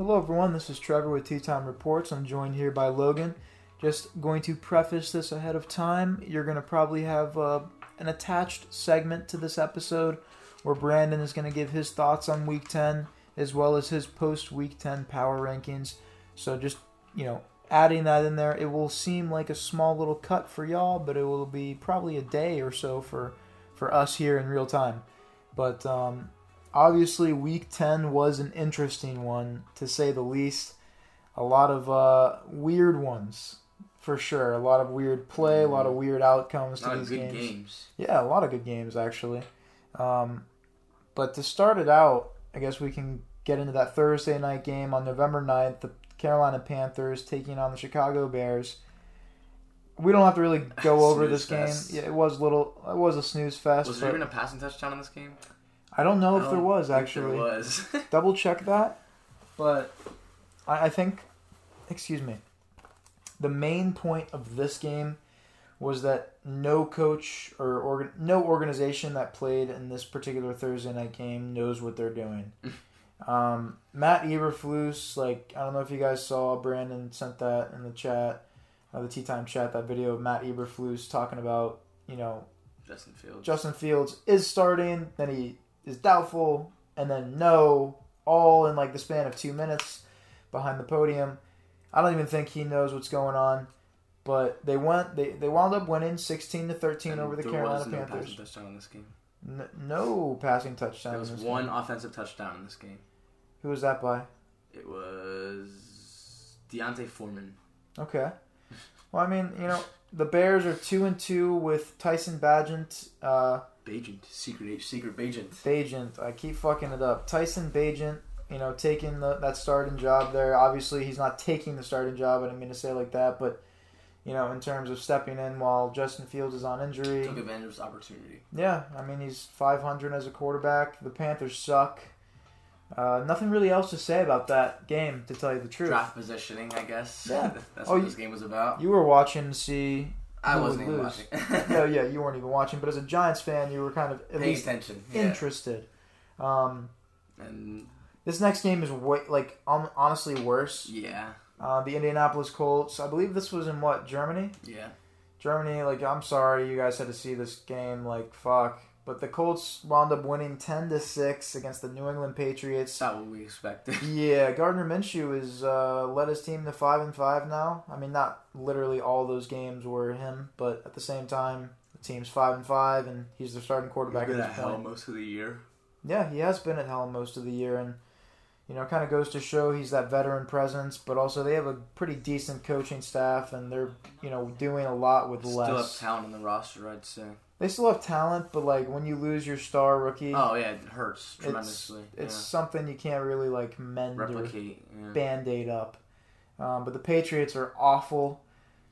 Hello, everyone. This is Trevor with Tea Time Reports. I'm joined here by Logan. Just going to preface this ahead of time. You're going to probably have uh, an attached segment to this episode where Brandon is going to give his thoughts on Week 10 as well as his post Week 10 power rankings. So just, you know, adding that in there, it will seem like a small little cut for y'all, but it will be probably a day or so for, for us here in real time. But um, obviously, Week 10 was an interesting one, to say the least. A lot of uh, weird ones, for sure. A lot of weird play, a lot of weird outcomes A to these good games. games. Yeah, a lot of good games actually. Um, but to start it out, I guess we can get into that Thursday night game on November 9th, the Carolina Panthers taking on the Chicago Bears. We don't have to really go over this fest. game. Yeah, it was little. It was a snooze fest. Was there even a passing touchdown in this game? I don't know I if there don't was actually. There was. Double check that. But I, I think, excuse me, the main point of this game was that no coach or organ, no organization that played in this particular Thursday night game knows what they're doing. um, Matt Eberflus, like I don't know if you guys saw, Brandon sent that in the chat, uh, the tea time chat, that video of Matt Eberflus talking about you know Justin Fields. Justin Fields is starting, then he is doubtful, and then no, all in like the span of two minutes behind the podium. I don't even think he knows what's going on. But they went, they, they wound up winning sixteen to thirteen And over the Carolina was no Panthers. passing touchdown in this game. N- no passing touchdown. There was one game. offensive touchdown in this game. Who was that by? It was D'Onta Foreman. Okay. Well, I mean, you know, the Bears are two and two with Tyson Bagent. Uh, Bagent, secret agent secret Bagent. Bagent. I keep fucking it up. Tyson Bagent, you know, taking the, that starting job there. Obviously, he's not taking the starting job. I didn't mean to say like that, but you know, in terms of stepping in while Justin Fields is on injury. Took advantage of his opportunity. Yeah, I mean, he's 500 as a quarterback. The Panthers suck. Uh, nothing really else to say about that game, to tell you the truth. Draft positioning, I guess. Yeah. That's Oh, what this game was about. You were watching to see. I wasn't even lose. watching. no, yeah, you weren't even watching, but as a Giants fan, you were kind of at least attention. Yeah. interested. Um, And this next game is way, like um, honestly worse. yeah, Uh, the Indianapolis Colts. I believe this was in what Germany. yeah. Germany. Like I'm sorry, you guys had to see this game. Like fuck. But the Colts wound up winning ten to six against the New England Patriots. It's not what we expected. Yeah, Gardner Minshew has uh, led his team to five and five now. I mean, not literally all those games were him, but at the same time, the team's five and five, and he's the starting quarterback Been at at hell most of the year. Yeah, he has been at hell most of the year, and you know, kind of goes to show he's that veteran presence. But also, they have a pretty decent coaching staff, and they're you know doing a lot with Still less. have talent on the roster, I'd say. They still have talent, but like when you lose your star rookie, Oh yeah, it hurts tremendously. it's something you can't really like mend yeah. or replicate. Yeah. band aid up. Um, but the Patriots are awful.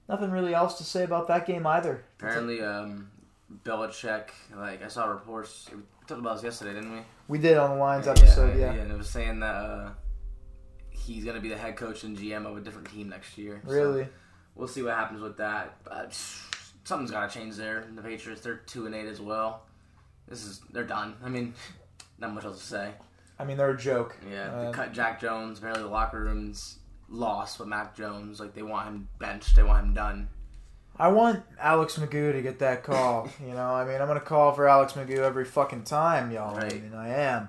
Nothing really else to say about that game either. Apparently, um, Belichick. Like I saw reports. We talked about this yesterday, didn't we? We did on the Lions episode, yeah. yeah. And it was saying that uh, he's gonna be the head coach and GM of a different team next year. So Really? we'll see what happens with that. But something's got to change there. The Patriots, they're two and eight as well. This is they're done. I mean, not much else to say. I mean, they're a joke. Yeah, Uh, they cut Jack Jones. Apparently, the locker room's lost with Mac Jones. Like they want him benched. They want him done. I want Alex McGough to get that call. you know, I mean, I'm going to call for Alex McGough every fucking time, y'all. I mean, I am.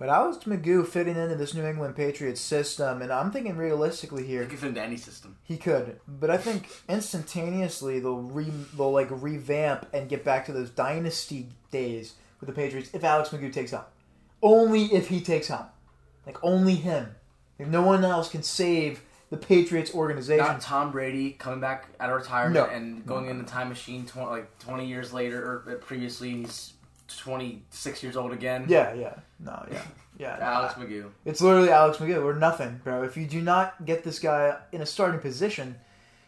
But Alex McGough fitting into this New England Patriots system, and I'm thinking realistically here, He could fit into any system. He could, but I think instantaneously they'll re, they'll like revamp and get back to those dynasty days with the Patriots if Alex McGough takes helm. Only if he takes helm, like only him. If no one else can save the Patriots organization. Not Tom Brady coming back out of retirement No. and going in the time machine tw- like 20 years later, or uh, previously he's 26 years old again. yeah, yeah, no, yeah, yeah. Alex McGough. It's literally Alex McGough or nothing, bro. If you do not get this guy in a starting position,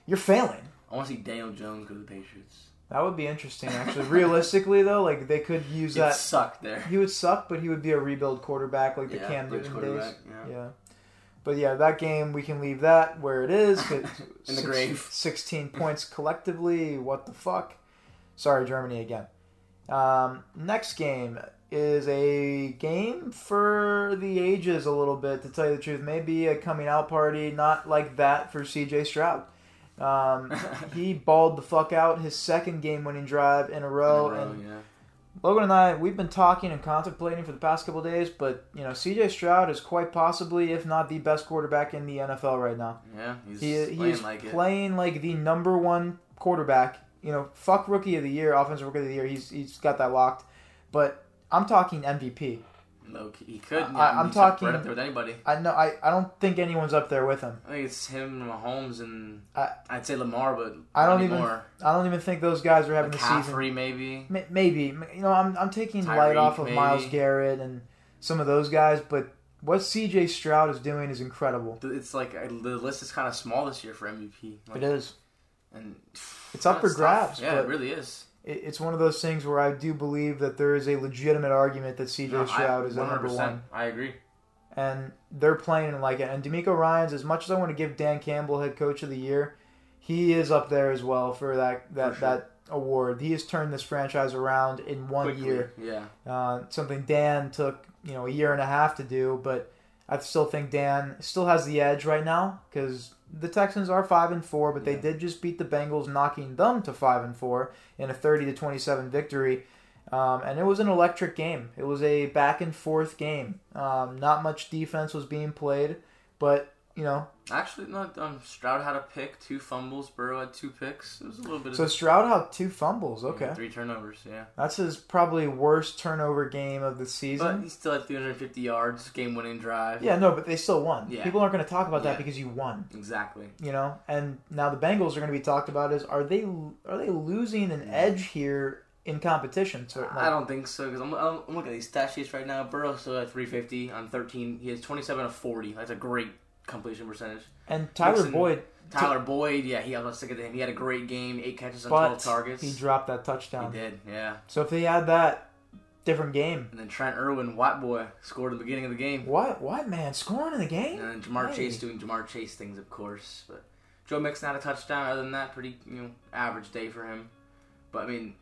you're failing. I want to see Daniel Jones go to the Patriots. That would be interesting, actually. Realistically, though, like they could use It that. Suck there. He would suck, but he would be a rebuild quarterback like the Yeah, Cam Newton days. yeah. Yeah. But yeah, that game we can leave that where it is. In the grave. Sixteen points collectively. What the fuck? Sorry, Germany again. Um, next game, is a game for the ages a little bit, to tell you the truth. Maybe a coming out party, not like that for CJ Stroud. Um, he balled the fuck out his second game winning drive in a row. In a row, and yeah. Logan and I, we've been talking and contemplating for the past couple days, but, you know, CJ Stroud is quite possibly, if not the best quarterback in the NFL right now. Yeah, he's He, playing he's like it. playing like the number one quarterback. You know, fuck rookie of the year, offensive rookie of the year. He's he's got that locked. But I'm talking MVP. Key. He could. I, up talking- right up there with anybody. I know. I, I don't think anyone's up there with him. I think it's him, and Mahomes, and I- I'd say Lamar, but I don't not even. I don't even think those guys are having the season. Maybe. M- Maybe you know I'm I'm taking light off of Myles. Garrett and some of those guys, but what CJ Stroud is doing is incredible. It's like the list is kind of small this year for MVP. Like, It is. and It's up for grabs, Yeah, it really is. It, it's one of those things where I do believe that there is a legitimate argument that CJ No, I- Stroud is at number 100%. one. I agree. and they're playing like it. And DeMeco Ryans, as much as I want to give Dan Campbell head coach of the year, he is up there as well for that that For sure. that award. He has turned this franchise around in one Quickly. year. Yeah. Uh, something Dan took you know a year and a half to do, but I still think Dan still has the edge right now because the Texans are five and four, but they Yeah. did just beat the Bengals, knocking them to five and four in a thirty to twenty seven victory. Um, and it was an electric game. It was a back and forth game. Um, not much defense was being played, but you know, Actually, no. Um, Stroud had a pick, two fumbles. Burrow had two picks. It was a little bit so Stroud had two fumbles. Okay, three turnovers. Yeah, that's his probably worst turnover game of the season. but he still had 350 yards, game-winning drive. Yeah, no, but they still won. Yeah. People aren't going to talk about that Yeah. because you won. exactly. you know and now the bengals are going to be talked about is are they are they losing an edge here in competition so I don't think so because I'm, I'm, I'm looking at these stat sheets right now. Burrow still at 350 on 13. He has 27 of 40. That's a great completion percentage. and tyler boyd Tyler Boyd, yeah, he I was sick of him. He had a great game, eight catches on 12 targets. he dropped that touchdown. He did, yeah. so if they had that different game And then Trent Irwin, White Boy, scored at the beginning of the game. what what man scoring in the game And then Ja'Marr Hey. Chase doing Ja'Marr Chase things, of course. But Joe Mixon had a touchdown. Other than that, pretty you know average day for him. But I mean,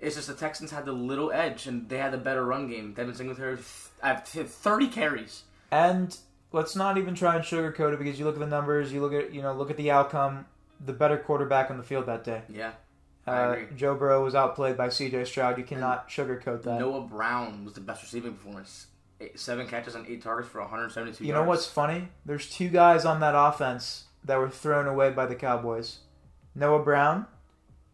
it's just the Texans had the little edge, and they had the better run game. Devin Singletary, I have 30 carries. and let's not even try and sugarcoat it because you look at the numbers you look at you know look at the outcome the better quarterback on the field that day Yeah, I uh, agree. joe burrow was outplayed by cj stroud you cannot sugarcoat that Noah Brown was the best receiving performance. Eight, seven catches on eight targets for 172 you yards. know what's funny there's two guys on that offense that were thrown away by the cowboys noah brown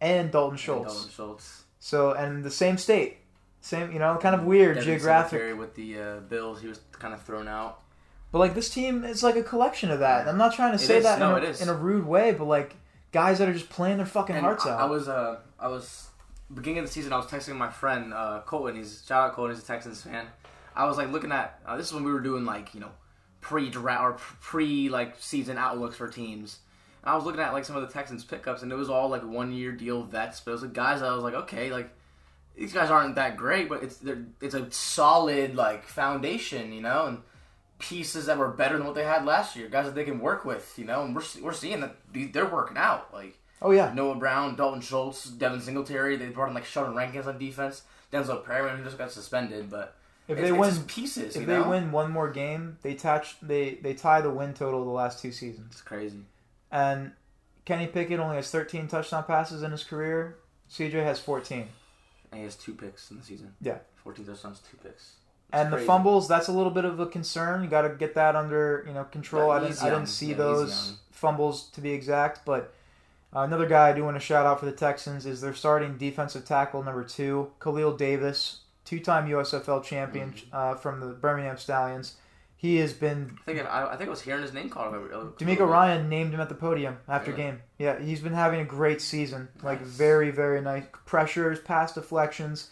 and dalton And schultz Dalton Schultz. So and the same state, same you know, kind of weird Devin geographic. Singletary with the uh, Bills, he was kind of thrown out. But like this team is like a collection of that. I'm not trying to It say is. that No, in, a, in a rude way, but like guys that are just playing their fucking And hearts I, out. I was uh I was beginning of the season. I was texting my friend uh, Colton. He's shout out Colton. He's a Texans fan. I was like looking at uh, this is when we were doing like you know pre draft or pre like season outlooks for teams. And I was looking at like some of the Texans pickups, and it was all like one year deal vets. But it was like guys that I was like, okay, like these guys aren't that great, but it's they're, it's a solid like foundation, you know, and pieces that were better than what they had last year. Guys that they can work with, you know, and we're we're seeing that they're working out like. oh yeah, Noah Brown, Dalton Schultz, Devin Singletary. They brought in like Sheldon Rankins on defense. Denzel Perryman who just got suspended, but if it's, they it's win, pieces. if they know? win one more game, they touch they they tie the win total of the last two seasons. it's crazy. And Kenny Pickett only has 13 touchdown passes in his career. CJ has 14. And he has two picks in the season. Yeah. fourteen touchdowns, two picks. And the fumbles, that's a little bit of a concern. You got to get that under you know control. Yeah, I didn't I didn't see Yeah, those fumbles to be exact, but uh, another guy I do want to shout out for the Texans is their starting defensive tackle number two, Khalil Davis, two-time USFL champion Mm-hmm. uh, from the Birmingham Stallions. He has been. I think I, I think I was hearing his name called. DeMeco Ryan named him at the podium after game. Yeah, he's been having a great season. Like very, very nice pressures, pass deflections,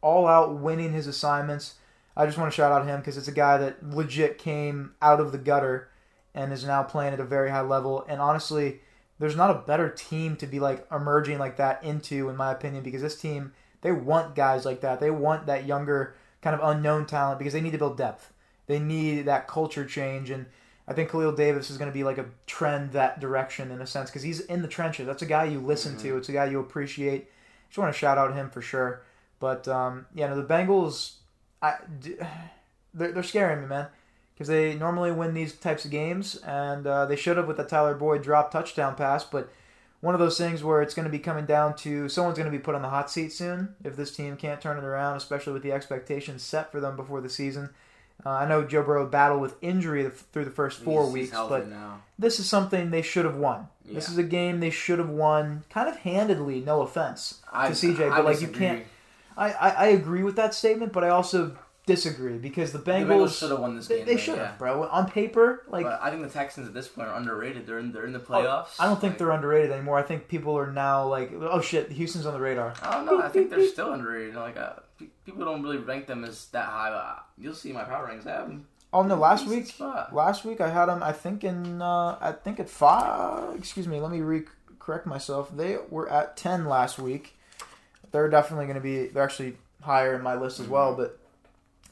all out winning his assignments. I just want to shout out him because it's a guy that legit came out of the gutter and is now playing at a very high level. And honestly, there's not a better team to be like emerging like that into, in my opinion, because this team they want guys like that. They want that younger kind of unknown talent because they need to build depth. They need that culture change and. I think Khalil Davis is going to be like a trend that direction in a sense because he's in the trenches. That's a guy you listen to. It's a guy you appreciate. Just want to shout out him for sure. But um, yeah, no, the Bengals I, d- they're, they're scaring me, man. Because they normally win these types of games, and uh, they should have with the Tyler Boyd drop touchdown pass. But one of those things where it's going to be coming down to someone's going to be put on the hot seat soon if this team can't turn it around, especially with the expectations set for them before the season. Uh, I know Joe Burrow battled with injury through the first four He's- he's weeks, healthy but now. this is something they should have won. This is a game they should have won, kind of handedly. No offense I, to CJ, I but like you can't. I, I, I agree with that statement, but I also disagree because the Bengals Bengals, should have won this game. they though, should yeah. have, bro. On paper, like but I think the Texans at this point are underrated. They're in, they're in the playoffs. I don't think Like, they're underrated anymore. I think people are now like, oh shit, Houston's on the radar. I don't know. I think they're still underrated. Like uh, people don't really rank them as that high. But uh, you'll see my power rankings. I have them. Oh no, last week, spot. last week I had them. I think in, uh, I think at five. Excuse me, let me re- correct myself. They were at ten last week. They're definitely going to be. They're actually higher in my list as well. But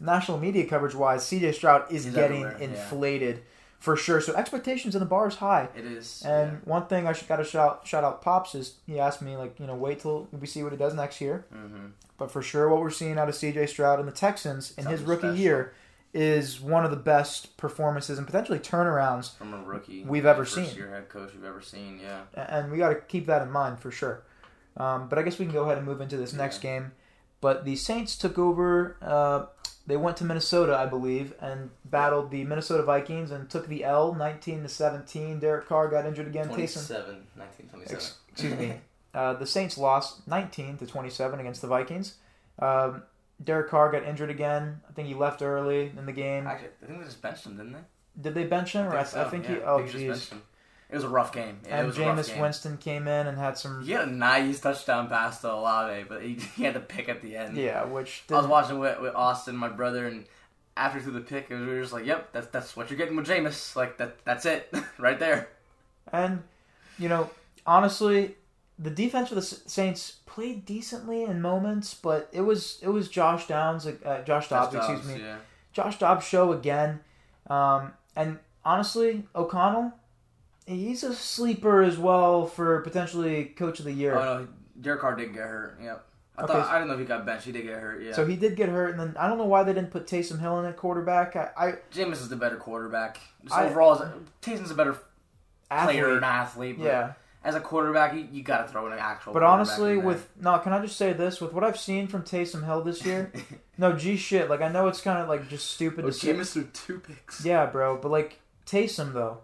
national media coverage wise, C.J. Stroud is He's getting everywhere, yeah. inflated for sure. So expectations in the bar is high. It is. And one thing I should got to shout shout out Pops is he asked me like you know wait till we see what he does next year. yeah. hmm But for sure, what we're seeing out of C.J. Stroud and the Texans in his rookie special. year is one of the best performances and potentially turnarounds. from a rookie We've ever seen. year head coach we've ever seen. Yeah. and we got to keep that in mind for sure. Um, but I guess we can go ahead and move into this next game. But the Saints took over. Uh, they went to Minnesota, I believe, and battled the Minnesota Vikings and took the L, nineteen to seventeen. Derek Carr got injured again. Taysom, 27, 1927. ex- excuse me. Uh, the Saints lost nineteen to twenty-seven against the Vikings. Um, Derek Carr got injured again. I think he left early in the game. Actually, I think they just benched him, didn't they? Did they bench him? Or I, I think yeah. he. Oh, jeez. It was a rough game. It And Jameis. Winston came in and had some. He had a nice touchdown pass to Olave, but he, he had to pick at the end. Yeah, which I was watching with, with Austin, my brother, and after through the pick, we were just like, "Yep, that's that's what you're getting with Jameis. Like that, that's it, right there." And, you know, honestly, the defense for the Saints played decently in moments, but it was it was Josh Downs, uh, Josh Dobbs, That's excuse me, Yeah. Josh Dobbs show again. Um, and honestly, O'Connell, he's a sleeper as well for potentially Coach of the Year. Oh no, Derek Carr did get hurt. Yep. I Okay, thought I didn't know if he got benched. He did get hurt. Yeah. So he did get hurt, and then I don't know why they didn't put Taysom Hill in at quarterback. I, I Jameis is the better quarterback. Just I- overall, Taysom's a better athlete, player and athlete. But yeah. As a quarterback, you, you got to throw in an actual. But honestly, with no, can I just say this? With what I've seen from Taysom Hill this year, no, gee shit. Like I know it's kind of like just stupid oh, to. Jameis threw two picks. Yeah, bro. But like Taysom though,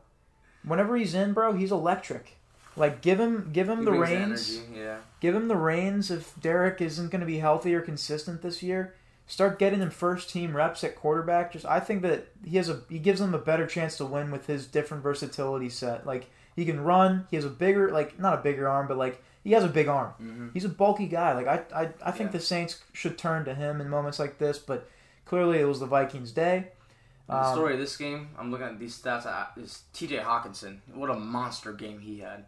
whenever he's in, bro, he's electric. Like give him, give him He the reins. energy, Yeah. Give him the reins. If Derek isn't going to be healthy or consistent this year, start getting him first team reps at quarterback. Just I think that he has a he gives them a better chance to win with his different versatility set. Like he can run. He has a bigger like not a bigger arm, but like he has a big arm. hmm He's a bulky guy. Like I, I, I think Yeah. the Saints should turn to him in moments like this. But clearly, it was the Vikings' day. The Um, story of this game, I'm looking at these stats. uh, Is T.J. Hockenson? What a monster game he had.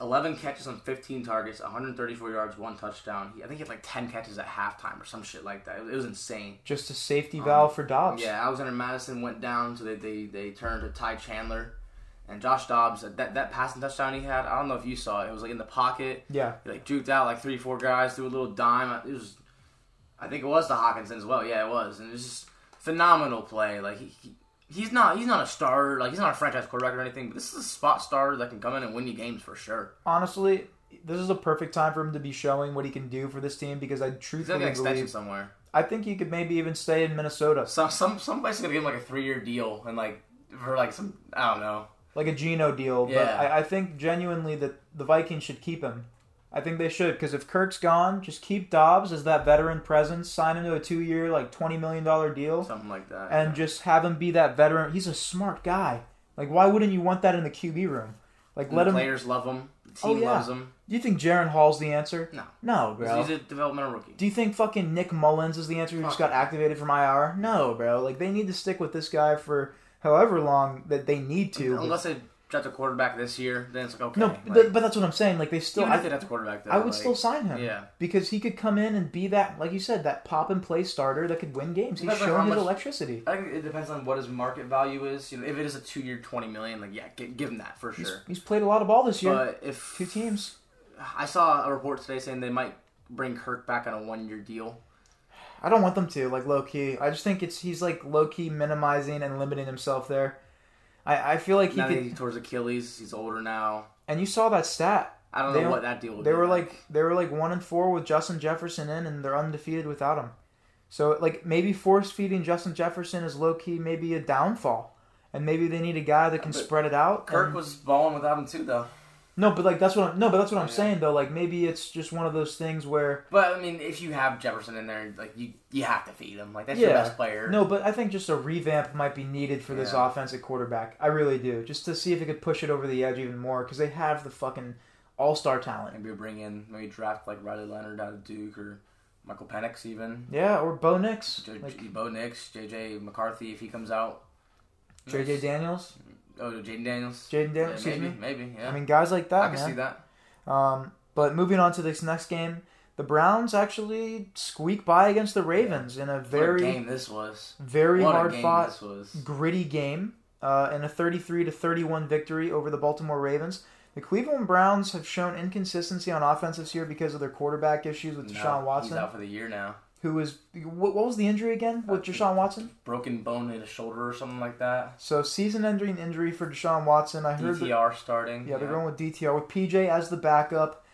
11 catches on 15 targets, 134 yards, one touchdown. He, I think he had like 10 catches at halftime or some shit like that. It, was- it was insane. Just a safety Um, valve for Dobbs. Yeah, Alexander Mattison went down, so they, they, they turned to Ty Chandler. And Josh Dobbs, that, that passing touchdown he had, I don't know if you saw it. It was like in the pocket. Yeah. He like juked out like three, four guys, threw a little dime. It was, I think it was the Hawkinson as well. Yeah, it was, and it was just phenomenal play. Like he, he he's not he's not a starter, like he's not a franchise quarterback or anything. But this is a spot starter that can come in and win you games for sure. Honestly, this is a perfect time for him to be showing what he can do for this team because I He's truthfully an extension believe somewhere. I think he could maybe even stay in Minnesota, Some some some place is gonna give him like a three year deal and like for like some I don't know. like a Geno deal. But Yeah. I, I think genuinely that the Vikings should keep him. I think they should because if Kirk's gone, just keep Dobbs as that veteran presence. Sign him to a two-year, like twenty million dollar deal. Something like that. and just have him be that veteran. He's a smart guy. Like, why wouldn't you want that in the QB room? Like, And let the him. players love him. The Oh, yeah. loves him. Do you think Jaren Hall's the answer? No. No, bro. he's a developmental rookie. Do you think fucking Nick Mullens is the answer who just got activated from IR? No, bro. Like, they need to stick with this guy for however long that they need to. Unless they draft a quarterback this year, then it's like okay. no, like, but, but that's what I'm saying. Like, they still. I, draft a quarterback, though, I would like, still sign him. Yeah. Because he could come in and be that, like you said, that pop and play starter that could win games. He's showing his much- electricity. I think it depends on what his market value is. You know, if it is a two-year, twenty million, like yeah, give, give him that for He's, sure. he's played a lot of ball this year. But if Two teams. I saw a report today saying they might bring Kirk back on a one-year deal. I don't want them to like low key. I just think it's he's like low key minimizing and limiting himself there. I, I feel like he now could. he's towards Achilles. He's older now. And you saw that stat. I don't They know don't- what that deal. Would They be were like they were like one and four with Justin Jefferson in, and they're undefeated without him. So like maybe force feeding Justin Jefferson is low key maybe a downfall, and maybe they need a guy that can spread it out. Kirk and- was balling without him too, though. No, but like that's what I'm, no, but that's what I'm Yeah. saying though. Like maybe it's just one of those things where But I mean, if you have Jefferson in there, like you, you have to feed him. Like that's your best player. no, but I think just a revamp might be needed for this Yeah. offense at quarterback. I really do, just to see if it could push it over the edge even more because they have the fucking all star talent. Maybe bring in, maybe draft like Riley Leonard out of Duke or Michael Penix even. Yeah, or Bo Nix, J- like Bo Nix, JJ McCarthy if he comes out. JJ Daniels, Oh, Jayden Daniels. Jayden Yeah, Daniels. excuse maybe, me. maybe. Yeah, I mean, guys like that, I can man. see that. Um, but moving on to this next game, the Browns actually squeak by against the Ravens in a What a very, game this was. very what hard fought, this was. gritty game uh, in a 33 to 31 victory over the Baltimore Ravens. The Cleveland Browns have shown inconsistency on offense this year because of their quarterback issues with No, Deshaun He's Watson, out for the year now. Who was what, what was the injury again with uh, Deshaun Watson? Broken bone in his shoulder or something like that. So season-ending injury for Deshaun Watson. I heard that, DTR starting. yeah they're going with DTR with PJ as the backup.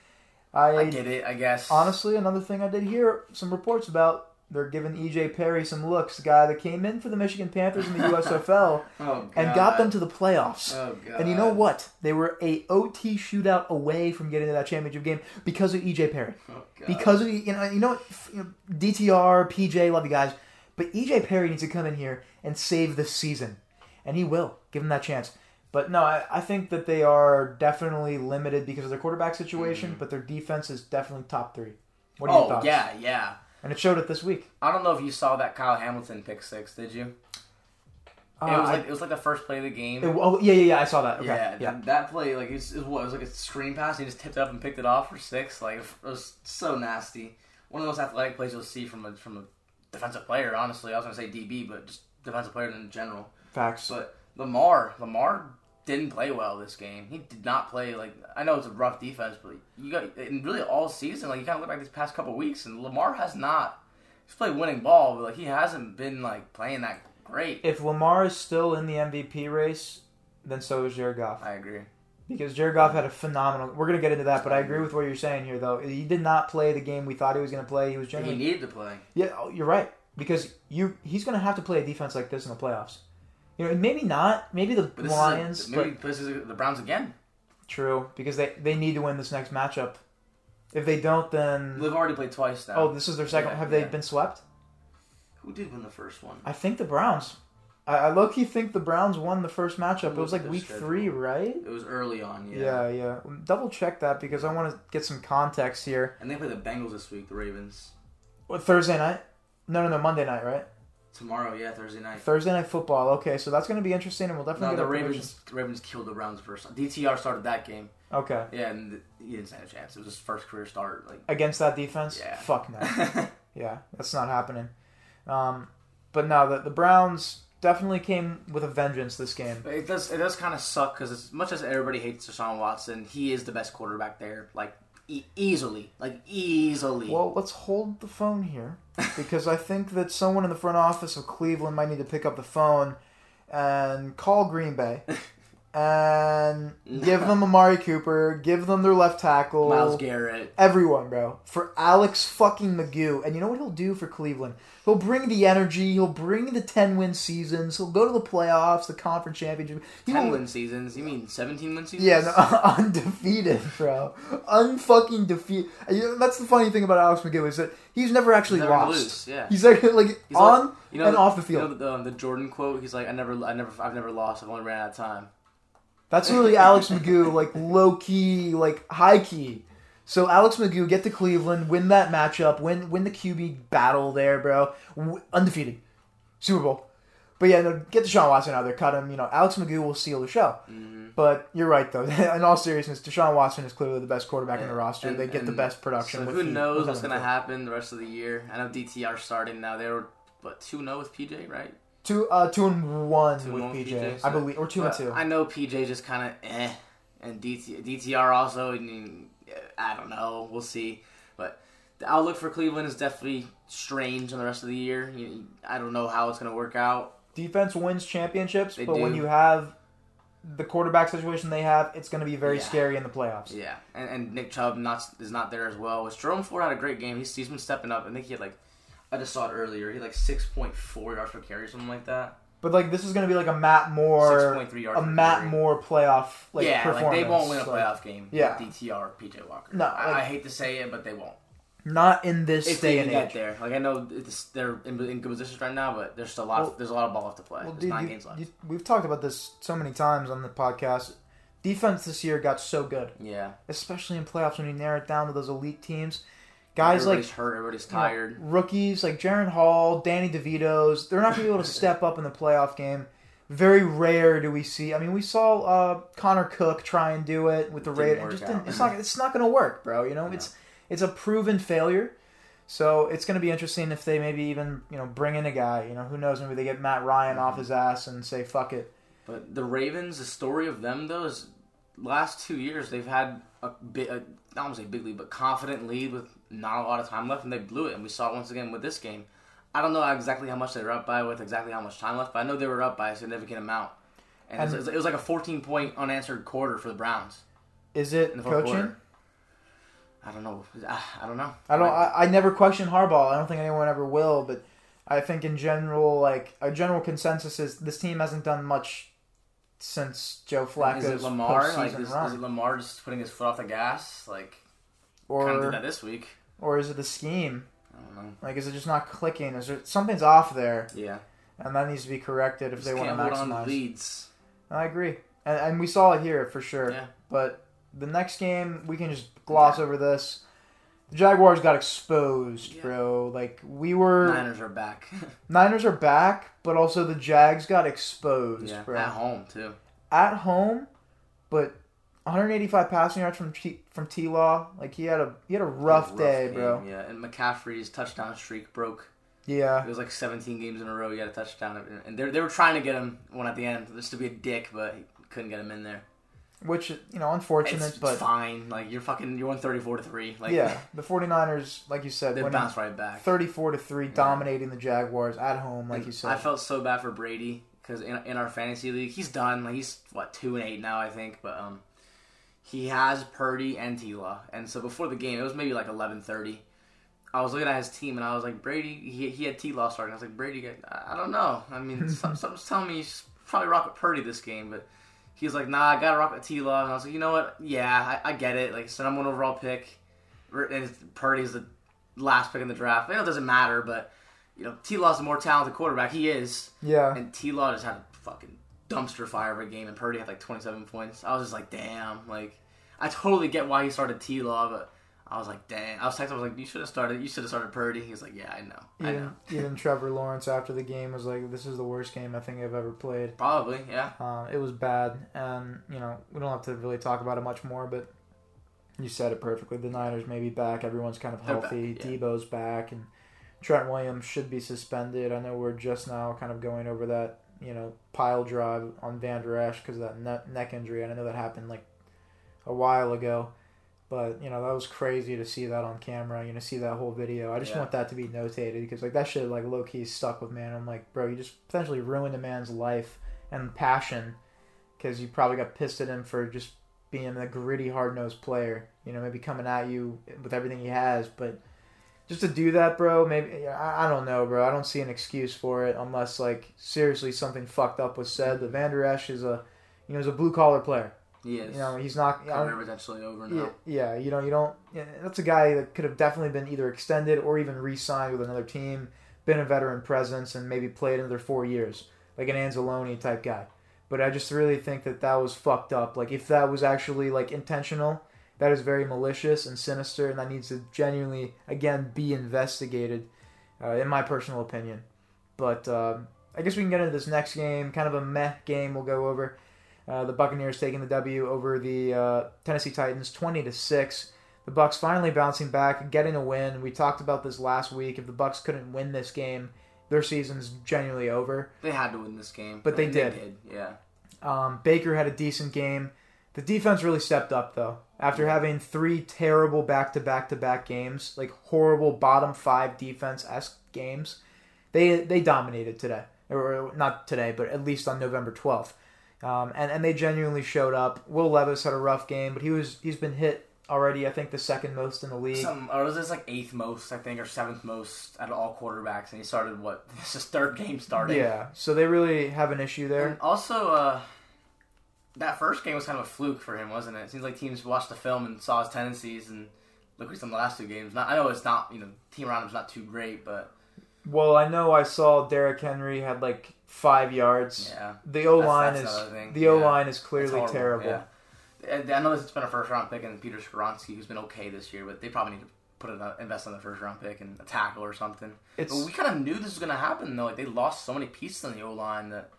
I, I get it. I guess. honestly, another thing I did hear some reports about. They're giving EJ Perry some looks, guy that came in for the Michigan Panthers in the USFL oh, and got them to the playoffs. Oh god. And you know what? They were a OT shootout away from getting to that championship game because of EJ Perry. Oh. Because of you know, you know, what? F- you know, DTR, PJ, love you guys, but EJ Perry needs to come in here and save the season, and he will. Give him that chance. But no, I, I think that they are definitely limited because of their quarterback situation, Mhm. but their defense is definitely top three. What are your oh thoughts? yeah, yeah. And it showed it this week. I don't know if you saw that Kyle Hamilton pick six. Did you? Uh, it was I- like it was like the first play of the game. it- oh yeah, yeah, yeah. I saw that. Okay. yeah, yeah. that play like it was, it was what it was like a screen pass. And he just tipped it up and picked it off for six. Like it was so nasty. One of the most athletic plays you'll see from a from a defensive player. Honestly, I was gonna say DB, but just defensive player in general. Facts. But Lamar, Lamar didn't play well this game. He did not play like I know it's a rough defense, but you got and really all season. Like you kind of look back these past couple weeks, and Lamar has not. He's played winning ball, but like he hasn't been like playing that great. if Lamar is still in the MVP race, then so is Jared Goff. I agree. Because Jared Goff had a phenomenal. We're gonna get into that, but I agree with what you're saying here, though. He did not play the game we thought he was gonna play. He was He generally. needed to play. Yeah, oh, you're right. Because you, he's gonna have to play a defense like this in the playoffs. You know, maybe not. Maybe the Lions, a, maybe but this is the Browns again. true because they they need to win this next matchup. If they don't, then They've already played twice now. oh, this is their second. Yeah, have they been swept? who did win the first one? I think the Browns. I, I low key think the Browns won the first matchup. It was like week schedule. three, right? It was early on, yeah. Yeah, yeah. Double check that because I want to get some context here. And they play the Bengals this week, the Ravens. What, Thursday night? No, no, no. Monday night, right? Tomorrow, yeah, Thursday night. Thursday night football. Okay, so that's going to be interesting, and we'll definitely No, get the. Ravens. The Ravens killed the Browns first. DTR started that game. Okay, Yeah, and he didn't stand a chance. It was his first career start. Like, against that defense. Yeah. Fuck no. yeah, that's not happening. Um, but no, the the Browns definitely came with a vengeance this game. It does. It does kind of suck because as much as everybody hates Deshaun Watson, he is the best quarterback there. Like e- easily, like easily. Well, let's hold the phone here because I think that someone in the front office of Cleveland might need to pick up the phone and call Green Bay and give them Amari Cooper, give them their left tackle, Myles Garrett. everyone, bro, for Alex fucking Magoo. And you know what he'll do for Cleveland? He'll bring the energy. He'll bring the ten win seasons. He'll go to the playoffs, the conference championship. He ten win seasons. You mean seventeen win seasons? yeah, no, undefeated, bro. Unfucking defeat. That's the funny thing about Alex McGough is that he's never actually Never lost. lose, yeah. He's like, like He's on like- you know, and off the You field. know the, um, the Jordan quote. He's like, "I never, I never, I've never lost. I've only ran out of time." That's really Alex McGough, like low key, like high key. So Alex McGough get to Cleveland, win that matchup, win win the QB battle there, bro. W- undefeated, Super Bowl. But yeah, no, get Deshaun Watson out there, cut him. You know, Alex McGough will seal the show. Mm-hmm. But you're right though. In all seriousness, Deshaun Watson is clearly the best quarterback in the roster. And- they get the best production. So who the- knows what's the field. happen the rest of the year? I know DTR starting now. They were what two zero with PJ, right? Two, uh, two and one Two with and one PJ, PJ, I believe, or two and two. I know PJ just kind of eh, and DT, DTR also. I, mean, I don't know. We'll see. But the outlook for Cleveland is definitely strange in the rest of the year. You, I don't know how it's going to work out. Defense wins championships, They but when you have the quarterback situation they have, it's going to be very Yeah. scary in the playoffs. Yeah, and, and Nick Chubb not is not there as well. Which Jerome Ford had a great game. He's, he's been stepping up. I think he had like I just saw it earlier. He had like six point four yards per carry, or something like that. But like this is going to be like a Matt Moore, point three yards. a per Matt carry. Moore playoff like yeah, like they won't win a Like, playoff game. Yeah. with DTR or PJ Walker. No, I, like- I hate to say it, but they won't. not in this If day they and even age. get there, like I know it's, they're in, in good positions right now, but there's still a lot. Well- there's a lot of ball left to play. Well, there's dude, nine you- games left. you- we've talked about this so many times on the podcast. Defense this year got so good, yeah, especially in playoffs when you narrow it down to those elite teams. Guys like everybody's hurt. Everybody's you know, tired. rookies like Jaren Hall, Danny DeVito's, they're not going to be able to step up in the playoff game. Very rare do we see. I mean, we saw uh, Connor Cook try and do it with the Raiders. It work just out. didn't, it's not. It's not going to work, bro. You know, No. it's it's a proven failure. So it's going to be interesting if they maybe even you know bring in a guy. You know, who knows? Maybe they get Matt Ryan off his ass and say fuck it. But the Ravens, the story of them though is last two years they've had a bit, a, I don't want to say big lead, but confident lead with not a lot of time left, and they blew it. And we saw it once again with this game. I don't know exactly how much they were up by with exactly how much time left, but I know they were up by a significant amount. And, it, was, it was like a 14 point unanswered quarter for the Browns Is it in the fourth coaching? quarter. I don't know. I I don't know. I don't. I, I never question Harbaugh. I don't think anyone ever will. But I think in general, like a general consensus is this team hasn't done much since Joe Flacco's is it Lamar? Like, is, run, is it Lamar just putting his foot off the gas? Like, kind of did or that this week. or is it the scheme? I don't know. Like, is it just not clicking? Is there something's off there, Yeah. and that needs to be corrected if Just they want to hold on to maximize? leads. I agree, and, and we saw it here for sure. Yeah. But the next game, we can just gloss over this. The Jaguars got exposed, Yeah. bro. Like we were. Niners are back. Niners are back, but also the Jags got exposed, yeah. bro. At home too. At home, but 185 passing yards from T, from T Law. Like he had a he had a rough, day, game, bro. Yeah, and McCaffrey's touchdown streak broke. Yeah, It was like 17 games in a row. He had a touchdown, and they they were trying to get him one at the end just to be a dick, but he couldn't get him in there. which you know unfortunate, It's, but it's fine. Like you're fucking you're 134 to three. Like yeah, the 49ers, like you said, they bounced right back. 34 to three, dominating the Jaguars at home, like And you said. I felt so bad for Brady because in, in our fantasy league, he's done. Like he's what two and eight now, I think. But um, he has Purdy and T Law, and so before the game, it was maybe like eleven thirty. I was looking at his team and I was like, Brady. He, he had T Law starting. I was like, Brady. I, I don't know. I mean, some, something's telling me he's probably rock with Purdy this game, but. He was like, "Nah, I gotta rock with T Law," and I was like, "You know what? Yeah, I, I get it. Like, so number one overall pick, and Purdy's the last pick in the draft. I know it doesn't matter, but you know, T Law's a more talented quarterback. He is. yeah, And T Law just had a fucking dumpster fire of a game, and Purdy had like 27 points. I was just like, damn. Like, I totally get why he started T Law, but I was like, damn. I was texting, I was like, you should have started. You should have started Purdy. He was like, yeah, I know. I know. even, even Trevor Lawrence after the game was like, "This is the worst game I think I've ever played." Probably, yeah. Uh, it was bad, and you know we don't have to really talk about it much more. But you said it perfectly. The Niners may be back. Everyone's kind of healthy. back, yeah. Debo's back, and Trent Williams should be suspended. I know we're just now kind of going over that you know pile drive on Vander Esch because of that ne- neck injury. And I know that happened like a while ago. But you know that was crazy to see that on camera. You know, see that whole video. I just Yeah. want that to be notated because like that shit like low key stuck with me. And I'm like, bro, you just potentially ruined a man's life and passion because you probably got pissed at him for just being a gritty, hard nosed player. You know, maybe coming at you with everything he has, but just to do that, bro. Maybe I, I don't know, bro. I don't see an excuse for it unless like seriously something fucked up was said. The Vander Esch is a you know, he's a blue collar player. He is. You know, he's not. Career potentially over yeah, now. yeah, you know, you don't. Yeah, that's a guy that could have definitely been either extended or even re-signed with another team, been a veteran presence, and maybe played another four years, like an Anzalone type guy. But I just really think that that was fucked up. Like if that was actually like intentional, that is very malicious and sinister, and that needs to genuinely again be investigated, uh, in my personal opinion. But um, I guess we can get into this next game, kind of a meh game. We'll go over. Uh, the Buccaneers taking the W over the uh, Tennessee Titans, twenty to six. The Bucks finally bouncing back, getting a win. We talked about this last week. If the Bucks couldn't win this game, their season's genuinely over. They had to win this game. But they And did. Yeah. Um, Baker had a decent game. The defense really stepped up though. After having three terrible back to back to back games, like horrible bottom five defense esque games, they they dominated today. Or not today, but at least on November twelfth. Um, and, and they genuinely showed up. Will Levis had a rough game, but he was he's been hit already, I think the second most in the league. Some, or was this like eighth most, I think, or seventh most out of all quarterbacks, and he started what? This is third game starting. Yeah, so they really have an issue there. And also, uh, that first game was kind of a fluke for him, wasn't it? It seems like teams watched the film and saw his tendencies, and look at some of the last two games. Not, I know it's not, you know, team around him's not too great, but Well, I know I saw Derrick Henry had like five yards. yeah, The O line is the Yeah. O line is clearly terrible. yeah. I know this has been a first round pick, and Peter Skoronski, who's been okay this year, but they probably need to put an invest in the first round pick and a tackle or something. It's But we kind of knew this was going to happen, though. Like they lost so many pieces on the O line that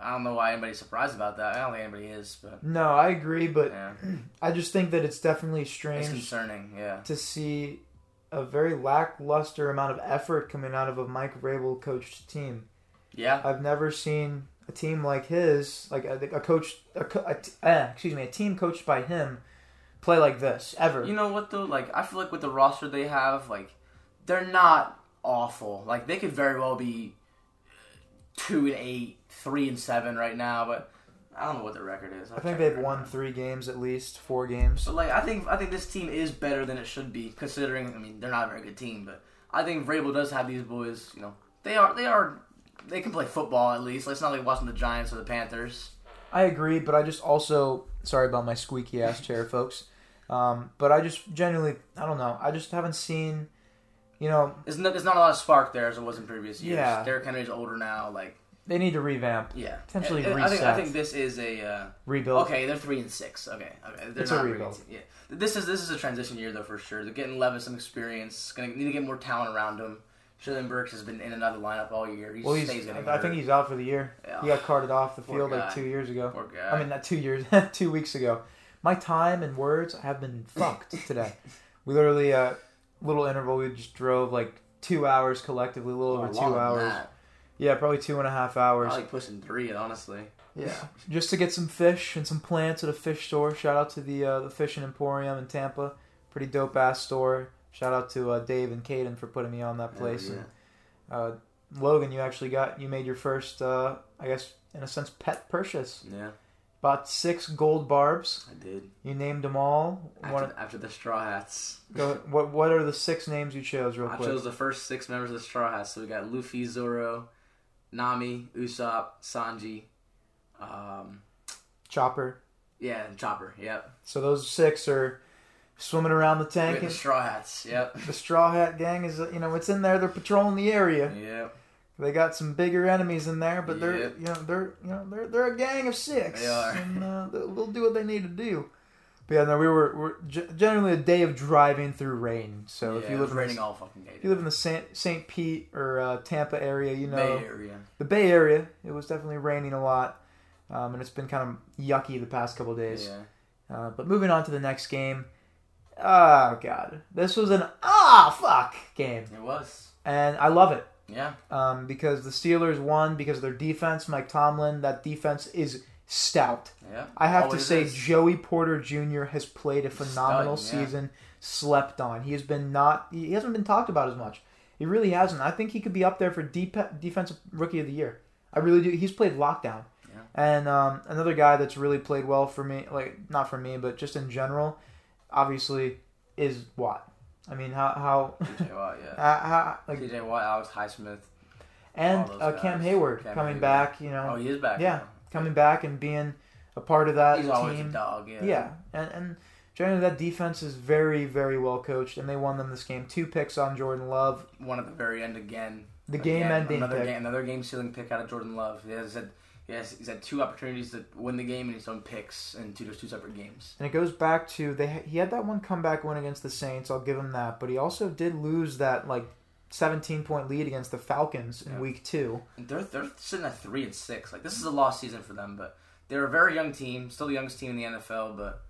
I don't know why anybody's surprised about that. I don't think anybody is, but no, I agree, but yeah, I just think that it's definitely it's strange concerning. Yeah, to see a very lackluster amount of effort coming out of a Mike Vrabel coached team. yeah. I've never seen a team like his, like a, a coach, a, a eh, excuse me, a team coached by him, play like this ever. You know what though? Like I feel like with the roster they have, like they're not awful. Like they could very well be two and eight, three and seven right now, but I don't know what their record is. I I'll think they've right won now. three games at least, four games. But like I think I think this team is better than it should be, considering. I mean, they're not a very good team, but I think Vrabel does have these boys. You know, they are they are they can play football at least. Like, it's not like watching the Giants or the Panthers. I agree, but I just also sorry about my squeaky ass chair, folks. Um, but I just genuinely, I don't know. I just haven't seen, you know, There's not, there's not a lot of spark there as it was in previous years. Yeah. Derrick Henry's older now. Like, they need to revamp, yeah, Potentially and I think I think this is a. Uh, rebuild. Okay, they're three and six. Okay, okay, they're It's a not very rebuild. team. Yeah, this is this is a transition year though for sure. They're getting Levis some experience. Gonna need to get more talent around him. Shillen Burks has been in another lineup all year. He Well, he's, I think he's out for the year. Yeah. He got carted off the field like two years ago. Poor guy. I mean, not two years, two weeks ago. My time and words have been fucked today. We literally, uh, little interval, we just drove like two hours collectively, a little Oh, over two hours. that. Yeah, probably two and a half hours. I like pushing three, honestly. Yeah, just to get some fish and some plants at a fish store. Shout out to the uh, the Fishing Emporium in Tampa, pretty dope ass store. Shout out to uh, Dave and Caden for putting me on that place. Yeah, And uh, Logan, you actually got you made your first, uh, I guess, in a sense, pet purchase. yeah, Bought six gold barbs. I did. You named them all. After, One, after the Straw Hats, go, what what are the six names you chose, real I quick? chose the first six members of the Straw Hats. So we got Luffy, Zoro, Nami, Usopp, Sanji, um, Chopper. yeah, and Chopper. Yep. So those six are swimming around the tank. the Straw Hats. Yep. the Straw Hat Gang is, you know, it's in there. They're patrolling the area. Yep. They got some bigger enemies in there, but they're Yep. you know they're you know they're they're a gang of six, They are. and uh, they'll do what they need to do. But yeah, no, we were, we're generally a day of driving through rain. So if Yeah, you it live in raining the, all fucking day. if you live in the Saint Saint Pete or uh, Tampa area, you know Bay Area. the Bay Area, it was definitely raining a lot, um, and it's been kind of yucky the past couple days. Yeah. Uh, but moving on to the next game. Oh god, this was an ah fuck game, It was. and I love it. Yeah. um, because the Steelers won because of their defense. Mike Tomlin, that defense is stout. Yeah. I have to say, is. Joey Porter Jr. has played a phenomenal Stud, yeah. season. Slept on. He has been not. He hasn't been talked about as much. He really hasn't. I think he could be up there for deep, defensive rookie of the year. I really do. He's played lockdown. Yeah. And um, another guy that's really played well for me, like not for me, but just in general, obviously, is Watt. I mean, how how, TJ Watt, yeah. how, how like TJ Watt, Alex Highsmith. and uh, Cam. Hayward Cam coming Hayward. back. You know, Oh, he is back. Yeah. now. Coming back and being a part of that He's always a team. dog. Yeah. Yeah, and and generally that defense is very very well coached, and they won them this game. Two picks on Jordan Love. One at the very end again. The Again, game-ending another pick. game, another game stealing pick out of Jordan Love. He has had, he has, he's had two opportunities to win the game, and he's done picks in two two separate games. And it goes back to they. He had that one comeback win against the Saints. I'll give him that, but he also did lose that like 17 point lead against the Falcons in Yeah. week two. They're they're sitting at three and six. Like this is a lost season for them, but they're a very young team, still the youngest team in the NFL. But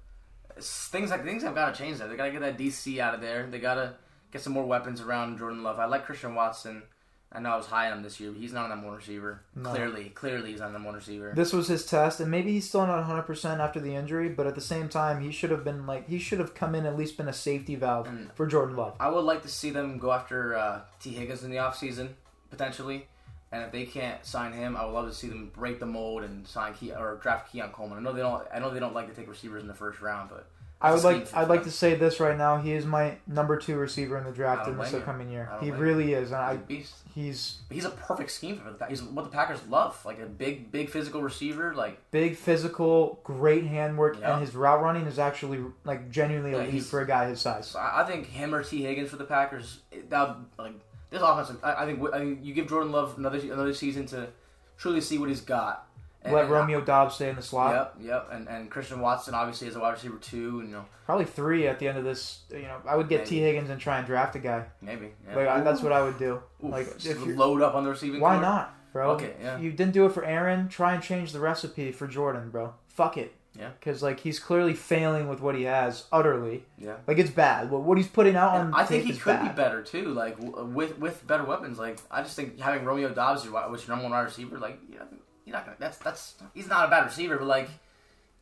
things like things have got to change there. They got to get that DC out of there. They got to get some more weapons around Jordan Love. I like Christian Watson. I know I was high on him this year, but he's not a number one receiver. No. Clearly, clearly he's not a number one receiver. This was his test, and maybe he's still not 100% after the injury, but at the same time, he should have been like, he should have come in at least been a safety valve And- for Jordan Love. I would like to see them go after uh, Tee Higgins in the offseason, potentially. And if they can't sign him, I would love to see them break the mold and sign Key or draft Keon Coleman. I know they don't. I know they don't like to take receivers in the first round, but I would like I'd like to say this right now. He is my number two receiver in the draft in this upcoming year. He really is, and He's a I beast. he's He's a perfect scheme for the Packers. He's what the Packers love, like a big, big physical receiver. Like big, physical, great handwork, Yeah. and his route running is actually like genuinely elite he's- for a guy his size. I think him or Tee Higgins for the Packers. That like this offense. I, I think I think you give Jordan Love another another season to truly see what he's got. And- Let and- Romeo Doubs stay in the slot. Yep, yep, and and Christian Watson obviously is a wide receiver too. You know, Probably three at the end of this. You know, I would get Tee Higgins and try and draft a guy. maybe. Yeah. Like I, that's what I would do. Ooh, like, just if load up on the receiving. Why core. not, bro? Okay, yeah. You didn't do it for Aaron. Try and change the recipe for Jordan, bro. Fuck it. Yeah. Because like he's clearly failing with what he has utterly. Yeah. Like it's bad. What what he's putting out on And I think he could bad. be better too. Like w- with with better weapons. Like I just think having Romeo Doubs, your your number one wide receiver. Like know, you're not gonna. That's that's. He's not a bad receiver, but like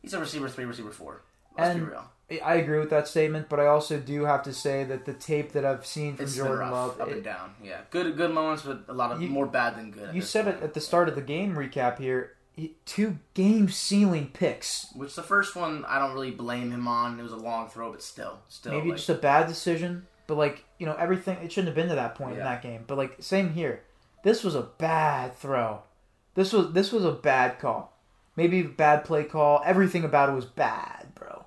he's a receiver three, receiver four. Let's And be real. I agree with that statement, but I also do have to say that the tape that I've seen from It's Jordan rough, Love, up it- and down. Yeah, good good moments, but a lot of You- more bad than good. you said it at the start of the game recap here. Two game sealing picks. Which the first one, I don't really blame him on. It was a long throw, but still, still. Maybe like, just a bad decision, but like you know everything. It shouldn't have been to that point in that game. But like same here, this was a bad throw. This was this was a bad call. Maybe a bad play call. Everything about it was bad, bro.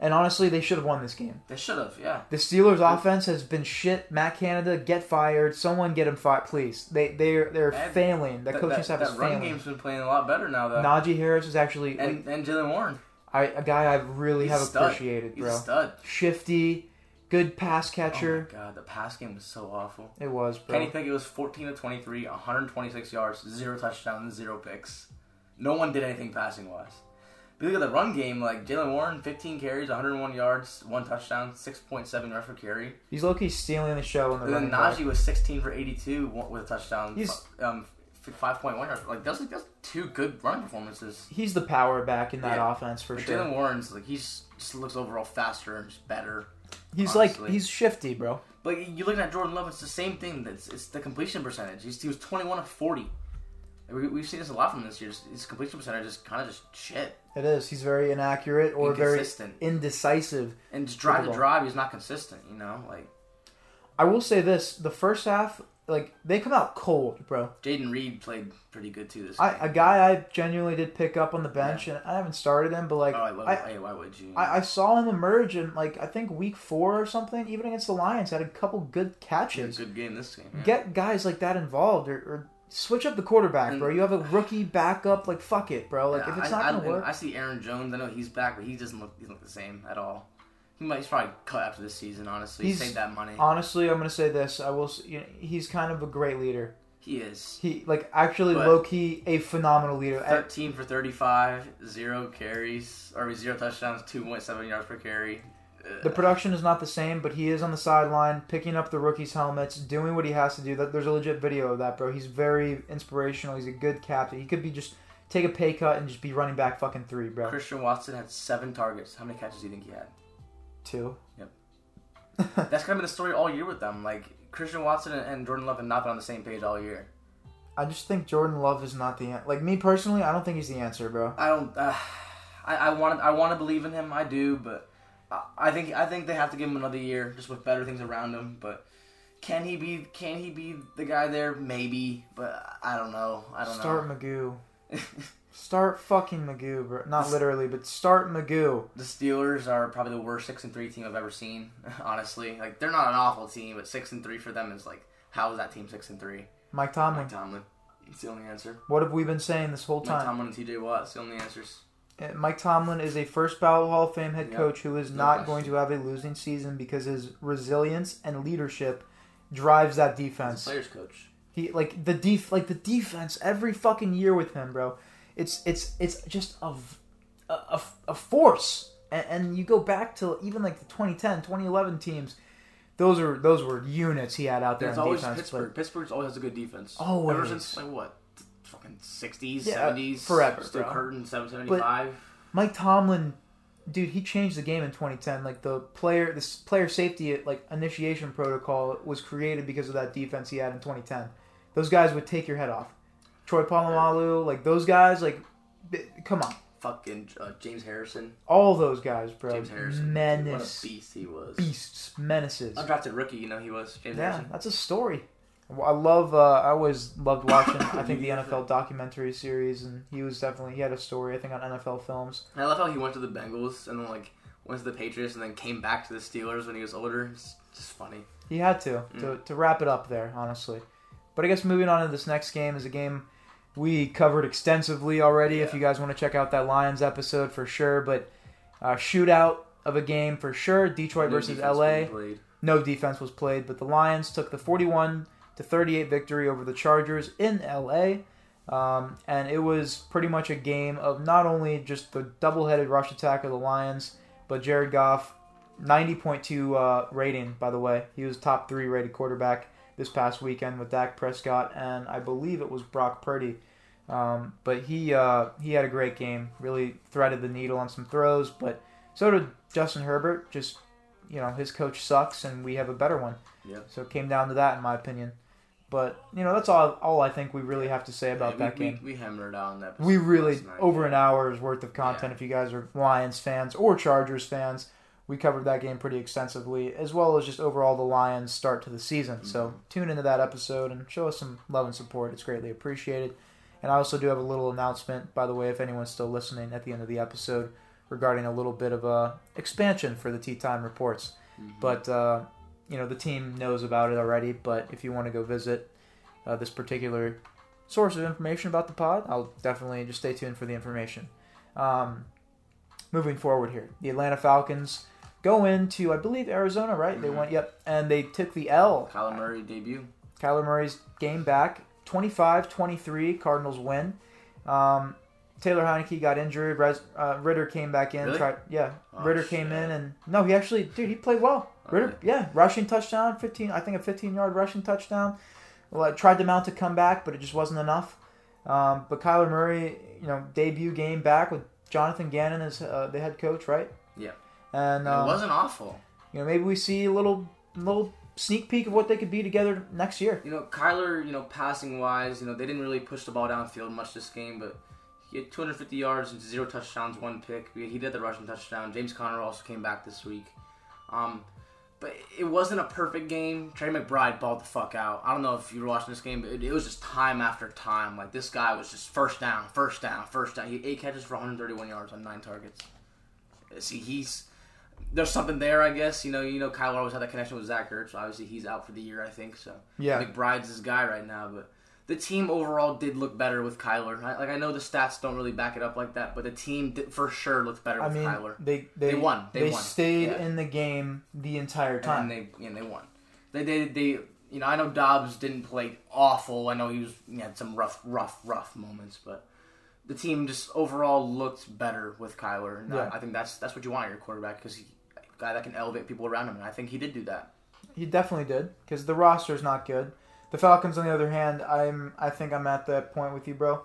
And honestly, they should have won this game. they should have. Yeah. The Steelers' offense has been shit. Matt Canada, get fired. Someone get him fired, please. They they're they're And failing. The that, coaching that, staff that is failing. game's been playing a lot better now, though. Najee Harris is actually like, and and Jaylen Warren, I, a guy I really He's have stud. appreciated, bro. Shifty, good pass Oh catcher. my god, the pass game was so awful. It was, bro. Kenny Pickett was 14 to 23, 126 yards, zero touchdowns, zero picks. No one did anything passing wise. But look at the run game, like Jaylen Warren, 15 carries, 101 yards, one touchdown, 6.7 yards per carry. He's low stealing the show in the And then. Najee was 16 for 82 with a touchdown, He's- um, 5.1 yards. Like those, those two good run performances. He's the power back in that Yeah. offense for Like, sure. Jaylen Warren's like he's just looks overall faster and just better. He's honestly. like he's shifty, bro. But you look at Jordan Love, it's the same thing. That's it's the completion percentage. He's, he was 21 of 40. We, we've seen this a lot from this year. His completion percentage is kind of just shit. It is. He's very inaccurate or very indecisive. And just drive to drive, he's not consistent, you know? Like, I will say this: the first half, like they come out cold, bro. Jayden Reed played pretty good too this I, game. a guy I genuinely did pick up on the bench, and I haven't started him, but like oh, I love I, Hey, why would you? I, I saw him emerge in like I think week four or something, even against the Lions, had a couple good catches. good game this game. yeah. Get guys like that involved, or, or switch up the quarterback, And- bro. You have a rookie backup, like fuck it, bro. Like Yeah, if it's not I, gonna work, I see Aaron Jones. I know he's back, but he doesn't look. He doesn't look the same at all. He might. He's probably cut after this season. Honestly, He's- save that money. honestly, I'm gonna say this. I will. You know, he's kind of a great leader. he is. He like actually But- low key a phenomenal leader. 13 for 35, zero carries, or zero touchdowns, 2.7 yards per carry. The production is not the same, but he is on the sideline picking up the rookies' helmets, doing what he has to do. That there's a legit video of that, bro. He's very inspirational. He's a good captain. He could be just take a pay cut and just be running back fucking three, bro. Christian Watson had seven targets. How many catches do you think he had? Two. Yep. That's kind of been the story all year with them. Like Christian Watson and- Jordan Love have not been on the same page all year. I just think Jordan Love is not the an- like me personally. I don't think he's the answer, bro. I don't. Uh, I I want I want to believe in him. I do, but I, I think I think they have to give him another year just with better things around him. But can he be can he be the guy there? Maybe, but I don't know. I don't Start know. McGough. Start fucking McGough, bro. Not literally, but start McGough. The Steelers are probably the worst six and three team I've ever seen. Honestly, like they're not an awful team, but six and three for them is like how is that team six and three? Mike Tomlin. Mike Tomlin. It's the only answer. What have we been saying this whole time? Mike? Tomlin and T.J. Watt. It's the only answers. Uh, Mike Tomlin is a first ballot Hall of Fame head Yeah, coach who is no not question. going to have a losing season because his resilience and leadership drives that He's defense. a players coach. He like the def like the defense every fucking year with him, bro. It's it's it's just a a, a force. And, and you go back to even like the 2010, 2011 teams. those are those were units he had out there It's always defense. Pittsburgh. Pittsburgh's always has a good defense. Always. Ever since like what, fucking sixties, Yeah, seventies, forever, bro. Curtin, seven seventy five. Mike Tomlin, dude, he changed the game in 2010. Like the player, this player safety like initiation protocol was created because of that defense he had in 2010. Those guys would take your head off. Troy Polamalu, like those guys, like come on, Fucking uh, James Harrison. all those guys, bro, James Harrison. menace, What a beast he was. beasts, menaces. Undrafted rookie, you know he was. James Yeah, Harrison. that's a story. I love. Uh, I always loved watching. I think the NFL documentary series, and he was definitely he had a story. I think on NFL Films. And I love how he went to the Bengals and then like went to the Patriots and then came back to the Steelers when he was older. It's just funny. He had to to, to wrap it up there, honestly. But I guess moving on to this next game is a game we covered extensively already. If you guys want to check out that Lions episode for sure, but uh, shootout of a game for sure. Detroit No versus LA. No defense was played, but the Lions took the 41 to 38 victory over the Chargers in LA. Um, and it was pretty much a game of not only just the double-headed rush attack of the Lions, but Jared Goff, 90.2 uh, rating, by the way. He was top three rated quarterback this past weekend with Dak Prescott, and I believe it was Brock Purdy. Um, but he uh, he had a great game, really threaded the needle on some throws, but so did Justin Herbert. Just you know, his coach sucks, and we have a better one. Yeah. So it came down to that, in my opinion. But you know, that's all. All I think we really have to say about Yeah, that we, game. We, we hammered out on that. We really night, over yeah. an hour's worth of content. Yeah. If you guys are Lions fans or Chargers fans, we covered that game pretty extensively, as well as just overall the Lions' start to the season. So Mm-hmm. tune into that episode and show us some love and support. It's greatly appreciated. And I also do have a little announcement, by the way, if anyone's still listening at the end of the episode, regarding a little bit of a expansion for the Tea Time reports. Mhm. But uh, you know the team knows about it already. But if you want to go visit uh, this particular source of information about the pod, I'll definitely just stay tuned for the information. Um, moving forward here, the Atlanta Falcons go into I believe Arizona, right? They Mhm. went yep, and they took the L. Kyler Murray debut. Kyler Murray's game back, 25-23, Cardinals win. Um, Taylor Heinicke got injured. Uh, Ridder came back in. Really? Tried, yeah, Oh, Ridder came in and no, he actually, dude, he played well. Ridder, yeah, rushing touchdown, fifteen. I think a fifteen-yard rushing touchdown. Well, I tried to mount a comeback, but it just wasn't enough. Um, but Kyler Murray, you know, debut game back with Jonathan Gannon as uh, the head coach, right? And And um, it wasn't awful. you know, maybe we see a little little sneak peek of what they could be together next year. You know, Kyler, you know, passing wise, you know, they didn't really push the ball downfield much this game, but he had 250 yards, and zero touchdowns, one pick. He did the rushing touchdown. James Conner also came back this week. Um, but it wasn't a perfect game. Trey McBride balled the fuck out. I don't know if you were watching this game, but it, it was just time after time. Like, this guy was just first down, first down, first down. He had eight catches for 131 yards on nine targets. See, he's there's something there, I guess. You know, you know, Kyler always had that connection with Zach Ertz. Obviously, he's out for the year, I think. So Yeah, McBride's his guy right now, but the team overall did look better with Kyler. I, like I know the stats don't really back it up like that, but the team did, for sure looked better I with mean, Kyler. they they, They won. They won. stayed Yeah. in the game the entire time. And they and they won. They they they you know I know Dobbs didn't play awful. I know he was he had some rough rough rough moments, but the team just overall looked better with Kyler. And Yeah. I, I think that's that's what you want your quarterback because he a guy that can elevate people around him, and I think he did do that. He definitely did because the roster is not good. The Falcons, on the other hand, I'm I think I'm at that point with you, bro.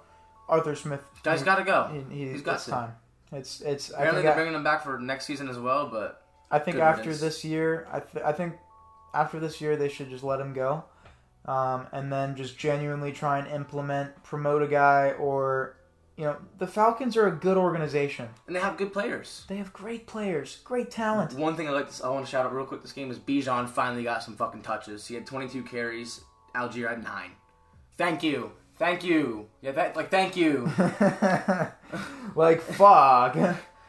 Arthur Smith, Guy's got to go. he, he's got time. It's it's. I Apparently think they're I, bringing him back for next season as well, but I think after this year, I th- I think after this year they should just let him go, um, and then just genuinely try and implement, promote a guy, or you know, the Falcons are a good organization. and they have good players. They have great players, great talent. One thing I like to I want to shout out real quick this game is Bijan finally got some fucking touches. He had 22 carries. Allgeier had nine. Thank you, thank you. Yeah, that like thank you. like fuck.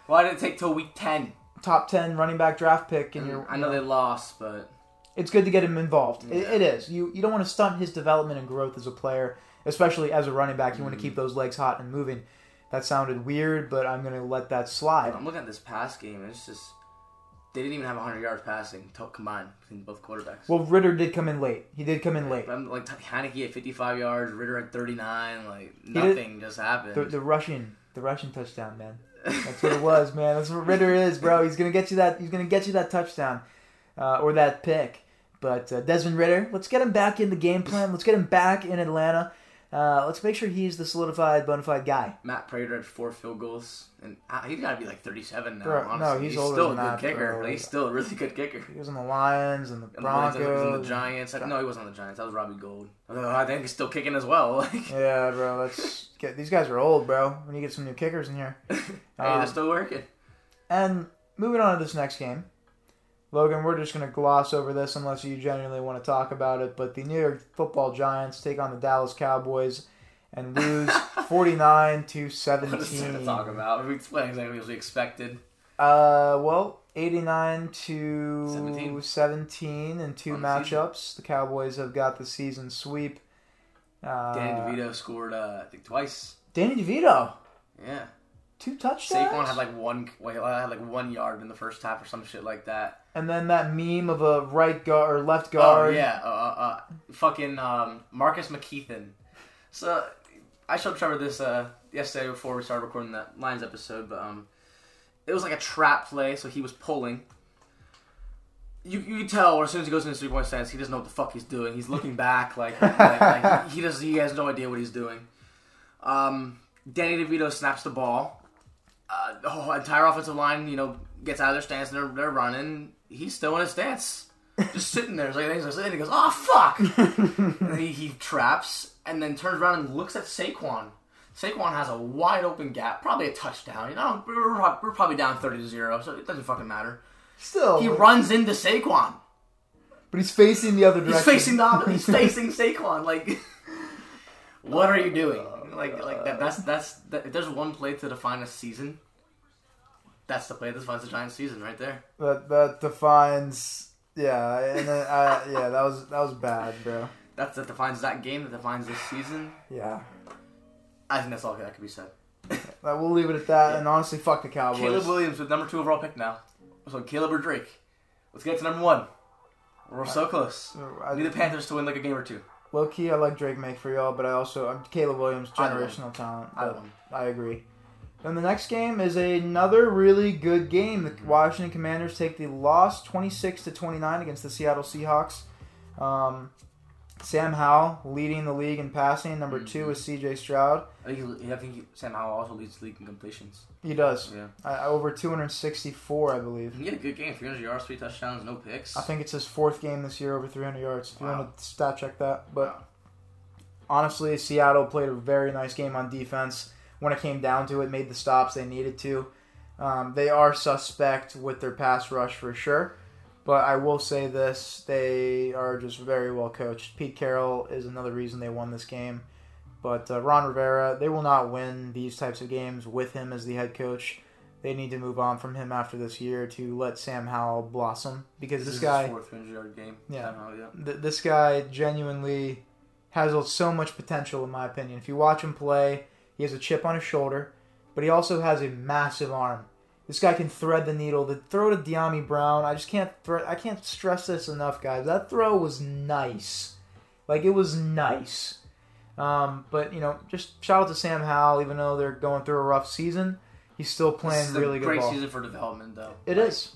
Why did it take till week 10? Top ten running back draft pick, and mm, you're. I know they lost, but it's good to get him involved. It, it is. You you don't want to stunt his development and growth as a player, especially as a running back. You want Mm-hmm. to keep those legs hot and moving. That sounded weird, but I'm going to let that slide. I'm looking at this pass game. and It's just they didn't even have 100 yards passing combined between both quarterbacks. Well, Ridder did come in late. He did come in late. I'm like Heinicke at 55 yards, Ridder at 39. Like did- nothing just happened. The, the rushing, the rushing touchdown, man. That's what it was, man. That's what Ridder is, bro. He's gonna get you that. He's gonna get you that touchdown, uh, or that pick. But uh, Desmond Ridder, let's get him back in the game plan. Let's get him back in Atlanta. Uh, let's make sure he's the solidified, bona fide guy. Matt Prater had four field goals, and uh, he's got to be like 37 now. Bro, no, he's he's still a good that, kicker. He's still a really good kicker. He was on the Lions and the And the Lions, Broncos. he was in the Giants. No, he wasn't on the Giants. That was Robbie Gould. Although I think he's still kicking as well. Like, Yeah, bro. Let's get these guys are old, bro. We need to get some new kickers in here. hey, Um, they're still working. And moving on to this next game, Logan, we're just going to gloss over this unless you genuinely want to talk about it. But the New York Football Giants take on the Dallas Cowboys and lose forty nine to What is there to talk about? We explained exactly what we expected. Uh, well, eighty nine to 17. 17 in two On the season. matchups. The Cowboys have got the season sweep. Uh, Danny DeVito scored, uh, I think, twice. Danny DeVito, Yeah. Two touchdowns. Saquon had like one, wait, had like one yard in the first half or some shit like that. and then that meme of a right guard or left guard. Oh yeah, uh, uh, uh, fucking um, Marcus McKethan. So I showed Trevor this uh, yesterday before we started recording that Lions episode, but um, it was like a trap play. So he was pulling. You you can tell as soon as he goes into three point stance, he doesn't know what the fuck he's doing. He's looking back like like, like he does. He has no idea what he's doing. Um, Danny DeVito snaps the ball. Uh, the whole entire offensive line, you know, gets out of their stance. And they're they're running. He's still in his stance just sitting there. Like he's like, and he goes, "Oh fuck!" he, he traps and then turns around and looks at Saquon. Saquon has a wide open gap, probably a touchdown. You know, we're, we're probably down thirty to zero, so it doesn't fucking matter. Still, He runs into Saquon. but he's facing the other direction. He's facing the other. He's facing Saquon. Like, what are you doing? Like, like that. That's that's. That, if there's one play to define a season, that's the play that defines the Giants' season right there. that that defines. Yeah, and then I, yeah, that was that was bad, bro. That's that defines that game. That defines this season. Yeah, I think that's all that could be said. Uh, we'll leave it at that. And honestly, fuck the Cowboys. Caleb Williams with number two overall pick now. So Caleb or Drake. Let's get to number one. We're so close. I, We need the Panthers to win like a game or two. Low key, I like Drake Maye for y'all, but I also I'm Caleb Williams, generational talent. I. I agree. Then the next game is another really good game. The Washington Commanders take the loss, twenty six to twenty nine against the Seattle Seahawks. Um, Sam Howell leading the league in passing. Number two Mhm. is C.J. Stroud. I think, he, I think he, Sam Howell also leads the league in completions. He does Yeah. uh, over two hundred sixty four, I believe. He had a good game. 300 yards, three touchdowns, no picks. I think it's his fourth game this year over 300 yards. If you want to stat check that, but Wow. honestly, Seattle played a very nice game on defense. When it came down to it, made the stops they needed to. Um, they are suspect with their pass rush for sure, but I will say this: they are just very well coached. Pete Carroll is another reason they won this game, but uh, Ron Rivera, they will not win these types of games with him as the head coach. They need to move on from him after this year to let Sam Howell blossom because this, is guy. fourth 300 yard game. Yeah. Howell, yeah. th- this guy genuinely has so much potential in my opinion. If you watch him play, he has a chip on his shoulder, but he also has a massive arm. This guy can thread the needle. The throw to Dyami Brown, I just can't thre- I can't stress this enough, guys. That throw was nice, like it was nice. Um, but you know, just shout out to Sam Howell. Even though they're going through a rough season, he's still playing really good great ball. season for development, though. It Like, is.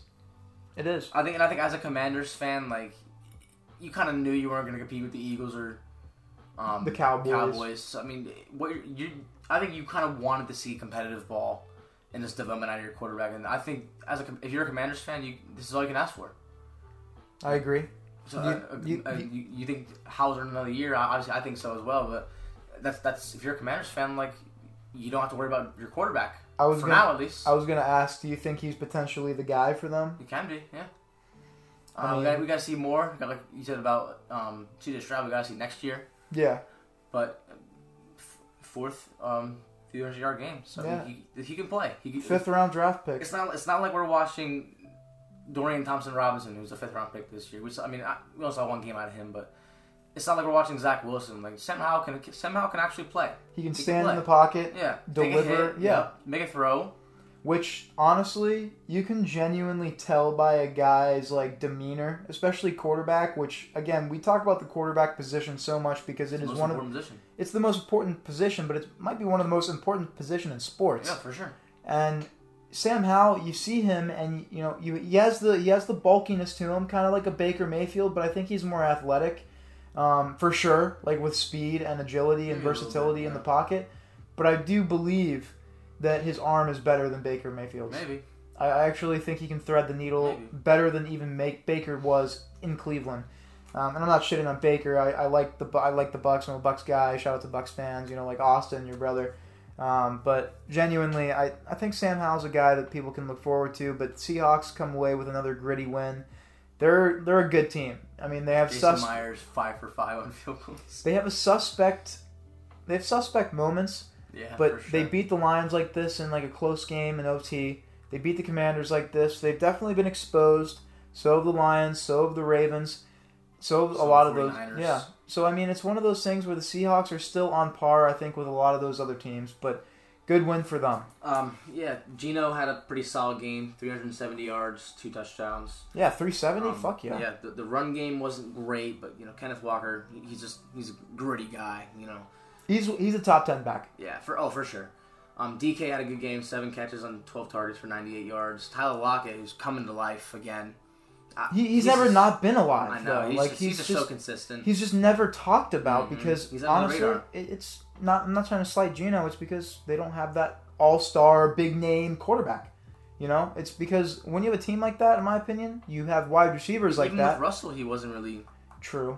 It is. I think, and I think as a Commanders fan, like you kind of knew you weren't going to compete with the Eagles or um, The Cowboys. Cowboys. I mean, what you? I think you kind of wanted to see competitive ball in this development out of your quarterback, and I think as a if you're a Commanders fan, you this is all you can ask for. I agree. So You- uh, you- uh, you, you think Hauser in another year? Obviously, I think so as well. But that's that's if you're a Commanders fan, like you don't have to worry about your quarterback I was for gonna, now, at least. I was gonna ask, do you think he's potentially the guy for them? He can be, yeah. I we, mean- got, we got to see more. We got, like you said about um, CJ Stroud, we got to see next year. Yeah. But f- fourth, um, 300 yard game, so Yeah. he, he, can play. He, Fifth round draft pick. It's not. It's not like we're watching Dorian Thompson Robinson, who's a fifth round pick this year. We saw, I mean, I, we only saw one game out of him, but it's not like we're watching Zach Wilson. Like somehow can somehow can actually play. He can He stand can in the pocket, Yeah, Deliver, hit, yeah. yep, make a throw. which honestly, you can genuinely tell by a guy's like demeanor, especially quarterback. Which again, we talk about the quarterback position so much because it It's is one of position. It's the most important position, but it might be one of the most important position in sports. Yeah, for sure. And Sam Howell, you see him, and you know you he has the he has the bulkiness to him, kind of like a Baker Mayfield, but I think he's more athletic, um, for sure, like with speed and agility and Maybe versatility bit, in the pocket. But I do believe that his arm is better than Baker Mayfield's. Maybe. I I actually think he can thread the needle Maybe. better than even make Baker was in Cleveland. Um, and I'm not shitting on Baker. I, I like the I like the Bucks. I'm a Bucks guy. Shout out to Bucks fans. You know, like Austin, your brother. Um, but genuinely, I, I think Sam Howell's a guy that people can look forward to. But Seahawks come away with another gritty win. They're they're a good team. I mean, they have Jason sus- Myers five for five on field goals. they have a suspect. They have suspect moments. Yeah, But for they beat the Lions like this in like a close game in OT. They beat the Commanders like this. They've definitely been exposed. So have the Lions. So have the Ravens. So a lot of those. Yeah. So I mean, it's one of those things where the Seahawks are still on par, I think, with a lot of those other teams. But good win for them. Um, yeah, Gino had a pretty solid game. 370 yards, two touchdowns. Yeah, three seventy. Um, Fuck yeah. Yeah, the, the run game wasn't great, but you know Kenneth Walker, he's just he's a gritty guy. You know, He's he's a top ten back. yeah, for oh for sure. Um, DK had a good game, seven catches on 12 targets for 98 yards. Tyler Lockett, who's coming to life again. Uh, He, he's, never just- not been alive I know though. he's like just, he's, he's just, so consistent. he's just never talked about Mhm. because He's honestly, it, it's not. I'm not trying to slight Gino. It's because they don't have that all-star, big name quarterback. You know, it's because when you have a team like that, in my opinion, you have wide receivers like Even that. with Russell, he wasn't really. True,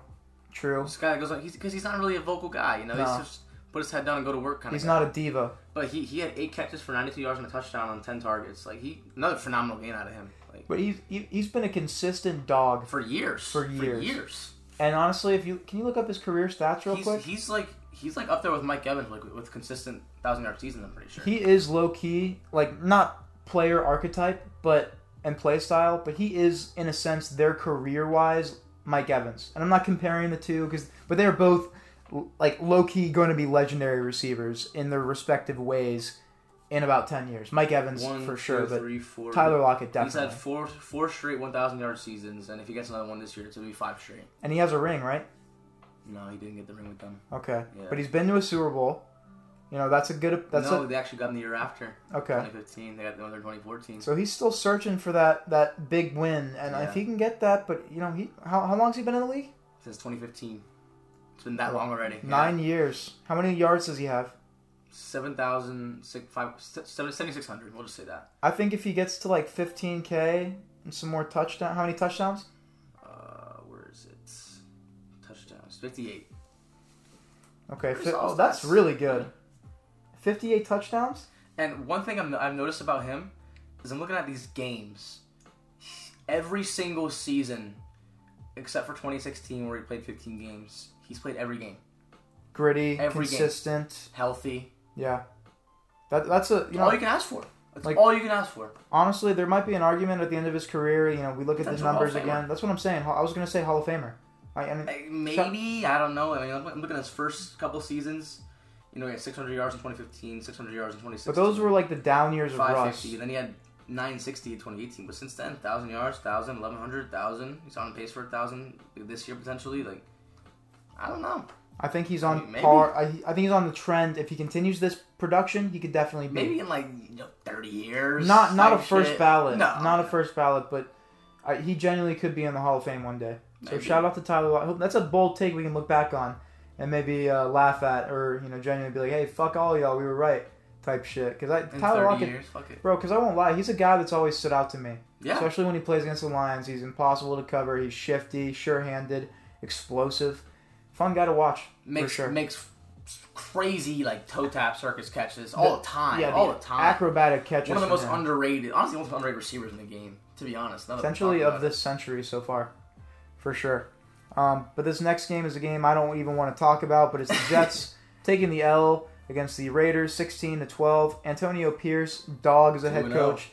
true. This guy goes on because he's, not really a vocal guy. You know, No. he's just put his head down and go to work kind He's of. He's not a diva. But he, he had eight catches for 92 yards and a touchdown on 10 targets. Like he another phenomenal game out of him. But he's he, he's been a consistent dog. for years. For years. years. And honestly, if you can you look up his career stats real He's, quick? he's like he's like up there with Mike Evans, like with consistent thousand yard seasons. I'm pretty sure. He is low key, like not player archetype, but and play style, but he is in a sense their career wise Mike Evans. And I'm not comparing the two because, but they're both like low key going to be legendary receivers in their respective ways in about ten years. Mike Evans One, for two, sure, but three, four. Tyler Lockett definitely. He's had four four straight 1,000 yard seasons, and if he gets another one this year, it's gonna be five straight. and he has a ring, right? No, he didn't get the ring with them. Okay, Yeah. but he's been to a Super Bowl. You know that's a good. That's no, they actually got him the year after. okay. 2015. They got in 2014. So he's still searching for that that big win, and Yeah. if he can get that, but you know he how how long's he been in the league? Since 2015. It's been that long already. Yeah. Nine years. How many yards does he have? 7,600. We'll just say that. I think if he gets to like 15k and some more touchdowns, how many touchdowns? Uh, where is it? Touchdowns. 58. Okay, fi- oh that's really good. 58 touchdowns. And one thing I'm, I've noticed about him is I'm looking at these games. Every single season, except for 2016 where he played 15 games, he's played every game. Gritty, Every game. consistent. Healthy. Yeah, that that's a you know all you can ask for. That's like- all you can ask for. honestly there might be an argument at the end of his career. You know, we look at the Hall of numbers again. That's what I'm saying. I was gonna say Hall of Famer. I, I mean, Maybe I don't know. I mean, I'm looking at his first couple seasons. You know, he had 600 yards in 2015, 600 yards in 2016. but those were like the down years of Russ. 550. Then he had 960 in 2018. But since then, 1,000 yards, 1,000, 1,100, 1,000. He's on pace for 1,000 this year potentially. Like, I don't know. I think he's on Maybe. par. I, I think he's on the trend. If he continues this production, he could definitely be. Maybe in like you know, 30 years. not not a first shit. ballot. No, not a first ballot, but I, he genuinely could be in the Hall of Fame one day. So Maybe. shout out to Tyler. I hope that's a bold take we can look back on and maybe uh, laugh at, or you know, genuinely be like, "Hey, fuck all y'all, we were right," type shit. Because I In Tyler Lockett, years, fuck it. bro. Because I won't lie, he's a guy that's always stood out to me. Yeah. Especially when he plays against the Lions, he's impossible to cover. He's shifty, sure-handed, explosive. Fun guy to watch makes for sure. makes crazy like toe tap circus catches all the, time. yeah, all the time. acrobatic catches. One of the most him. underrated, honestly, one of the most underrated receivers in the game. To be honest, essentially of this century so far, for sure. Um, but this next game is a game I don't even want to talk about. But it's the Jets taking the L against the Raiders, sixteen to twelve. Antonio Pierce, dog as a head coach.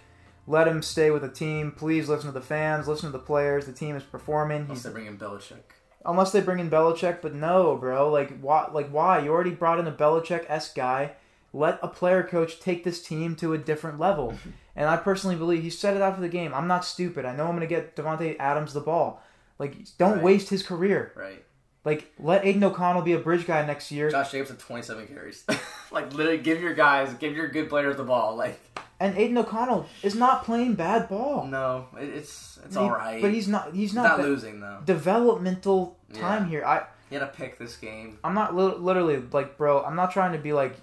Let him stay with the team. Please listen to the fans. Listen to the players. The team is performing. Unless He's, they bring in Belichick. Unless they bring in Belichick, but no, bro. Like why? Like why? You already brought in a Belichick s guy. Let a player coach take this team to a different level. and I personally believe he set it out for the game. I'm not stupid. I know I'm going to get Davante Adams the ball. Like don't Right. waste his career. Right. Like let Aidan O'Connell be a bridge guy next year. Josh Jacobs had 27 carries. like literally, give your guys, give your good players the ball. Like And Aidan O'Connell is not playing bad ball. No, it, it's it's all right. But he's not. He's He's not, not losing though. developmental time Yeah. here. I He had to pick this game. I'm not li- literally like, bro. I'm not trying to be like.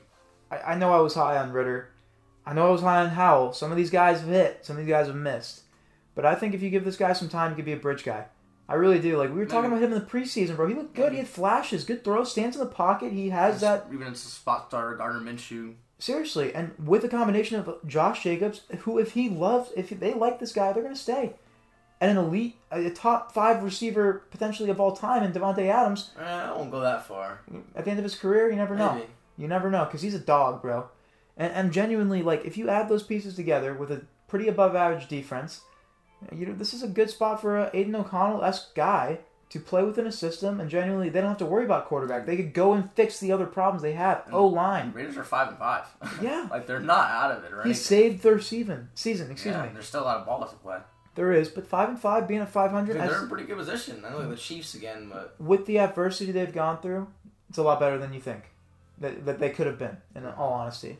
I, I know I was high on Ridder. I know I was high on Howell. Some of these guys have hit. Some of these guys have missed. But I think if you give this guy some time, he could be a bridge guy. I really do. Like we were talking Maybe. about him in the preseason, bro. He looked good. He had flashes, good throws, stands in the pocket. He has that even it's a spot starter, Gardner Minshew. Seriously, and with a combination of Josh Jacobs, who if he loves, if they like this guy, they're gonna stay. And an elite, a top five receiver potentially of all time, in Davante Adams. Eh, I won't go that far. At the end of his career, you never know. Maybe. You never know because he's a dog, bro. And, and genuinely, like if you add those pieces together with a pretty above average defense, you know this is a good spot for a Aidan O'Connell esque guy to play within a system. And genuinely, they don't have to worry about quarterback. They could go and fix the other problems they have. O line. Raiders are five and five. Yeah. like they're not out of it, right? He saved their season. Season, excuse yeah, me. There's still a lot of ball left to play. There is, but five and five, being at five hundred, they're in a pretty good position. I know the Chiefs again, but with the adversity they've gone through, it's a lot better than you think that, that they could have been. In all honesty,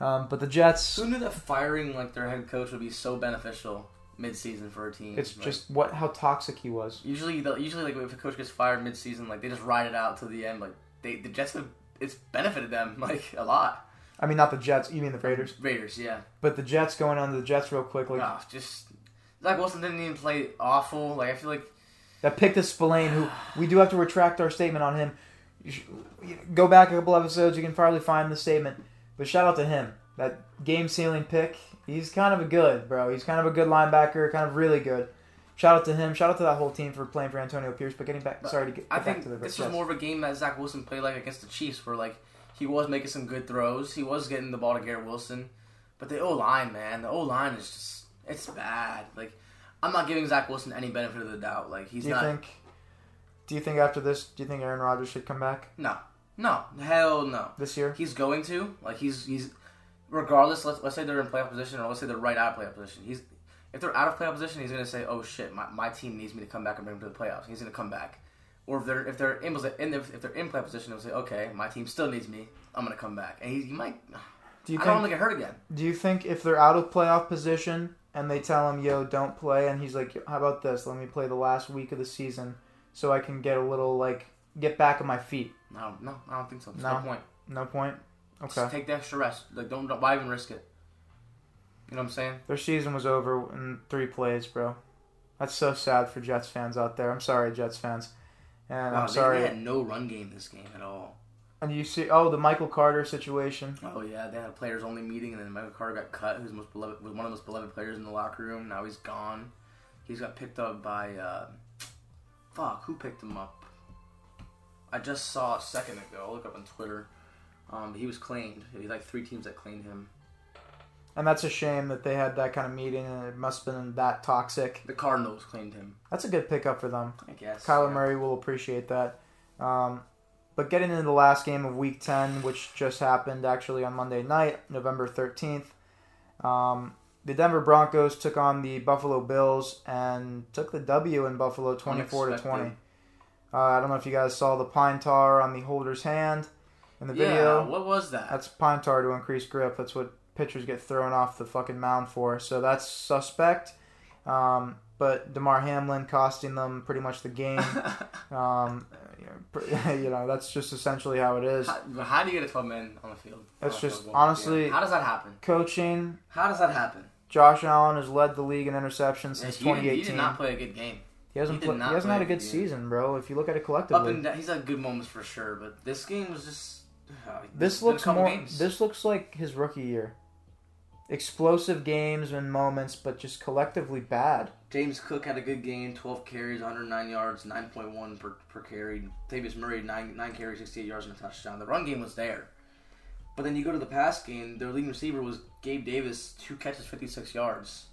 um, but the Jets. who knew that firing like their head coach would be so beneficial mid-season for a team? It's Like, just what how toxic he was. usually the, usually like if a coach gets fired mid-season, like they just ride it out to the end. Like they the Jets have it's benefited them like a lot. I mean, not the Jets. You mean the Raiders? Raiders, yeah. But the Jets going on to the Jets real quick. Like Ah, just Zach Wilson didn't even play awful. Like I feel like that picked a Spillane, who we do have to retract our statement on him. Should, go back a couple episodes. You can probably find the statement. But shout out to him. That game sealing pick. He's kind of a good bro. He's kind of a good linebacker. Kind of really good. Shout out to him. Shout out to that whole team for playing for Antonio Pierce. But getting back, But sorry to get, I get back think to the this was more of a game that Zach Wilson played like against the Chiefs, where like he was making some good throws, he was getting the ball to Garrett Wilson, but the O line, man, the O line is just it's bad. Like I'm not giving Zach Wilson any benefit of the doubt. Like he's do you not. think? Do you think after this, do you think Aaron Rodgers should come back No, no, hell no. this year? He's going to like he's he's regardless. Let's let's say they're in playoff position, or let's say they're right out of playoff position. He's if they're out of playoff position, he's gonna say, "Oh shit, my, my team needs me to come back and bring them to the playoffs." He's gonna come back. Or if they're if they're in, in if they're in playoff position, they'll say, "Okay, my team still needs me. I'm gonna come back." And he, he might. Do you I think? don't want to get hurt again. Do you think if they're out of playoff position and they tell him, "Yo, don't play," and he's like, "How about this? Let me play the last week of the season so I can get a little like get back on my feet." No, no, I don't think so. There's no, No. point. No point. Just take the extra rest. Like don't, don't why even risk it? You know what I'm saying? Their season was over in three plays, bro. That's so sad for Jets fans out there. I'm sorry, Jets fans, and Wow, I'm sorry. They, had no run game this game at all. And you see, oh, the Michael Carter situation. Oh yeah, they had a players only meeting, and then Michael Carter got cut. Who's most beloved was one of the most beloved players in the locker room. Now he's gone. He's got picked up by uh, fuck. Who picked him up? I just saw a second ago. I'll look up on Twitter. Um, he was claimed. He like three teams that claimed him. And that's a shame that they had that kind of meeting and it must have been that toxic. The Cardinals claimed him. That's a good pickup for them. I guess. Kyler yeah. Murray will appreciate that. Um, but getting into the last game of Week 10, which just happened actually on Monday night, November 13th, um, the Denver Broncos took on the Buffalo Bills and took the W in Buffalo 24 to 20. Uh, I don't know if you guys saw the pine tar on the holder's hand in the Yeah. video. What was that? That's pine tar to increase grip. That's what pitchers get thrown off the fucking mound for. So that's suspect. Um, but Damar Hamlin costing them pretty much the game. Um, you, know, pr- you know, that's just essentially how it is. how, how do you get a 12 man on the field? That's just- field? honestly- how does that happen? Coaching, How does that happen? Josh Allen has led the league in interceptions since he, did, he 2018. did not play a good game. he hasn't he he hasn't had a good game. season, bro. If you look at it Up collectively, and down, he's had good moments for sure, but this game was just. Uh, this looks more. games. This looks like his rookie year. Explosive games and moments, but just collectively bad. James Cook had a good game, 12 carries, 109 yards, 9.1 per, per carry. Tavius Murray, 9, 9 carries, 68 yards, and a touchdown. The run game was there. But then you go to the pass game, their leading receiver was Gabe Davis, 2 catches, 56 yards.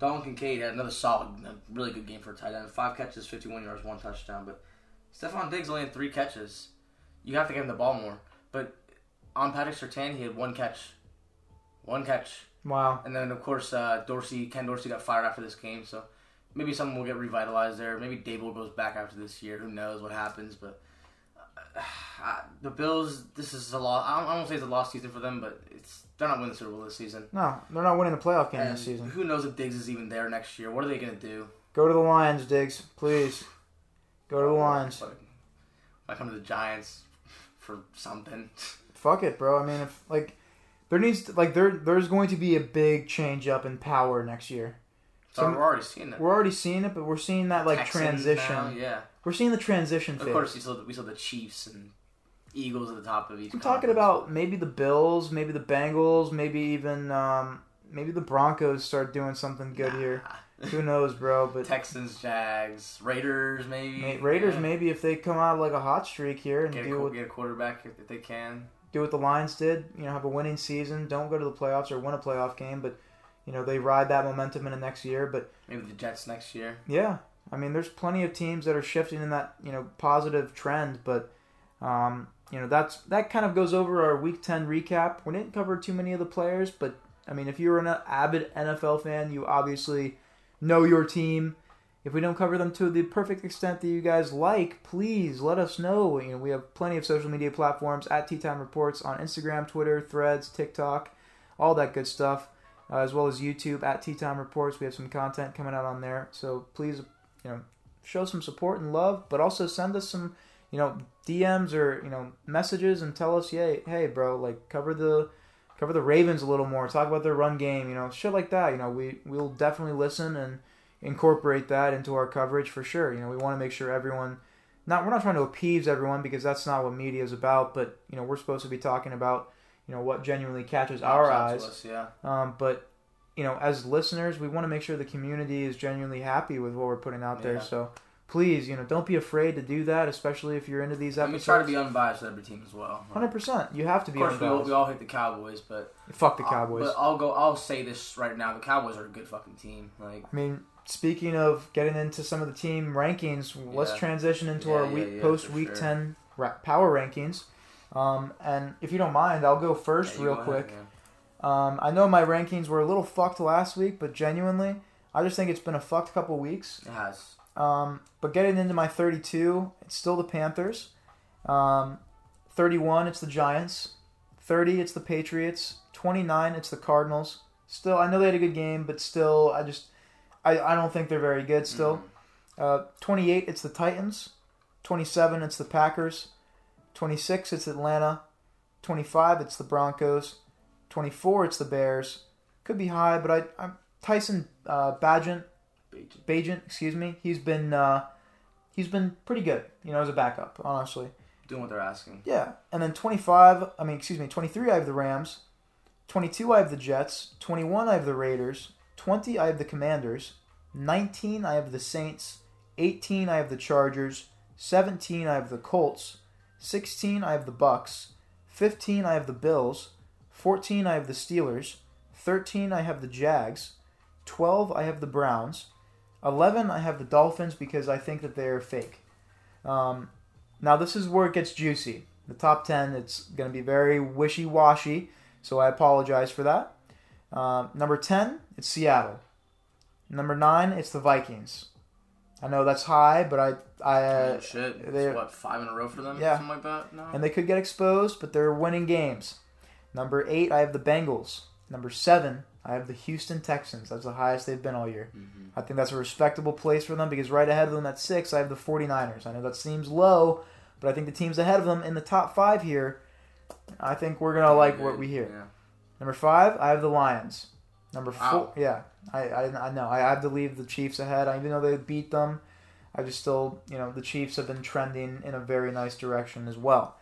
Dalton Kincaid had another solid, really good game for a tight end. 5 catches, 51 yards, 1 touchdown. But Stefon Diggs only had 3 catches. You have to give him the ball more. But on Patrick Sertan, he had 1 catch. 1 catch. Wow. And then of course uh, Dorsey, Ken Dorsey got fired after this game, so maybe something will get revitalized there. Maybe Daboll goes back after this year. Who knows what happens? But Uh, the Bills. This is a loss. I don't, I don't say it's a lost season for them, but it's they're not winning the Super Bowl this season. No, they're not winning the playoff game And this season. who knows if Diggs is even there next year? What are they gonna do? Go to the Lions, Diggs, please. Go to the Lions. Might come to the Giants for something. Fuck it, bro. I mean, if like there needs to, like there there's going to be a big change up in power next year. So we're already seeing that. We're already seeing it, but we're seeing that like Texans transition. now, yeah. We're seeing the transition Of phase. course, we saw, we saw the Chiefs and Eagles at the top of each. I'm talking about maybe the Bills, maybe the Bengals, maybe even um, maybe the Broncos start doing something good here. Who knows, bro? But Texans, Jags, Raiders, maybe. Ma- Raiders, Yeah. maybe if they come out like a hot streak here and Get a, do what, get a quarterback if, they can. do what the Lions did, you know, have a winning season, don't go to the playoffs or win a playoff game, but you know they ride that momentum into next year. But Maybe the Jets next year. yeah, I mean, there's plenty of teams that are shifting in that you know positive trend, but um, you know that's that kind of goes over our Week Ten recap. We didn't cover too many of the players, but I mean, if you're an avid NFL fan, you obviously know your team. If we don't cover them to the perfect extent that you guys like, please let us know. You know, we have plenty of social media platforms at Tea Time Reports on Instagram, Twitter, Threads, TikTok, all that good stuff, uh, as well as YouTube at Tea Time Reports. We have some content coming out on there, so please, you know, show some support and love, but also send us some, you know, DMs or you know messages and tell us, yeah, hey, bro, like cover the cover the Ravens a little more, talk about their run game, you know, shit like that. You know, we we'll definitely listen and incorporate that into our coverage for sure. You know, we want to make sure everyone not we're not trying to appease everyone because that's not what media is about, but you know, we're supposed to be talking about, you know, what genuinely catches our eyes. us, yeah. Um, but you know, as listeners, we want to make sure the community is genuinely happy with what we're putting out there. So please, you know, don't be afraid to do that, especially if you're into these And we episodes. try to be unbiased with every team as well. Hundred percent. You have to be. Of course, we all, we all hate the Cowboys, but Fuck the I'll- Cowboys. but I'll go. I'll say this right now: the Cowboys are a good fucking team. Like, I mean, speaking of getting into some of the team rankings, let's transition into Yeah, our week yeah, post Week sure. ten ra- power rankings. Um, and if you don't mind, I'll go first yeah, real go ahead, quick. yeah. Um, I know my rankings were a little fucked last week, but genuinely, I just think it's been a fucked couple weeks. It has. Um, but getting into my 32, it's still the Panthers. Um, 31, it's the Giants. 30, it's the Patriots. 29, it's the Cardinals. Still, I know they had a good game, but still, I just, I, I don't think they're very good still. Mhm. Uh, 28, it's the Titans. 27, it's the Packers. 26, it's Atlanta. 25, it's the Broncos. 24, it's the Bears. Could be high, but I, I'm Tyson uh, Badgett, Beijing. Bagent, excuse me. He's been uh, he's been pretty good, you know, as a backup, honestly. Doing what they're asking. Yeah, and then 25, I mean, excuse me, 23 I have the Rams. 22 I have the Jets. 21 I have the Raiders. 20 I have the Commanders. 19 I have the Saints. 18 I have the Chargers. 17 I have the Colts. 16 I have the Bucks. 15 I have the Bills. 14 I have the Steelers. 13 I have the Jags. 12 I have the Browns. 11 I have the Dolphins because I think that they are fake. Um, now this is where it gets juicy. The top 10 it's going to be very wishy-washy, so I apologize for that. Um, number 10 it's Seattle. Number 9 it's the Vikings. I know that's high, but I I uh, shit. It's they- what five in a row for them? Yeah. Something like that. No. and they could get exposed, but they're winning games. Number eight, I have the Bengals. Number seven, I have the Houston Texans. That's the highest they've been all year. Mhm. I think that's a respectable place for them because right ahead of them at six, I have the 49ers. I know that seems low, but I think the teams ahead of them in the top five here, I think we're going to like what we hear. Yeah. Number five, I have the Lions. Number four, yeah, I, I, I know. I have to leave the Chiefs ahead. I Even though they beat them, I just still, you know, the Chiefs have been trending in a very nice direction as well.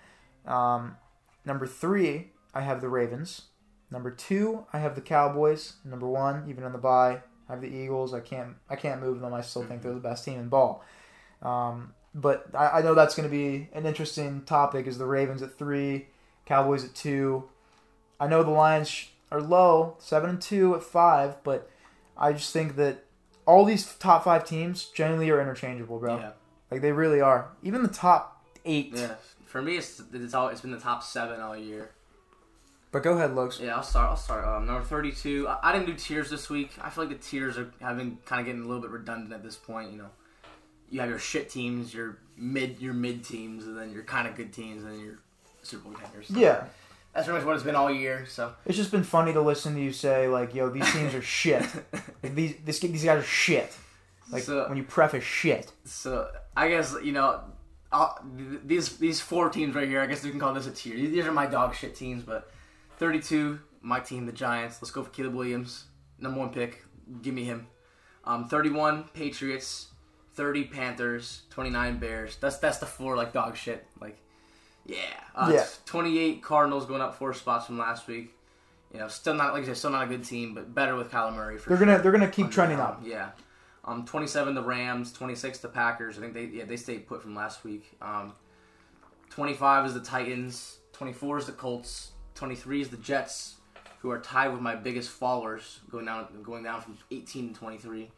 Um, number three, I have the Ravens. Number two, I have the Cowboys. Number one, even on the bye, I have the Eagles. I can't, I can't move them. I still think they're the best team in ball. Um, but I, I know that's going to be an interesting topic. Is the Ravens at three, Cowboys at two. I know the Lions are low, seven and two at five, but I just think that all these top five teams generally are interchangeable, bro. Yeah. Like they really are. Even the top eight. Yeah. For me, it's it's all it's been the top seven all year. But go ahead, Lokes. Yeah, I'll start. I'll start. Um, number thirty-two. I, I didn't do tiers this week. I feel like the tiers are have been kind of getting a little bit redundant at this point. You know, you have your shit teams, your mid your mid teams, and then your kind of good teams, and then your Super Bowl contenders. So Yeah, that's pretty much what it's been all year. So it's just been funny to listen to you say like, "Yo, these teams are shit. Like, these this, these guys are shit." Like So- when you preface shit. So I guess you know I'll, these these four teams right here. I guess you can call this a tier. These are my dog shit teams. But 32, my team, the Giants. Let's go for Caleb Williams, number one pick. Give me him. Um, 31 Patriots, 30 Panthers, 29 Bears. That's that's the four like dog shit. Like yeah, uh, Yeah. 28 Cardinals going up four spots from last week. You know, still not like I said, still not a good team, but better with Kyler Murray for They're sure. gonna they're gonna keep trending up. Yeah. Um, 27 the Rams, 26 the Packers. I think they yeah they stayed put from last week. Um, 25 is the Titans, 24 is the Colts, 23 is the Jets, who are tied with my biggest followers going down going down from 18 to 23.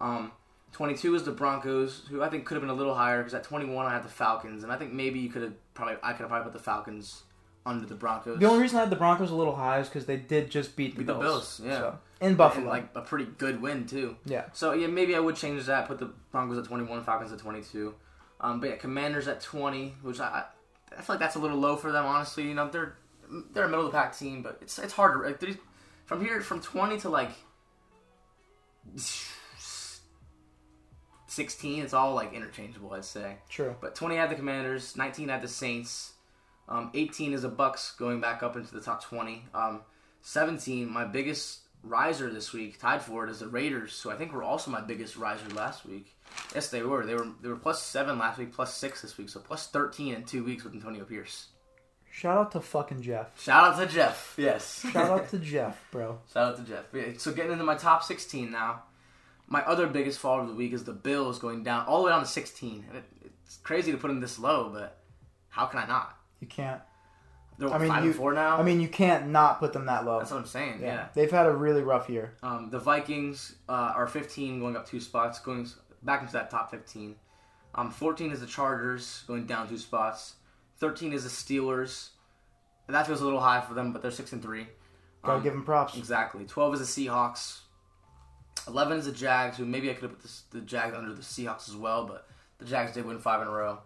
Um, 22 is the Broncos, who I think could have been a little higher because at 21 I had the Falcons, and I think maybe you could have probably I could have probably put the Falcons under the Broncos. The only reason I had the Broncos a little high is because they did just beat the Beat the Bills. Bills, yeah. So, in And, Buffalo. like a pretty good win too. yeah. So yeah, maybe I would change that. Put the Broncos at twenty one, Falcons at twenty two. Um, but yeah, Commanders at twenty, which I, I I feel like that's a little low for them. Honestly, you know they're they're a middle of the pack team, but it's it's hard to like from here from twenty to like sixteen. It's all like interchangeable, I'd say. True. But 20 had the Commanders, 19 had the Saints, um, 18 is the Bucks going back up into the top 20. Um, 17, my biggest riser this week, tied for it, is the Raiders, who I think were also my biggest riser last week. Yes, they were. They were they were plus seven last week, plus six this week, so plus 13 in two weeks with Antonio Pierce. Shout out to fucking Jeff. Shout out to Jeff. Yes. Shout out to Jeff, bro. Shout out to Jeff. Yeah, So getting into my top 16 now. My other biggest fall of the week is the Bills going down all the way down to 16. And it, it's crazy to put them this low, but how can I not? You can't. They're I mean, five you- and four now. I mean, you can't not put them that low. that's what I'm saying. Yeah. They've had a really rough year. Um, the Vikings uh, are 15, going up two spots, going back into that top 15. Um, 14 is the Chargers, going down two spots. 13 is the Steelers. And that feels a little high for them, but they're six and three. Gotta Um, give them props. Exactly. 12 is the Seahawks. 11 is the Jags, who maybe I could have put this, the Jags under the Seahawks as well, but the Jags did win five in a row.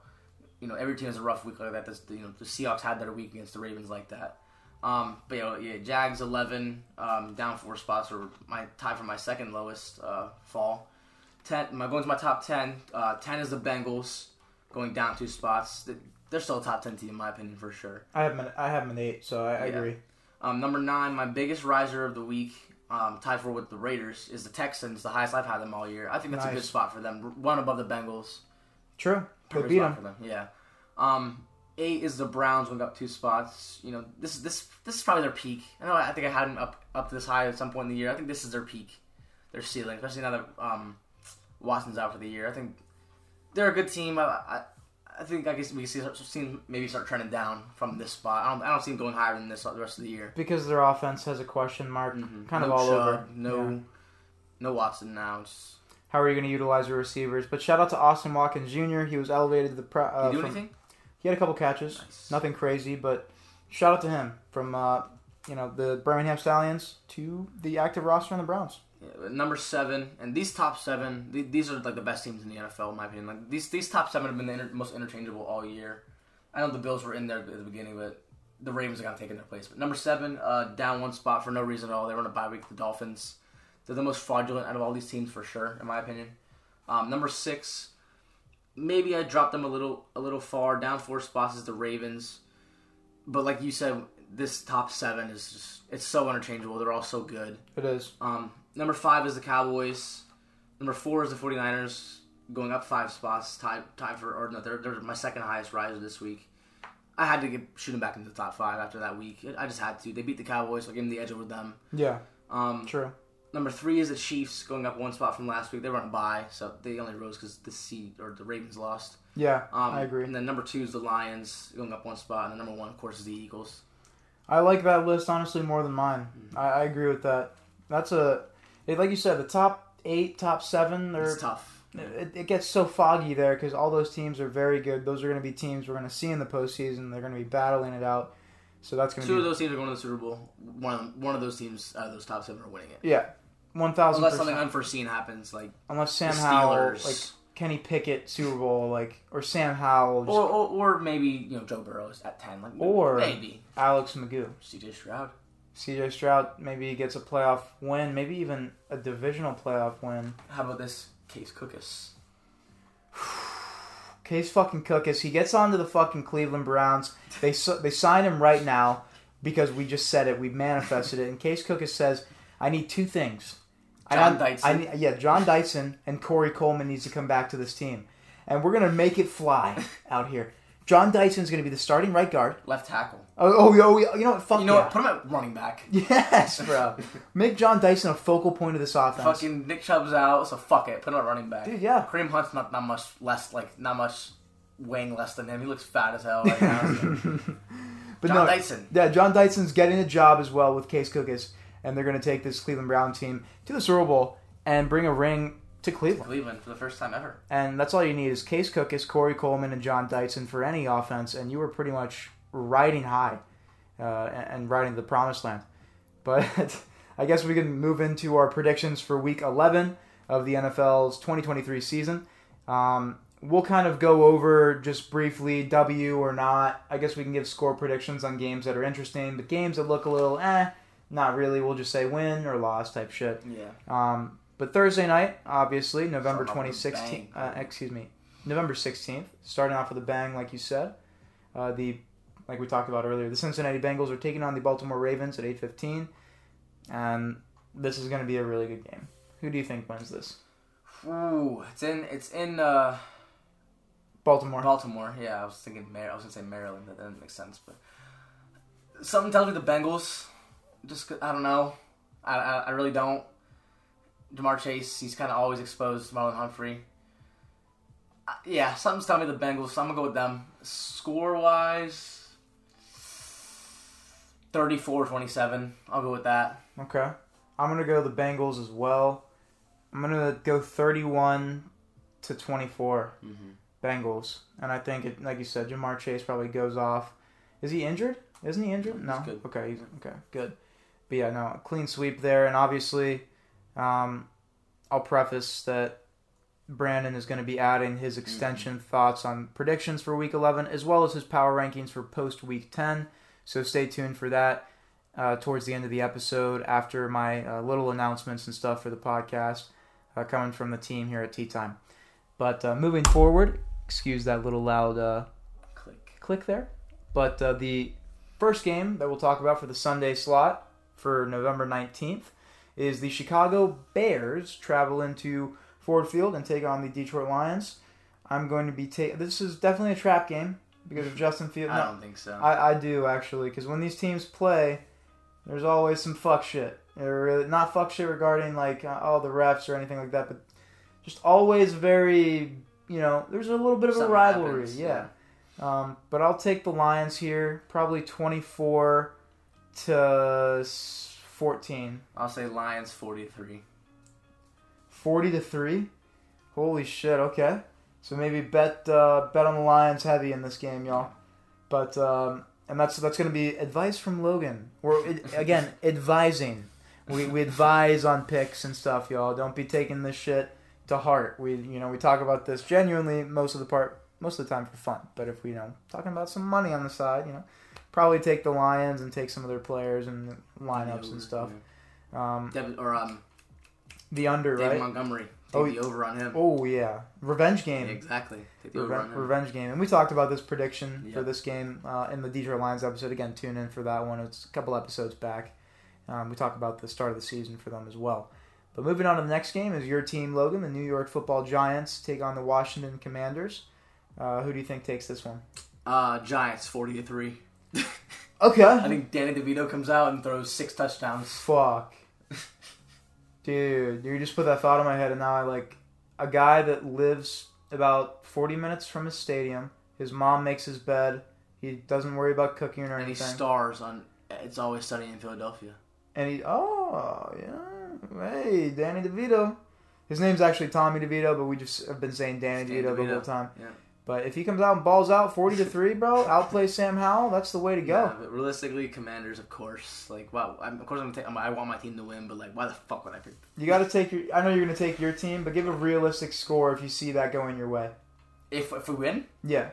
You know, every team has a rough week like that. That's, you know, the Seahawks had their week against the Ravens like that. Um, but you know, yeah, Jags 11, um, down four spots, or my tie for my second lowest uh, fall. 10, my going to my top 10. Uh, 10 is the Bengals, going down two spots. They- They're still a top 10 team in my opinion for sure. I have them. I have them an eight, so I, I Yeah. agree. Um, number nine, my biggest riser of the week, um, tied for with the Raiders, is the Texans. The highest I've had them all year. I think that's a good spot for them. One above the Bengals. True. Perfect beat them. for them. Yeah. Um, eight is the Browns going up two spots. You know, this this this is probably their peak. I know. I think I had them up up this high at some point in the year. I think this is their peak, their ceiling, especially now that um, Watson's out for the year. I think they're a good team. I, I, I think I guess we see, see maybe start trending down from this spot. I don't, I don't see them going higher than this the rest of the year. Because their offense has a question mark, Mhm. kind of all Chubb, over. No, Yeah. no Watson now. It's, How are you going to utilize your receivers? But shout out to Austin Watkins Jr. He was elevated to the. Pro, uh, you do from- anything? He had a couple catches. Nice. Nothing crazy, but shout out to him from uh, you know the Birmingham Stallions to the active roster on the Browns. Number seven, and these top seven, th- these are like the best teams in the NFL, in my opinion. Like these, these top seven have been the inter- most interchangeable all year. I know the Bills were in there at the beginning, but the Ravens are kind of taking their place. But number seven, uh, down one spot for no reason at all. They were on a bye week. The Dolphins, they're the most fraudulent out of all these teams for sure, in my opinion. Um, number six, maybe I dropped them a little, a little far. Down four spots is the Ravens, but like you said, this top seven is just it's so interchangeable. They're all so good. It is. Um, number five is the Cowboys. Number four is the 49ers, going up five spots, tied, tied for, or no, they're, they're my second highest riser this week. I had to get shoot them back into the top five after that week. I just had to. They beat the Cowboys, so I gave them the edge over them. Yeah, Um, true. number three is the Chiefs, going up one spot from last week. They were on a bye, so they only rose because the seed or the Ravens lost. Yeah, Um, I agree. And then number two is the Lions, going up one spot, and then number one, of course, is the Eagles. I like that list honestly more than mine. Mm-hmm. I, I agree with that. That's a like you said, the top eight, top seven. They're It's tough. it, it gets so foggy there because all those teams are very good. Those are going to be teams we're going to see in the postseason. They're going to be battling it out. So that's going to Two of those teams are going to the Super Bowl. One of them, one of those teams out of those top seven are winning it. yeah, one thousand Unless something unforeseen happens, like Unless Sam Howell like Kenny Pickett Super Bowl like or Sam Howell, just Or, or or maybe you know Joe Burrow's at ten. Like Or- maybe Alex McGough. C.J. Stroud. C.J. Stroud maybe he gets a playoff win, maybe even a divisional playoff win. How about this Case Cookus? Case fucking Cookus, he gets onto the fucking Cleveland Browns. They they sign him right now because we just said it, we manifested it. And Case Cookus says, "I need two things. John I Dyson. need- yeah, John Dyson and Corey Coleman needs to come back to this team, and we're gonna make it fly out here. John Dyson's gonna be the starting right guard. Left tackle. Oh, oh, oh you know what? Fuck you know yeah. what? Put him at running back. Yes, bro. Make John Dyson a focal point of this offense. Fucking Nick Chubb's out, so fuck it. Put him at running back. Dude, yeah. Kareem Hunt's not not much less like not much weighing less than him. He looks fat as hell right now. But John no, Dyson. Yeah, John Dyson's getting a job as well with Case Cookus, and they're going to take this Cleveland Brown team to the Super Bowl and bring a ring to Cleveland. Cleveland for the first time ever. And that's all you need is Case Cookus Corey Coleman, and John Dyson for any offense, and you were pretty much riding high uh, and and riding the promised land. But I guess we can move into our predictions for Week 11 of the NFL's 2023 season. Um, we'll kind of go over just briefly W or not. I guess we can give score predictions on games that are interesting, but games that look a little eh, not really. We'll just say win or loss type shit. Yeah. Um, but Thursday night, obviously, November Starting off with a 2016. Uh, excuse me, November 16th. Starting off with a bang, like you said. Uh, the like we talked about earlier, the Cincinnati Bengals are taking on the Baltimore Ravens at 8:15, and this is going to be a really good game. Who do you think wins this? Ooh, it's in it's in uh, Baltimore. Baltimore. Yeah, I was thinking Mar- I was gonna say Maryland. That doesn't make sense, but something tells me the Bengals. Just I don't know. I I, I really don't. Ja'Marr Chase, he's kind of always exposed. to Marlon Humphrey. Uh, yeah, something's telling me the Bengals. So I'm gonna go with them. Score wise, 34-27. I'll go with that. Okay. I'm going to go the Bengals as well. I'm going to go 31 to 24 Mm-hmm. Bengals, and I think it, like you said, Ja'Marr Chase probably goes off. Is he injured? Isn't he injured? He's no. good. Okay. He's, okay. Good. But yeah, no, clean sweep there, and obviously, um, I'll preface that Brandon is going to be adding his extension thoughts on predictions for Week 11, as well as his power rankings for post Week 10. So stay tuned for that uh, towards the end of the episode after my uh, little announcements and stuff for the podcast uh, coming from the team here at Tea Time. But uh, moving forward, excuse that little loud uh, Click. click there. But uh, the first game that we'll talk about for the Sunday slot for November 19th is the Chicago Bears travel into Ford Field and take on the Detroit Lions. I'm going to be taking. This is definitely a trap game because of Justin Fields. I don't think so. I, I do actually, because when these teams play, there's always some fuck shit. Really, not fuck shit regarding like uh, all the refs or anything like that, but just always very, you know, there's a little bit of a rivalry. happens, yeah. Um, but I'll take the Lions here, probably 24 to 14, I'll say Lions 43. 40 to three. Holy shit! Okay, so maybe bet uh, bet on the Lions heavy in this game, y'all. But um, and that's that's gonna be advice from Logan. We're it, again advising. We, we advise on picks and stuff, y'all. Don't be taking this shit to heart. We you know we talk about this genuinely most of the part most of the time for fun. But if we you know talking about some money on the side, you know, probably take the Lions and take some of their players and lineups and stuff. Um, Devin, or um, the under David right. Montgomery. Take Oh, the over on him. Oh yeah, revenge game. Exactly. Take the over on Reven- him. revenge game, and we talked about this prediction for this game uh, in the Detroit Lions episode. Again, tune in for that one. It's a couple episodes back. Um, we talked about the start of the season for them as well. But moving on to the next game is your team, Logan. The New York Football Giants take on the Washington Commanders. Uh, who do you think takes this one? Uh, Giants 40 to 3. Okay. I think Danny DeVito comes out and throws six touchdowns. Fuck. Dude, you just put that thought in my head, and now I like a guy that lives about 40 minutes from his stadium. His mom makes his bed. He doesn't worry about cooking or anything. And he stars on It's Always Sunny in Philadelphia. And he, oh yeah, hey, Danny DeVito. His name's actually Tommy DeVito, but we just have been saying Danny Danny DeVito, the whole time. Yeah. But if he comes out and balls out forty to three, bro, outplay Sam Howell, that's the way to go. Yeah, but realistically, Commanders, of course. Like, wow, I'm, of course I'm gonna take. I want my team to win, but like, why the fuck would I pick? You got to take your. I know you're going to take your team, but give a realistic score if you see that going your way. If if we win, Yeah.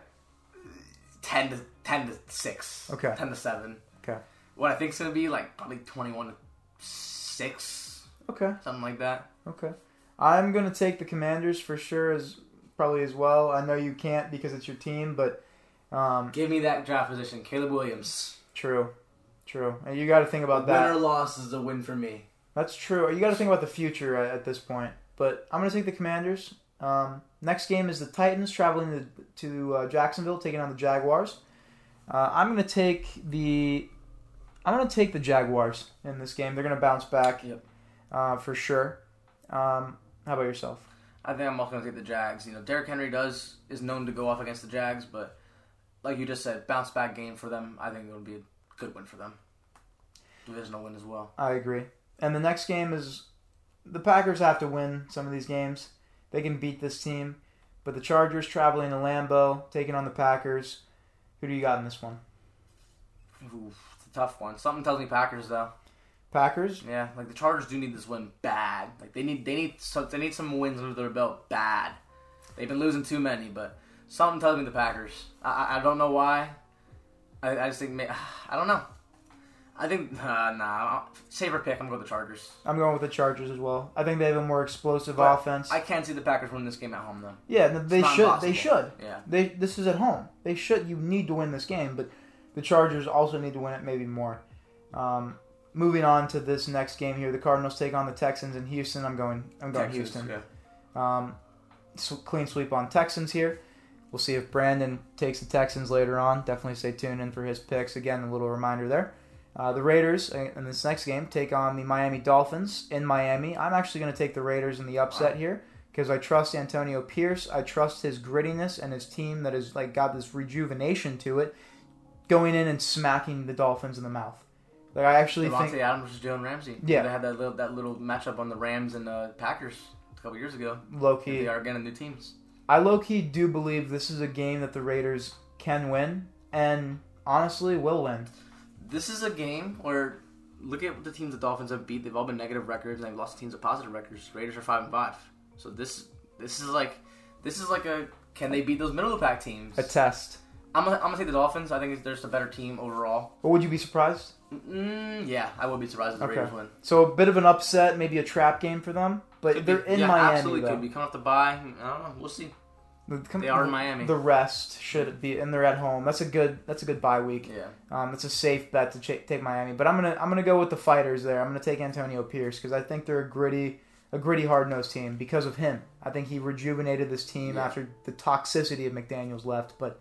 ten to ten to six. Okay. Ten to seven. Okay. What I think it's gonna be like probably twenty one to six, Okay. something like that. Okay. I'm going to take the Commanders for sure as probably as well. I know you can't because it's your team, but um, Give me that draft position, Caleb Williams. true. True. And you got to think about Win that. or loss is a win for me. That's true. You got to think about the future at, at this point. But I'm going to take the Commanders. Um, next game is the Titans traveling to, to uh, Jacksonville, taking on the Jaguars. Uh, I'm going to take the I'm going to take the Jaguars in this game. They're going to bounce back, Yep. uh, for sure. Um, how about yourself? I think I'm also gonna take the Jags. You know, Derrick Henry does is known to go off against the Jags, but like you just said, bounce back game for them. I think it would be a good win for them. Divisional win as well. I agree. And the next game is the Packers have to win some of these games. They can beat this team, but the Chargers traveling to Lambeau, taking on the Packers. Who do you got in this one? Oof, it's a tough one. Something tells me Packers though. Packers. Yeah, like the Chargers do need this win bad. Like they need they need so they need some wins under their belt bad. They've been losing too many, but something tells me the Packers. I I, don't know why. I, I just think I don't know. I think uh, nah. Safer pick. I'm gonna go with the Chargers. I'm going with the Chargers as well. I think they have a more explosive But offense. I can't see the Packers win this game at home though. yeah, they should. impossible. They should. Yeah. They this is at home. They should. You need to win this game, but the Chargers also need to win it maybe more. Um, moving on to this next game here, the Cardinals take on the Texans in Houston. I'm going. I'm going Texans, Houston. yeah. Um, s- clean sweep on Texans here. We'll see if Brandon takes the Texans later on. Definitely stay tuned in for his picks. Again, a little reminder there. Uh, the Raiders uh, in this next game take on the Miami Dolphins in Miami. I'm actually going to take the Raiders in the upset here because I trust Antonio Pierce. I trust his grittiness and his team that has like got this rejuvenation to it, going in and smacking the Dolphins in the mouth. Like I actually Davante think Adams versus Jalen Ramsey. Yeah. they had that little that little matchup on the Rams and uh, Packers a couple years ago. low key, They are again new teams. I low key do believe this is a game that the Raiders can win and honestly will win. This is a game where look at the teams the Dolphins have beat. They've all been negative records, and they've lost to teams with positive records. Raiders are five and five. So this this is like this is like a can they beat those middle of the pack teams? A test. I'm gonna, I'm gonna take the Dolphins. I think they're just a better team overall. But would you be surprised? Mm, yeah, I would be surprised if the Okay. Raiders win. So a bit of an upset, maybe a trap game for them. But Could they're be- in yeah, Miami Absolutely, though. could be coming off the bye. I don't know. We'll see. The- come- They are in Miami. The rest should be, and they're at home. That's a good. That's a good bye week. Yeah. Um, it's a safe bet to ch- take Miami. But I'm gonna I'm gonna go with the fighters there. I'm gonna take Antonio Pierce because I think they're a gritty a gritty hard nosed team because of him. I think he rejuvenated this team Yeah. after the toxicity of McDaniels left. But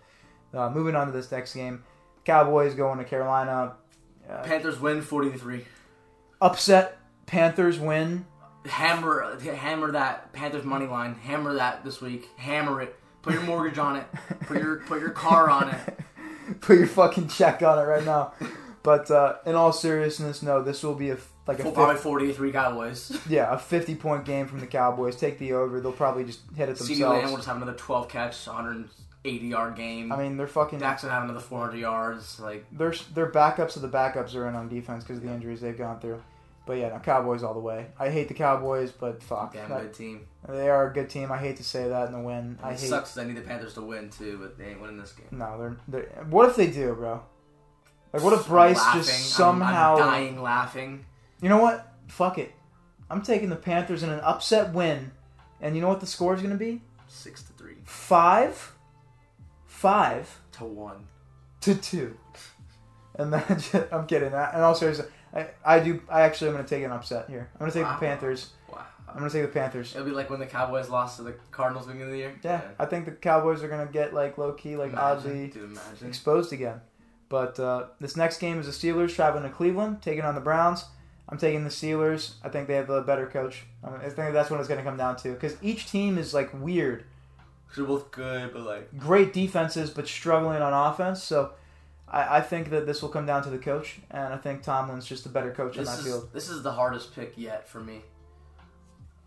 uh, moving on to this next game, Cowboys going to Carolina. Uh, Panthers win 43. upset. Panthers win. Hammer hammer that Panthers money line. Hammer that this week. Hammer it. Put your mortgage on it. Put your put your car on it. Put your fucking check on it right now. But uh, in all seriousness, no, this will be a like a Full 50, probably forty to three Cowboys. yeah a fifty point game from the Cowboys. Take the over. They'll probably just hit it CeeDee Lamb will themselves. just have another twelve catch, one hundred eighty yard game. I mean, they're fucking. Dax will have another four hundred yards. Like Their their backups of the backups are in on defense because of the injuries they've gone through. But yeah, no, Cowboys all the way. I hate the Cowboys, but fuck, damn that- good team. they are a good team. I hate to say that in the win. I it hate. sucks I need the Panthers to win too, but they ain't winning this game. No, they're, they're. What if they do, bro? Like, what if Bryce I'm just I'm- somehow? I'm, dying laughing. You know what? Fuck it. I'm taking the Panthers in an upset win, and you know what the score is going to be? Six to three Five, five to one. to two. Just, I'm kidding. I- And also, I, I do. I actually am going to take an upset here. I'm going to take Wow. the Panthers. Wow. I'm going to take the Panthers. It'll be like when the Cowboys lost to the Cardinals beginning of the year. Yeah, I think the Cowboys are going to get like low key, like Imagine. oddly exposed again. But uh, this next game is the Steelers traveling to Cleveland, taking on the Browns. I'm taking the Steelers. I think they have a better coach. I, mean, I think that's what it's going to come down to because each team is like weird, They're both good, but like great defenses but struggling on offense. So I, I think that this will come down to the coach, and I think Tomlin's just a better coach this that is field. this is the hardest pick yet for me.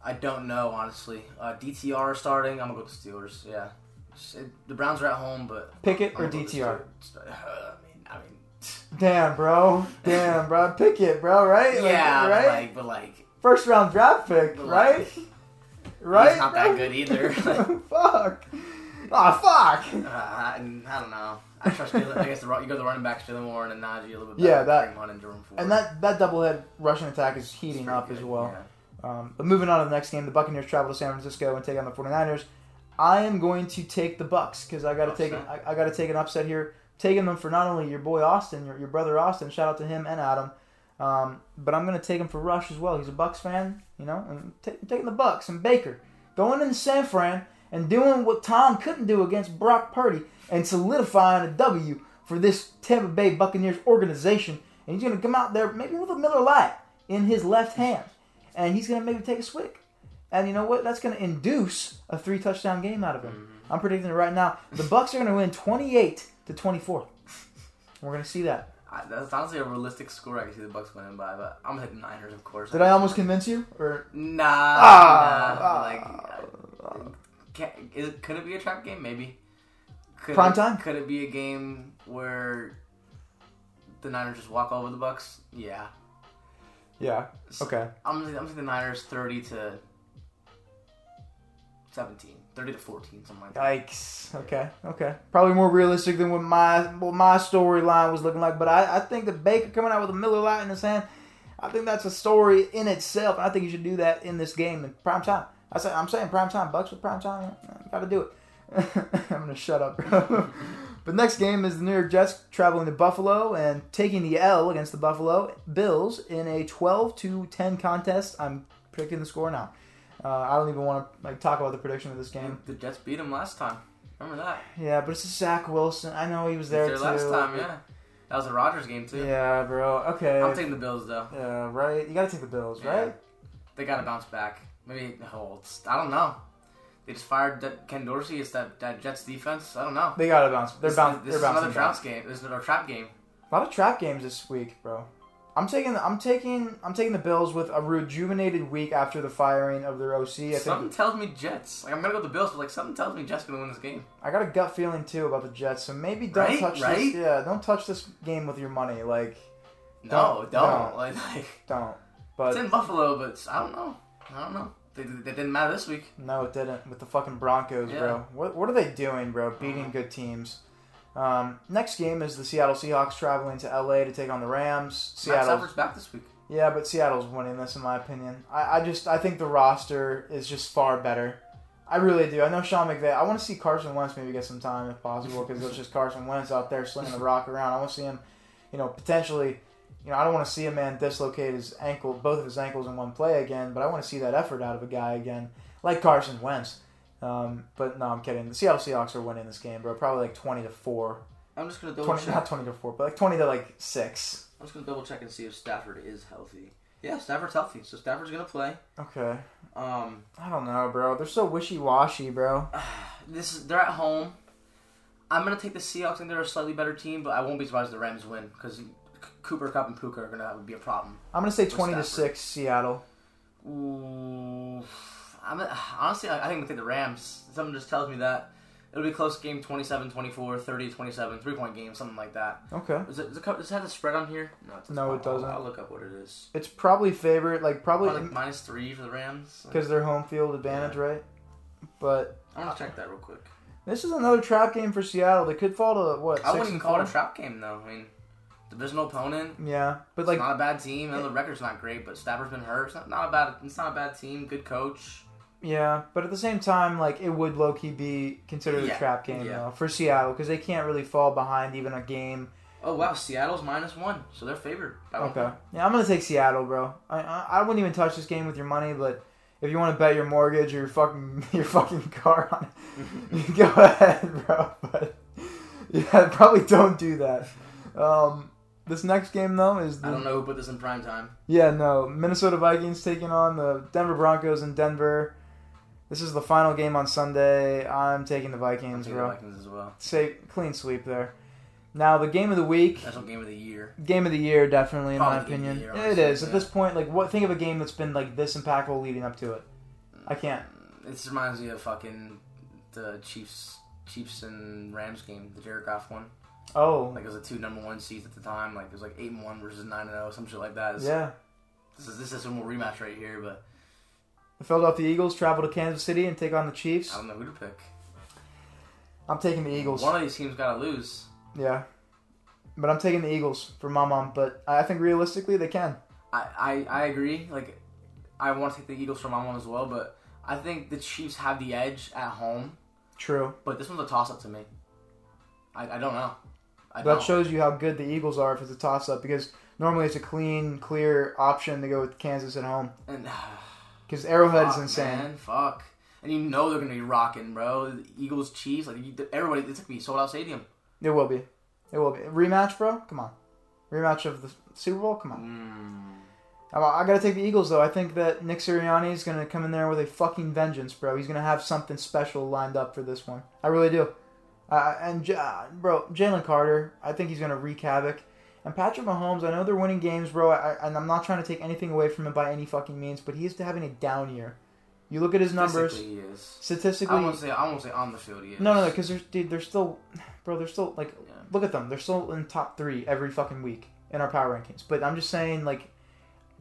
I don't know honestly. Uh, DTR starting. I'm gonna go with the Steelers. Yeah, It- The Browns are at home, but Pickett or I'm gonna go DTR? Uh, I mean, I mean, Damn, bro. Damn, bro. Pickett, bro. Right? Like, yeah, right. but like, but like, First round draft pick, right? like, right. he's not that good either. fuck. Ah, fuck. uh, I, I don't know. I trust. Jalen, I guess the, you go the running backs, Jaylen Warren and Najee a little bit better. Yeah, that- Kareem and Jerome Ford. And that that double head rushing attack is heating up good, as well. yeah. Um, but moving on to the next game, the Buccaneers travel to San Francisco and take on the 49ers. I am going to take the Bucks because I got to take I, I got to take an upset here. Taking them for not only your boy Austin, your, your brother Austin. Shout out to him and Adam. Um, but I'm going to take him for Rush as well. He's a Bucks fan, you know. And ta- taking the Bucks and Baker going into San Fran and doing what Tom couldn't do against Brock Purdy and solidifying a W for this Tampa Bay Buccaneers organization. And he's going to come out there maybe with a Miller Lite in his left hand and he's going to maybe take a swig. And you know what? That's going to induce a three touchdown game out of him. Mm-hmm. I'm predicting it right now. The Bucks are going to win 28 to 24. We're going to see that. I, that's honestly a realistic score. I can see the Bucks winning by, but I'm gonna hit the Niners, of course. Did I almost convince you? Or Nah, Ah, nah, ah, like, can, is could it be a trap game? Maybe. Could Prime it, time? Could it be a game where the Niners just walk over the Bucks? Yeah. yeah, okay. I'm gonna, I'm gonna say the Niners 30 to 17, 30 to 14, something like that. Yikes. Okay, okay. Probably more realistic than what my what my storyline was looking like. But I, I think that Baker coming out with a Miller Lite in his hand, I think that's a story in itself. I think you should do that in this game in prime time. I say I'm saying prime time. Bucks with prime time. Got to do it. I'm gonna shut up, bro. but next game is the New York Jets traveling to Buffalo and taking the L against the Buffalo Bills in a 12 to 10 contest. I'm predicting the score now. Uh, I don't even want to like talk about the prediction of this game. The Jets beat them last time. Remember that? Yeah, but it's a Zach Wilson. I know he was there Their too. last time, yeah. That was a Rogers game too. Yeah, bro. Okay. I'm taking the Bills though. yeah, right. You gotta take the Bills, Yeah. right? They got to bounce back. Maybe it's- I don't know. They just fired that Ken Dorsey. It's that, that Jets defense. I don't know. They gotta bounce. They're this, bounce. This They're is another bouncing. back. game. This is another trap game. A lot of trap games this week, bro. I'm taking. I'm taking. I'm taking the Bills with a rejuvenated week after the firing of their OC. I think something tells me Jets. Like I'm gonna go with the Bills, but like something tells me Jets gonna win this game. I got a gut feeling too about the Jets. So maybe don't Right? touch this. Yeah, don't touch this game with your money. Like, No, Don't- don't. don't. Like, like don't. But it's in Buffalo, but I don't know. I don't know. They, they didn't matter this week. No, it didn't. With the fucking Broncos, Yeah. bro. What what are they doing, bro? Beating Mhm. good teams. Um, next game is the Seattle Seahawks traveling to LA to take on the Rams. Matt Seattle. Back this week. Yeah, but Seattle's winning this in my opinion. I, I just I think the roster is just far better. I really do. I know Sean McVay. I want to see Carson Wentz maybe get some time if possible because it's just Carson Wentz out there slinging the rock around. I want to see him, you know, potentially. You know, I don't want to see a man dislocate his ankle, both of his ankles in one play again. But I want to see that effort out of a guy again, like Carson Wentz. Um, but no, I'm kidding. The Seattle Seahawks are winning this game, bro. Probably like twenty to four. I'm just gonna double 20, check. not twenty to four, but like twenty to like six. I'm just gonna double check and see if Stafford is healthy. Yeah, Stafford's healthy, so Stafford's gonna play. Okay. Um, I don't know, bro. They're so wishy washy, bro. this is they're at home. I'm gonna take the Seahawks. Think they're a slightly better team, but I won't be surprised if the Rams win because Cooper Kupp and Puka are gonna have, be a problem. I'm gonna say twenty to six, Seattle. Ooh, I'm honestly I I think take the Rams. Something just tells me that it'll be a close game, 27-24, 30-27, three point game, something like that. Okay. Is it, is it, does it have the spread on here? No, it doesn't. No, it doesn't. I'll, look up what it is. It's probably favorite, like probably Probably like minus three for the Rams. because they're home field advantage, right? But I'm gonna check that real quick. this is another trap game for Seattle. They could fall to what? I wouldn't even call it a trap game though. I mean, divisional opponent. Yeah, but It's like not a bad team. and the record's not great, but Stafford's been hurt. It's not, not a bad. It's not a bad team. Good coach. Yeah, but at the same time, like it would low key be considered a trap game yeah. though for Seattle because they can't really fall behind even a game. Oh wow, Seattle's minus one, so they're favored. by one Okay. Yeah, I'm gonna take Seattle, bro. I, I I wouldn't even touch this game with your money, but if you want to bet your mortgage or your fucking your fucking car on it, go ahead, bro. But yeah, probably don't do that. Um, this next game though is the I don't know who put this in prime time. yeah no Minnesota Vikings taking on the Denver Broncos in Denver. This is the final game on Sunday. I'm taking the I'm Vikings, taking the. Vikings as well. Say clean sweep there. Now the game of the week. That's game of the year. Game of the year, definitely in my game of the opinion. year, it is at this point. Like, what? Think of a game that's been like this impactful leading up to it. I can't. Mm, this reminds me of fucking the Chiefs Chiefs and Rams game, the Jared Goff one. Oh, Like it was the two number one seeds at the time. Like it was like eight and one versus nine and zero, some shit like that. It's- yeah. This is this is a rematch right here, but The Philadelphia Eagles travel to Kansas City and take on the Chiefs. I don't know who to pick. I'm taking the Eagles. One of these teams gotta lose. Yeah. But I'm taking the Eagles for my mom. But I think realistically they can. I, I, I agree. Like I want to take the Eagles for my mom as well, but I think the Chiefs have the edge at home. True. But this one's a toss up to me. I, I don't know. I That don't. shows you how good the Eagles are if it's a toss up because normally it's a clean, clear option to go with Kansas at home. and Because Arrowhead is insane. Man, fuck. And you know they're gonna be rocking, bro. The Eagles, Chiefs, like you, everybody. It's gonna be sold out stadium. It will be. It will be. Rematch, bro? Come on. Rematch of the Super Bowl? Come on. Mm. I, I gotta take the Eagles, though. I think that Nick Sirianni is gonna come in there with a fucking vengeance, bro. He's gonna have something special lined up for this one. I really do. Uh, and, uh, bro, Jalen Carter, I think he's gonna wreak havoc. And Patrick Mahomes, I know they're winning games, bro, I, and I'm not trying to take anything away from him by any fucking means, but he he's having a down year. You look at his numbers, Statistically, he is. statistically. I won't say. I won't say on the field. He is. No, no, no, because they're dude, they're still, bro, they're still like, Yeah. look at them, they're still in top three every fucking week in our power rankings. But I'm just saying, like,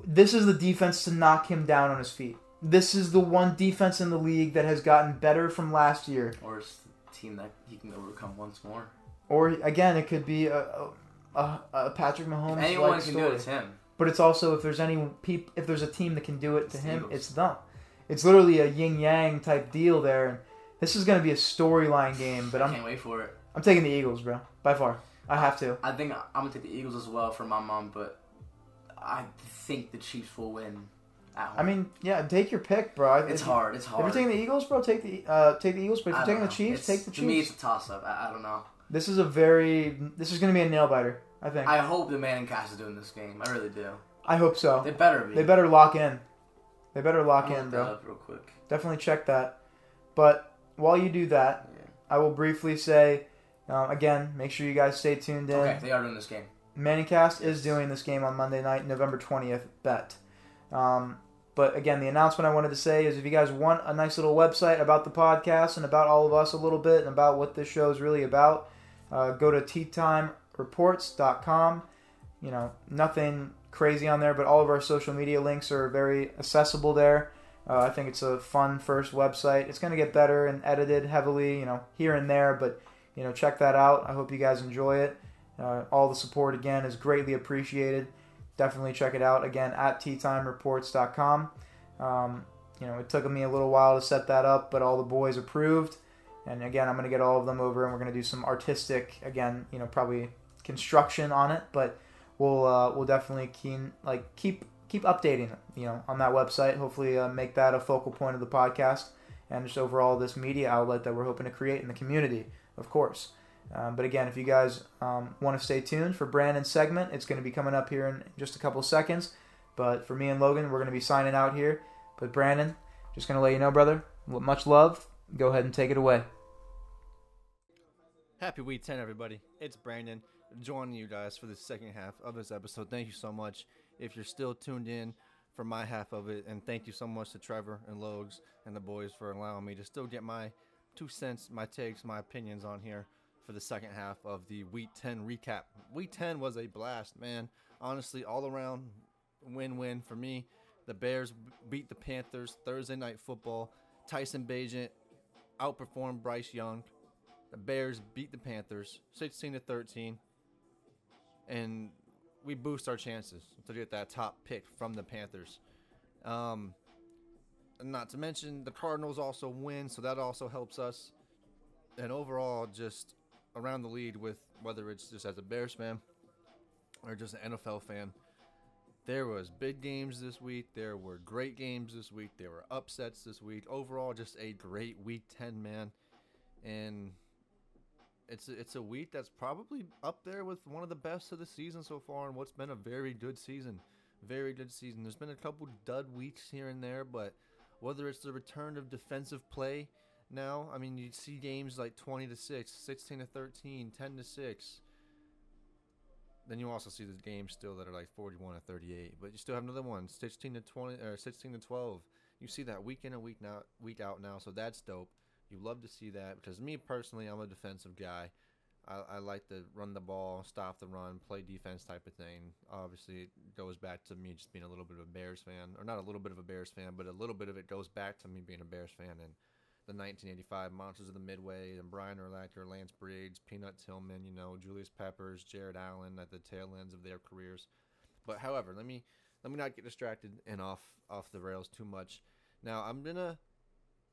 this is the defense to knock him down on his feet. This is the one defense in the league that has gotten better from last year. Or it's the team that he can overcome once more. Or again, it could be a a, a, a Patrick Mahomes If anyone can story. do it, it's him. But it's also if there's any peop, if there's a team that can do it to It's him, it's them. It's literally a yin yang type deal there. And this is going to be a storyline game. But I I'm can't wait for it. I'm taking the Eagles, bro, by far. I have to. I think I'm gonna take the Eagles as well for my mom, but I think the Chiefs will win. I mean, yeah, take your pick, bro. It's if- hard. It's hard. If you're taking the Eagles, bro, take the uh, take the Eagles. But if you're taking the. Chiefs, It's- take the Chiefs. To me, it's a toss up. I, I don't know. This is a very. This is going to be a nail biter. I think. I, hope the Manning cast is doing this game. I really do. I hope so. They better be. They better lock in. They better lock in, bro. real quick. Definitely check that. But while you do that, Yeah. I will briefly say, um, again, make sure you guys stay tuned in. Okay, they are doing this game. Manningcast is Yes. doing this game on Monday night, November 20th, bet. Um, but again, the announcement I wanted to say is if you guys want a nice little website about the podcast and about all of us a little bit and about what this show is really about, uh, go to teatimereports.com. You know, nothing crazy on there, but all of our social media links are very accessible there. Uh, I think it's a fun first website. It's going to get better and edited heavily, you know, here and there, but, you know, check that out. I hope you guys enjoy it. Uh, all the support again is greatly appreciated. Definitely check it out again at teatimereports.com. Um, you know, it took me a little while to set that up, but all the boys approved. And again, I'm going to get all of them over, and we're going to do some artistic, again, you know, probably construction on it. But we'll uh, we'll definitely keen like keep keep updating, you know, on that website. Hopefully, uh, make that a focal point of the podcast and just overall this media outlet that we're hoping to create in the community, of course. Um, but again, if you guys um, want to stay tuned for Brandon's segment, it's going to be coming up here in just a couple seconds. But for me and Logan, we're going to be signing out here. But Brandon, just going to let you know, brother, much love. Go ahead and take it away. Happy Week 10, everybody. It's Brandon joining you guys for the second half of this episode. Thank you so much if you're still tuned in for my half of it. And thank you so much to Trevor and Logs and the boys for allowing me to still get my two cents, my takes, my opinions on here for the second half of the Week 10 recap. Week 10 was a blast, man. Honestly, all around win win for me. The Bears beat the Panthers Thursday night football. Tyson Bagent outperformed Bryce Young. The Bears beat the Panthers 16 to 13, and we boost our chances to get that top pick from the Panthers. Um, not to mention the Cardinals also win, so that also helps us. And overall, just around the lead with whether it's just as a Bears fan or just an NFL fan, there was big games this week. There were great games this week. There were upsets this week. Overall, just a great week 10, man. And it's it's a week that's probably up there with one of the best of the season so far, and what's been a very good season, very good season. There's been a couple dud weeks here and there, but whether it's the return of defensive play now, I mean, you see games like 20 to 6, 16 to 13, 10 to 6. Then you also see the games still that are like 41 to 38, but you still have another one, 16 to 20 or 16 to 12. You see that week in and week now, week out now, so that's dope. You love to see that because me personally, I'm a defensive guy. I, I like to run the ball, stop the run, play defense type of thing. Obviously, it goes back to me just being a little bit of a Bears fan, or not a little bit of a Bears fan, but a little bit of it goes back to me being a Bears fan and the 1985 Monsters of the Midway and Brian Urlacher, Lance Briggs, Peanut Tillman, you know, Julius Peppers, Jared Allen at the tail ends of their careers. But however, let me let me not get distracted and off off the rails too much. Now I'm gonna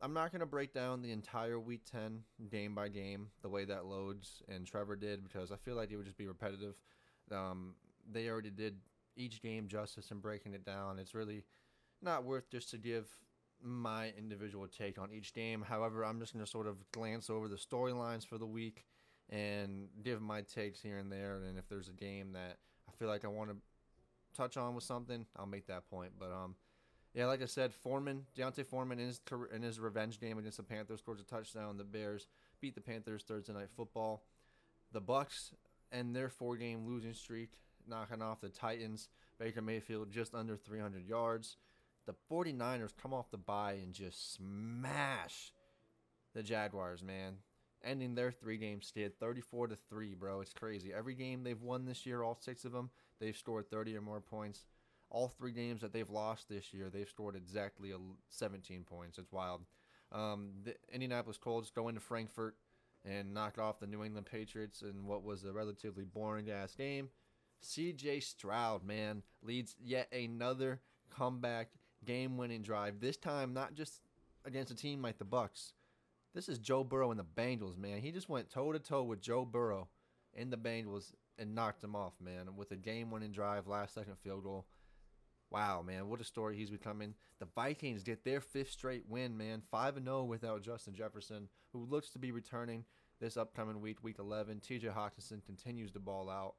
I'm not gonna break down the entire week ten game by game the way that loads and Trevor did because I feel like it would just be repetitive. Um, they already did each game justice and breaking it down. It's really not worth just to give my individual take on each game. However, I'm just gonna sort of glance over the storylines for the week and give my takes here and there. And if there's a game that I feel like I want to touch on with something, I'll make that point. But um, yeah, like I said, Foreman, D'Onta Foreman in his in his revenge game against the Panthers scores a touchdown. The Bears beat the Panthers Thursday night football. The Bucks end their four game losing streak, knocking off the Titans. Baker Mayfield just under 300 yards. The 49ers come off the bye and just smash the Jaguars, man. Ending their three game skid 34 to 3, bro. It's crazy. Every game they've won this year, all six of them, they've scored 30 or more points. All three games that they've lost this year, they've scored exactly 17 points. It's wild. Um, the Indianapolis Colts go into Frankfurt and knock off the New England Patriots in what was a relatively boring ass game. CJ Stroud, man, leads yet another comeback game winning drive. This time not just against a team like the Bucks. This is Joe Burrow and the Bengals, man. He just went toe to toe with Joe Burrow in the Bengals and knocked him off, man, with a game winning drive, last second field goal. Wow, man, what a story he's becoming. The Vikings get their fifth straight win, man. 5 0 without Justin Jefferson, who looks to be returning this upcoming week, week 11. TJ Hockenson continues to ball out.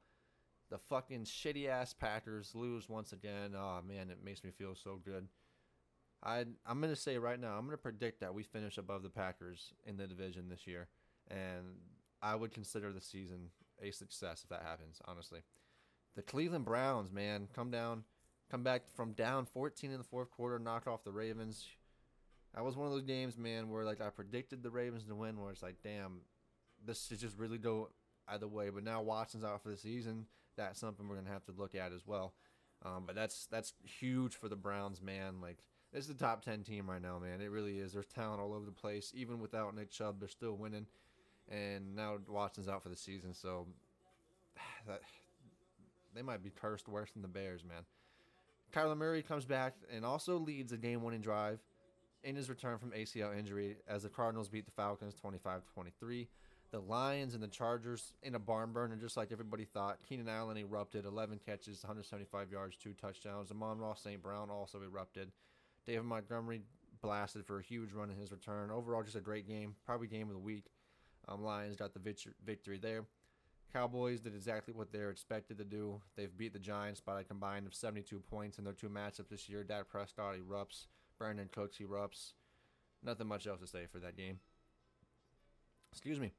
The fucking shitty ass Packers lose once again. Oh, man, it makes me feel so good. I, I'm to say right now, I'm to predict that we finish above the Packers in the division this year. And I would consider the season a success if that happens, honestly. The Cleveland Browns, man, come down come back from down 14 in the fourth quarter, knock off the Ravens. That was one of those games, man, where like I predicted the Ravens to win, where it's like, damn, this is just really go either way. But now Watson's out for the season. That's something we're gonna have to look at as well. Um, but that's that's huge for the Browns, man. Like this is the top 10 team right now, man. It really is. There's talent all over the place. Even without Nick Chubb, they're still winning. And now Watson's out for the season, so that, they might be cursed worse than the Bears, man. Kyler Murray comes back and also leads a game winning drive in his return from ACL injury as the Cardinals beat the Falcons 25 23. The Lions and the Chargers in a barn burner, just like everybody thought. Keenan Allen erupted, 11 catches, 175 yards, two touchdowns. Amon-Ra St. Brown also erupted. David Montgomery blasted for a huge run in his return. Overall, just a great game, probably game of the week. Um, Lions got the victory there. Cowboys did exactly what they're expected to do. They've beat the Giants by a combined of 72 points in their two matchups this year. Dak Prescott erupts. Brandin Cooks erupts. Nothing much else to say for that game. Excuse me.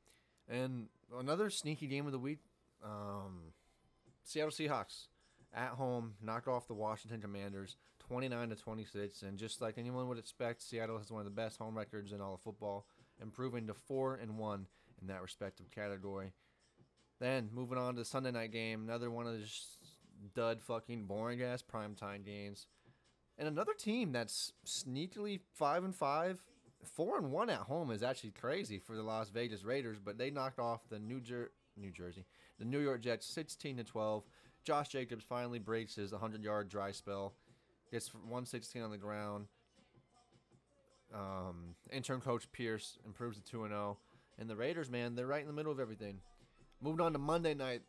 And another sneaky game of the week. Um, Seattle Seahawks at home knock off the Washington Commanders 29 to 26 and just like anyone would expect Seattle has one of the best home records in all of football improving to 4 and 1 in that respective category then moving on to the Sunday night game, another one of those dud fucking boring ass primetime games. And another team that's sneakily five and five, four and one at home is actually crazy for the Las Vegas Raiders, but they knocked off the New Jer- New Jersey, the New York Jets, sixteen to twelve. Josh Jacobs finally breaks his 100 yard dry spell, gets 116 on the ground. Um, intern coach Pierce improves to 2 0. And the Raiders, man, they're right in the middle of everything. Moving on to Monday night,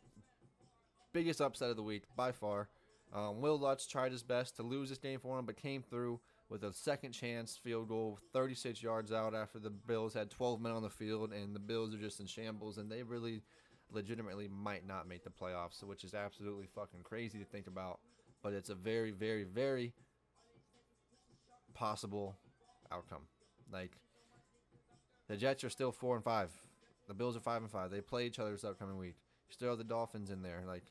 biggest upset of the week by far. Um, Wil Lutz tried his best to lose this game for him, but came through with a second chance field goal, 36 yards out after the Bills had 12 men on the field, and the Bills are just in shambles, and they really legitimately might not make the playoffs, which is absolutely fucking crazy to think about. But it's a very, very, very possible outcome. Like the Jets are still four and five. The Bills are five and five. They play each other this upcoming week. You still have the Dolphins in there, like,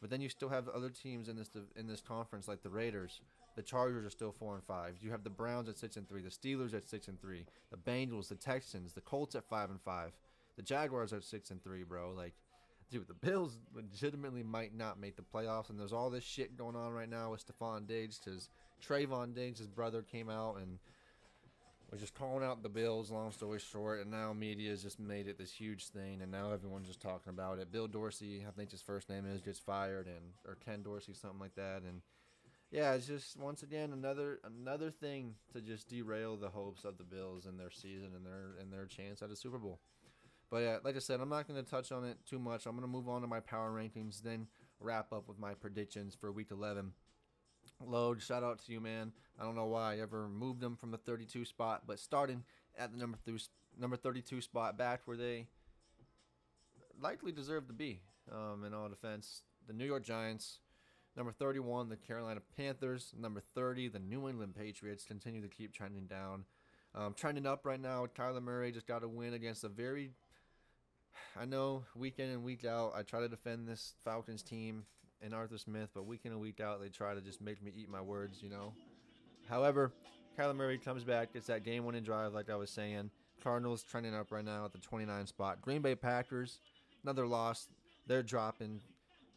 but then you still have other teams in this in this conference like the Raiders, The Chargers are still four and five. You have the Browns at six and three, the Steelers at six and three, the Bengals, the Texans, the Colts at five and five, the Jaguars at six and three, bro. Like, dude, the Bills legitimately might not make the playoffs, and there's all this shit going on right now with Stefon Diggs because Trevon Diggs, his brother, came out and was just calling out the Bills. Long story short, and now media has just made it this huge thing, and now everyone's just talking about it. Bill Dorsey, I think his first name is, gets fired, and or Ken Dorsey, something like that, and yeah, it's just once again another another thing to just derail the hopes of the Bills and their season and their and their chance at a Super Bowl. But yeah, like I said, I'm not going to touch on it too much. I'm going to move on to my power rankings, then wrap up with my predictions for Week 11. Load, shout out to you, man. I don't know why I ever moved them from the 32 spot, but starting at the number th- number 32 spot, back where they likely deserve to be. Um, in all defense, the New York Giants. Number 31, the Carolina Panthers. Number 30, the New England Patriots continue to keep trending down. Um, trending up right now, Kyler Murray just got a win against a very. I know week in and week out, I try to defend this Falcons team and Arthur Smith, but week in and week out, they try to just make me eat my words, you know. However, Kyler Murray comes back, gets that game winning drive, like I was saying. Cardinals trending up right now at the 29 spot. Green Bay Packers, another loss. They're dropping.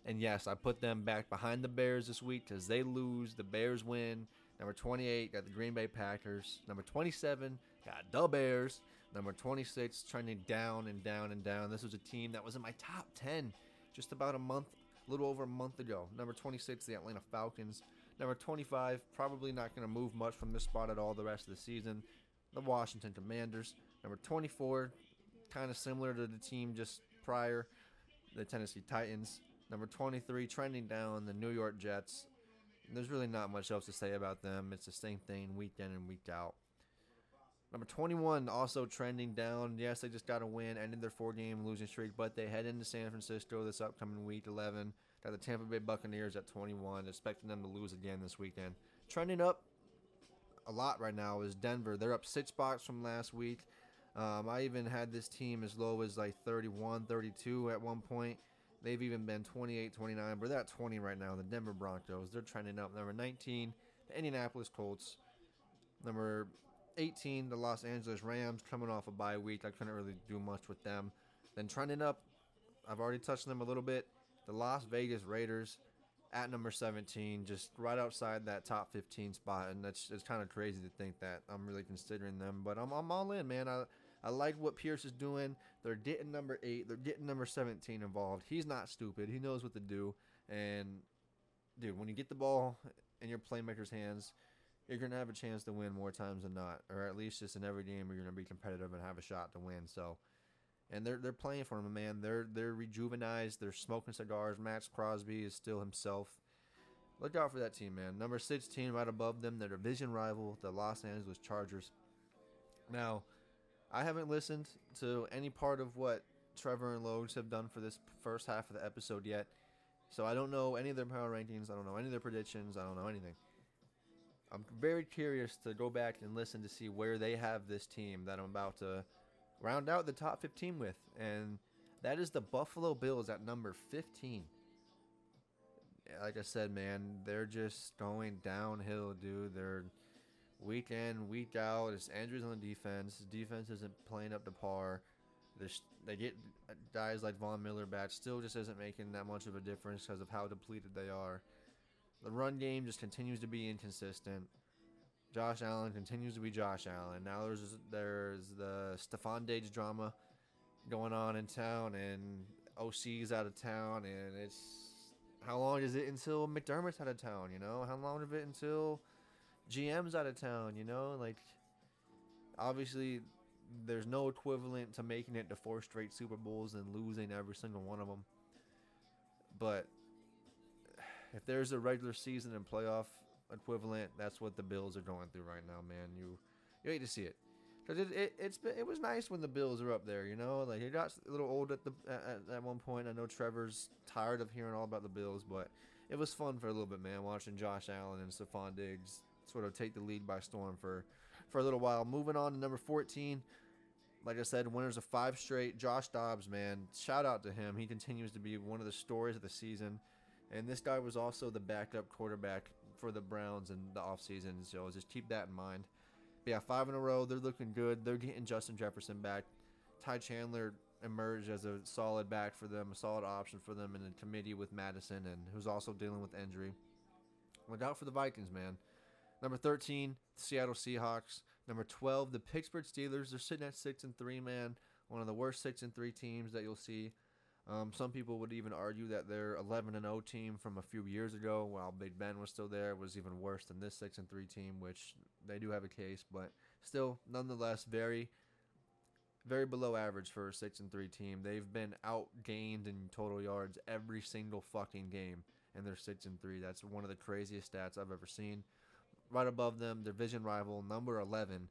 And yes, I put them back behind the Bears this week because they lose. The Bears win. Number 28 got the Green Bay Packers. Number 27 got the Bears. Number 26 trending down and down and down. This was a team that was in my top 10 just about a month a little over a month ago. Number 26, the Atlanta Falcons. Number 25, probably not going to move much from this spot at all the rest of the season. The Washington Commanders. Number 24, kind of similar to the team just prior, the Tennessee Titans. Number 23, trending down, the New York Jets. There's really not much else to say about them. It's the same thing week in and week out. Number 21 also trending down. Yes, they just got a win, ended their four-game losing streak, but they head into San Francisco this upcoming week 11. Got the Tampa Bay Buccaneers at 21, expecting them to lose again this weekend. Trending up a lot right now is Denver. They're up six spots from last week. Um, I even had this team as low as like 31, 32 at one point. They've even been 28, 29, but they're at 20 right now. The Denver Broncos, they're trending up. Number 19, the Indianapolis Colts. Number 18, the Los Angeles Rams coming off a bye week. I couldn't really do much with them. Then trending up, I've already touched them a little bit. The Las Vegas Raiders at number 17, just right outside that top 15 spot, and that's it's kind of crazy to think that I'm really considering them. But I'm I'm all in, man. I I like what Pierce is doing. They're getting number eight. They're getting number 17 involved. He's not stupid. He knows what to do. And dude, when you get the ball in your playmaker's hands you're going to have a chance to win more times than not, or at least just in every game you're going to be competitive and have a shot to win. So, and they're they're playing for him, man. They're they're rejuvenized. They're smoking cigars. Maxx Crosby is still himself. Look out for that team, man. Number 16, right above them, their division rival, the Los Angeles Chargers. Now, I haven't listened to any part of what Trevor and Logs have done for this first half of the episode yet, so I don't know any of their power rankings. I don't know any of their predictions. I don't know anything. I'm very curious to go back and listen to see where they have this team that I'm about to round out the top 15 with. And that is the Buffalo Bills at number 15. Like I said, man, they're just going downhill, dude. They're week in, week out. It's Andrews on the defense. defense isn't playing up to par. There's, they get uh, guys like Von Miller back. Still just isn't making that much of a difference because of how depleted they are. The run game just continues to be inconsistent. Josh Allen continues to be Josh Allen. Now there's there's the Stefon Diggs drama going on in town, and OC's out of town, and it's how long is it until McDermott's out of town? You know, how long is it until GM's out of town? You know, like obviously there's no equivalent to making it to four straight Super Bowls and losing every single one of them. But if there's a regular season and playoff equivalent, that's what the Bills are going through right now, man. You you hate to see it because it, it it's been, it was nice when the Bills are up there, you know. Like it got a little old at the at, at one point. I know Trevor's tired of hearing all about the Bills, but it was fun for a little bit, man. Watching Josh Allen and Stefon Diggs sort of take the lead by storm for for a little while. Moving on to number 14. Like I said, winners of five straight. Josh Dobbs, man, shout out to him. He continues to be one of the stories of the season. And this guy was also the backup quarterback for the Browns in the offseason. So just keep that in mind. But yeah, five in a row. They're looking good. They're getting Justin Jefferson back. Ty Chandler emerged as a solid back for them, a solid option for them in the committee with Mattison, and who's also dealing with injury. Look out for the Vikings, man. Number 13, Seattle Seahawks. Number 12, the Pittsburgh Steelers. They're sitting at 6 and 3, man. One of the worst 6 and 3 teams that you'll see. Um, some people would even argue that their 11 and 0 team from a few years ago, while Big Ben was still there, was even worse than this 6 and 3 team, which they do have a case, but still, nonetheless, very, very below average for a 6 and 3 team. They've been outgained in total yards every single fucking game, and they're 6 and 3. That's one of the craziest stats I've ever seen. Right above them, their division rival, number 11,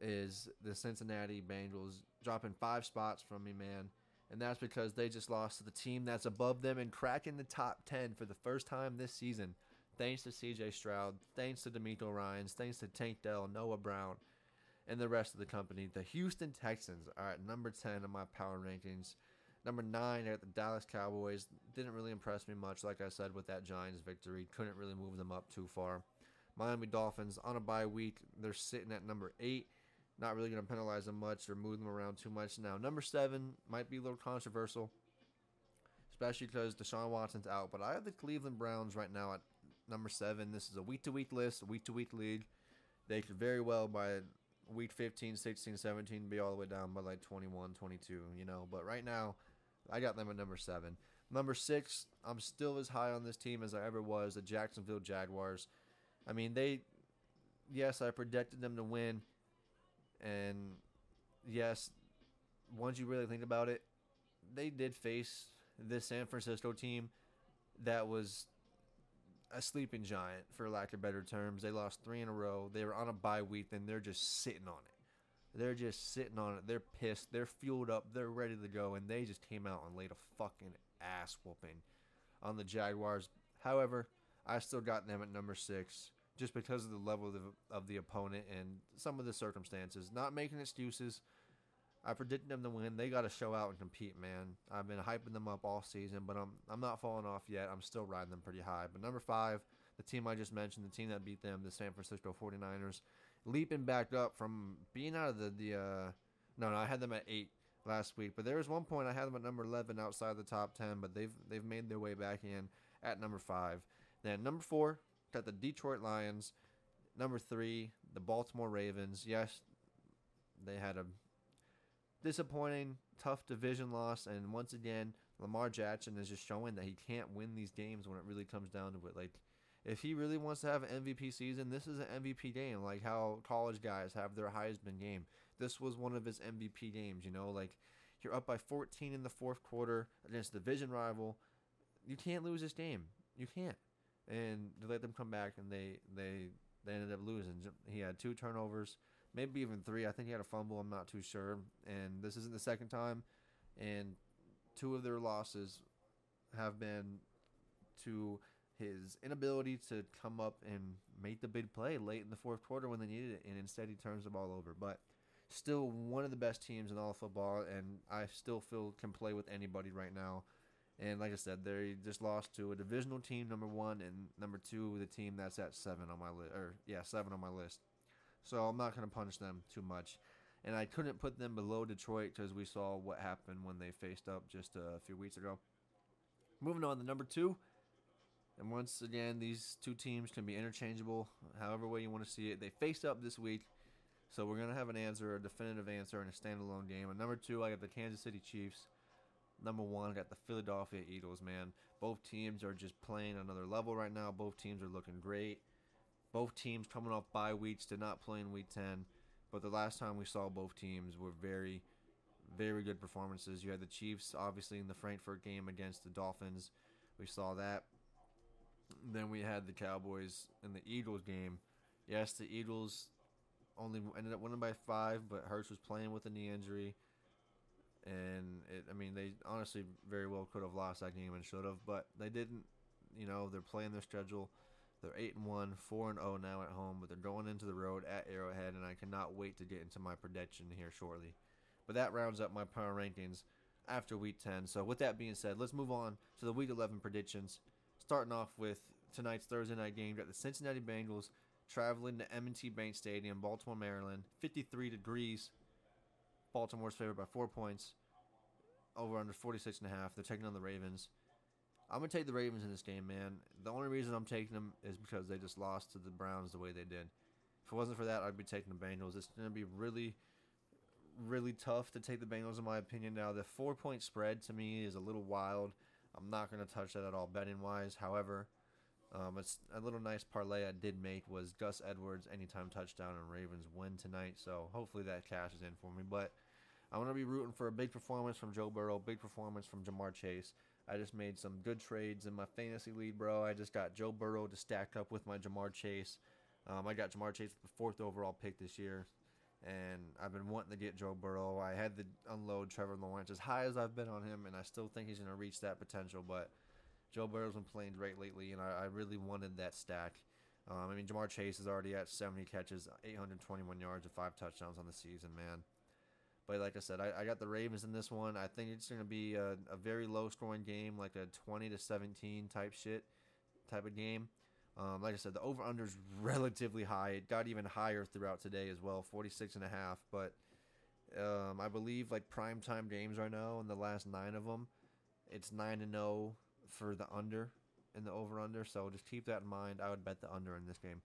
is the Cincinnati Bengals, dropping five spots from me, man and that's because they just lost to the team that's above them and cracking the top 10 for the first time this season. Thanks to CJ Stroud, thanks to DeMeco Ryans, thanks to Tank Dell, Noah Brown, and the rest of the company. The Houston Texans are at number 10 in my power rankings. Number 9 at the Dallas Cowboys. Didn't really impress me much, like I said, with that Giants victory. Couldn't really move them up too far. Miami Dolphins on a bye week. They're sitting at number 8 not really going to penalize them much or move them around too much. Now, number seven might be a little controversial, especially because Deshaun Watson's out. But I have the Cleveland Browns right now at number seven. This is a week to week list, week to week league. They could very well by week 15, 16, 17 be all the way down by like 21, 22, you know. But right now, I got them at number seven. Number six, I'm still as high on this team as I ever was, the Jacksonville Jaguars. I mean, they, yes, I predicted them to win and yes, once you really think about it, they did face this San Francisco team that was a sleeping giant, for lack of better terms. They lost three in a row. They were on a bye week, and they're just sitting on it. They're just sitting on it. They're pissed. They're fueled up. They're ready to go, and they just came out and laid a fucking ass whooping on the Jaguars. However, I still got them at number six just because of the level of the, of the opponent and some of the circumstances. Not making excuses. I predicted them to win. They got to show out and compete, man. I've been hyping them up all season, but I'm I'm not falling off yet. I'm still riding them pretty high. But number five, the team I just mentioned, the team that beat them, the San Francisco 49ers, leaping back up from being out of the the. Uh, no, no, I had them at eight last week, but there was one point I had them at number 11 outside the top 10, but they've they've made their way back in at number five. Then number four, got the Detroit Lions. Number three, the Baltimore Ravens. Yes, they had a disappointing, tough division loss, and once again, Lamar Jackson is just showing that he can't win these games when it really comes down to it. Like, if he really wants to have an MVP season, this is an MVP game. Like how college guys have their Heisman game. This was one of his MVP games. You know, like you're up by 14 in the fourth quarter against division rival. You can't lose this game. You can't and they let them come back, and they they they ended up losing. He had two turnovers, maybe even three. I think he had a fumble. I'm not too sure. And this isn't the second time, and two of their losses have been to his inability to come up and make the big play late in the fourth quarter when they needed it, and instead he turns the ball over. But still one of the best teams in all of football, and I still feel can play with anybody right now. And like I said, they just lost to a divisional team, number one, and number two, the team that's at seven on my list, or yeah, seven on my list. So I'm not going to punish them too much. And I couldn't put them below Detroit because we saw what happened when they faced up just a few weeks ago. Moving on to number two. And once again, these two teams can be interchangeable, however way you want to see it. They faced up this week, so we're gonna have an answer, a definitive answer, in a standalone game. And number two, I got the Kansas City Chiefs number one, got the Philadelphia Eagles, man. Both teams are just playing another level right now. Both teams are looking great. Both teams coming off bye weeks, did not play in week 10. But the last time we saw both teams were very, very good performances. You had the Chiefs, obviously, in the Frankfurt game against the Dolphins. We saw that. Then we had the Cowboys in the Eagles game. Yes, the Eagles only ended up winning by five, but Hurts was playing with a knee injury and it, I mean they honestly very well could have lost that game and should have, but they didn't. You know they're playing their schedule. They're eight and one, four and zero oh now at home, but they're going into the road at Arrowhead, and I cannot wait to get into my prediction here shortly. But that rounds up my power rankings after week ten. So with that being said, let's move on to the week eleven predictions. Starting off with tonight's Thursday night game. Got the Cincinnati Bengals traveling to M&T Bank Stadium, Baltimore, Maryland. 53 degrees. Baltimore's favored by four points. Over under 46 and a half. They're taking on the Ravens. I'm gonna take the Ravens in this game, man. The only reason I'm taking them is because they just lost to the Browns the way they did. If it wasn't for that, I'd be taking the Bengals. It's gonna be really, really tough to take the Bengals in my opinion. Now the four point spread to me is a little wild. I'm not gonna touch that at all betting wise. However, um, it's a little nice parlay I did make was Gus Edwards anytime touchdown and Ravens win tonight. So hopefully that cashes in for me. But I'm gonna be rooting for a big performance from Joe Burrow, big performance from Ja'Marr Chase. I just made some good trades in my fantasy lead, bro. I just got Joe Burrow to stack up with my Ja'Marr Chase. Um, I got Ja'Marr Chase with the fourth overall pick this year, and I've been wanting to get Joe Burrow. I had to unload Trevor Lawrence as high as I've been on him, and I still think he's going to reach that potential. But Joe Burrow's been playing great lately, and I, I really wanted that stack. Um, I mean, Ja'Marr Chase is already at 70 catches, 821 yards, and five touchdowns on the season, man. But like I said, I, I got the Ravens in this one. I think it's going to be a, a very low scoring game, like a 20 to 17 type shit type of game. Um, like I said, the over under is relatively high. It got even higher throughout today as well, 46 and a half. But um, I believe like prime time games right now, in the last nine of them, it's nine and zero for the under in the over under. So just keep that in mind. I would bet the under in this game.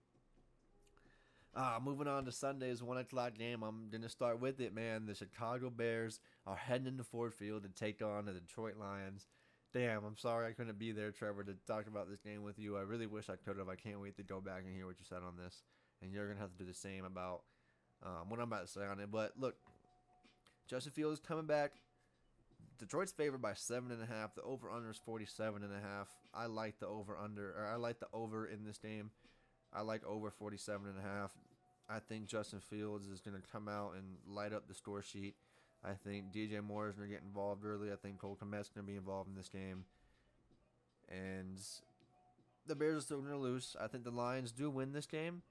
Uh, moving on to Sunday's one o'clock game. I'm gonna start with it, man. The Chicago Bears are heading into Ford Field to take on the Detroit Lions. Damn, I'm sorry I couldn't be there, Trevor, to talk about this game with you. I really wish I could have. I can't wait to go back and hear what you said on this, and you're gonna have to do the same about um, what I'm about to say on it. But look, Justin Fields is coming back. Detroit's favored by seven and a half. The over under is 47 and a half. I like the over under, or I like the over in this game. I like over 47 and a half. I think Justin Fields is going to come out and light up the score sheet. I think DJ Moore is going to get involved early. I think Cole Kmet's going to be involved in this game. And the Bears are still going to lose. I think the Lions do win this game.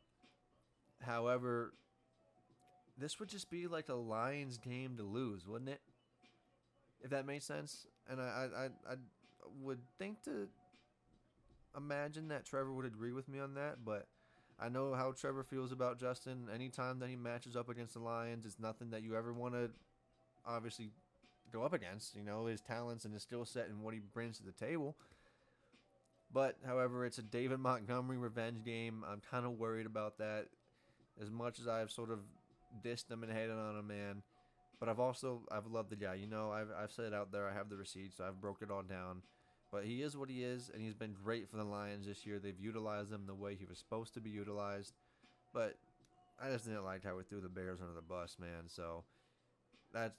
However, this would just be like a Lions game to lose, wouldn't it? If that makes sense. And I, I, I would think to imagine that Trevor would agree with me on that, but I know how Trevor feels about Justin. Anytime that he matches up against the Lions, it's nothing that you ever want to obviously go up against. You know, his talents and his skill set and what he brings to the table. But, however, it's a David Montgomery revenge game. I'm kind of worried about that. As much as I've sort of dissed him and hated on him, man. But I've also, I've loved the guy. You know, I've, I've said it out there. I have the receipts. So I've broke it all down. But he is what he is, and he's been great for the Lions this year. They've utilized him the way he was supposed to be utilized. But I just didn't like how we threw the Bears under the bus, man. So that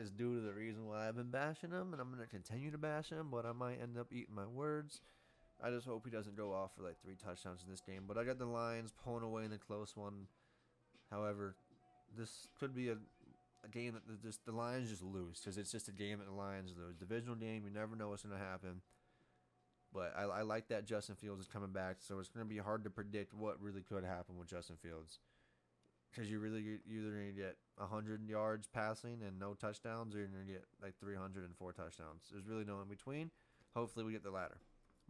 is due to the reason why I've been bashing him, and I'm going to continue to bash him, but I might end up eating my words. I just hope he doesn't go off for like three touchdowns in this game. But I got the Lions pulling away in the close one. However, this could be a a game that the, just, the Lions just lose because it's just a game that the Lions lose. Divisional game, you never know what's going to happen. But I, I, like that Justin Fields is coming back, so it's going to be hard to predict what really could happen with Justin Fields. Because you really you're either going to get 100 yards passing and no touchdowns, or you're going to get like 304 touchdowns. There's really no in between. Hopefully, we get the latter.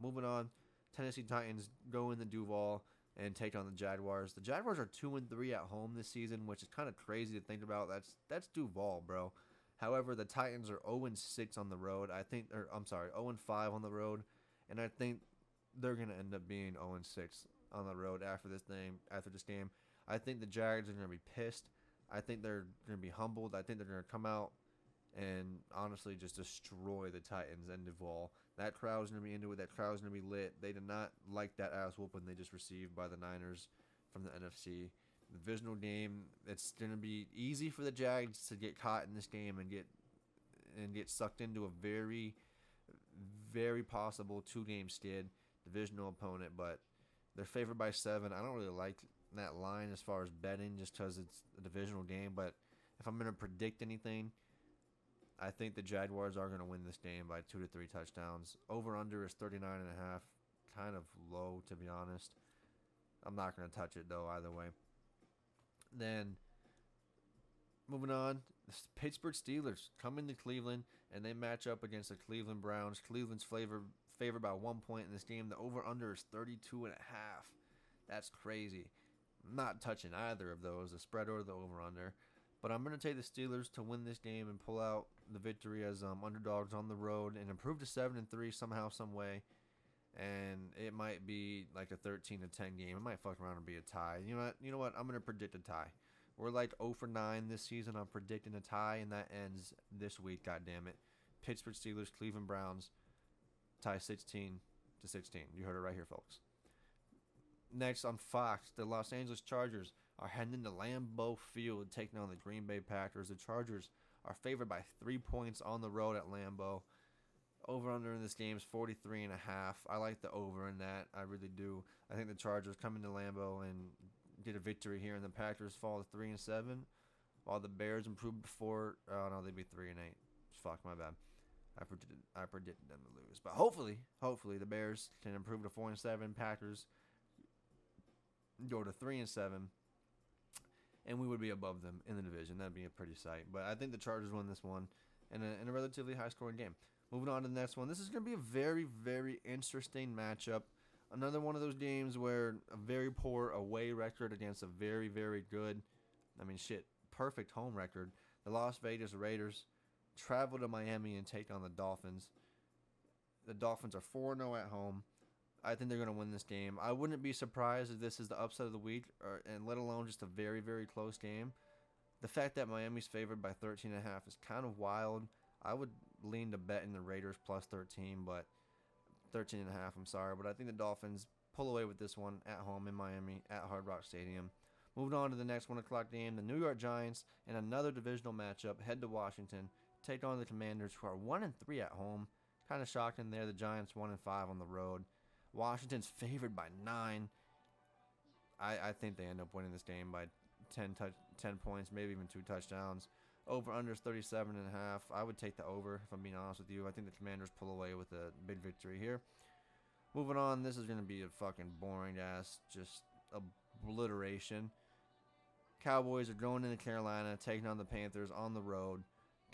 Moving on, Tennessee Titans go in the Duval and take on the Jaguars. The Jaguars are two and three at home this season, which is kind of crazy to think about. That's that's Duval, bro. However, the Titans are 0 and 6 on the road. I think, or I'm sorry, 0 and 5 on the road, and I think they're gonna end up being 0 and 6 on the road after this game. After this game, I think the Jags are gonna be pissed. I think they're gonna be humbled. I think they're gonna come out and honestly just destroy the Titans and Duval. That crowd's gonna be into it. That crowd's gonna be lit. They did not like that ass whooping they just received by the Niners from the NFC. The divisional game, it's gonna be easy for the Jags to get caught in this game and get and get sucked into a very, very possible two game skid divisional opponent, but they're favored by seven. I don't really like that line as far as betting just because it's a divisional game, but if I'm gonna predict anything, I think the Jaguars are going to win this game by two to three touchdowns. Over under is 39 and a half. Kind of low, to be honest. I'm not going to touch it, though, either way. Then, moving on, the Pittsburgh Steelers come into Cleveland, and they match up against the Cleveland Browns. Cleveland's favored favored by one point in this game. The over under is 32 and a half. That's crazy. Not touching either of those, the spread or the over under. But I'm going to take the Steelers to win this game and pull out the victory as um, underdogs on the road and improve to 7 and 3 somehow, some way. And it might be like a 13 to 10 game. It might fuck around and be a tie. You know what? You know what? I'm going to predict a tie. We're like 0 for 9 this season. I'm predicting a tie, and that ends this week. God damn it! Pittsburgh Steelers, Cleveland Browns, tie 16 to 16. You heard it right here, folks. Next on Fox, the Los Angeles Chargers are heading to Lambeau Field taking on the Green Bay Packers. The Chargers are favored by three points on the road at Lambeau. Over under in this game is 43 and a half. I like the over in that. I really do. I think the Chargers come into Lambeau and get a victory here, and the Packers fall to three and seven, while the Bears improved before. Oh no, they'd be three and eight. Fuck my bad. I predicted I predicted them to lose, but hopefully, hopefully the Bears can improve to four and seven. Packers go to three and seven, and we would be above them in the division. That'd be a pretty sight. But I think the Chargers won this one in a, in a relatively high scoring game. Moving on to the next one. This is going to be a very, very interesting matchup. Another one of those games where a very poor away record against a very, very good, I mean, shit, perfect home record. The Las Vegas Raiders travel to Miami and take on the Dolphins. The Dolphins are 4 0 at home. I think they're going to win this game. I wouldn't be surprised if this is the upset of the week, or, and let alone just a very, very close game. The fact that Miami's favored by 13.5 is kind of wild. I would lean to bet in the Raiders plus 13, but 13.5, I'm sorry. But I think the Dolphins pull away with this one at home in Miami at Hard Rock Stadium. Moving on to the next 1 o'clock game, the New York Giants in another divisional matchup head to Washington, take on the Commanders, who are 1 and 3 at home. Kind of shocking there. The Giants 1 and 5 on the road. Washington's favored by nine. I, I think they end up winning this game by 10, touch, 10 points, maybe even two touchdowns. Over under 37 and a half. I would take the over if I'm being honest with you. I think the Commanders pull away with a big victory here. Moving on, this is going to be a fucking boring ass just obliteration. Cowboys are going into Carolina, taking on the Panthers on the road.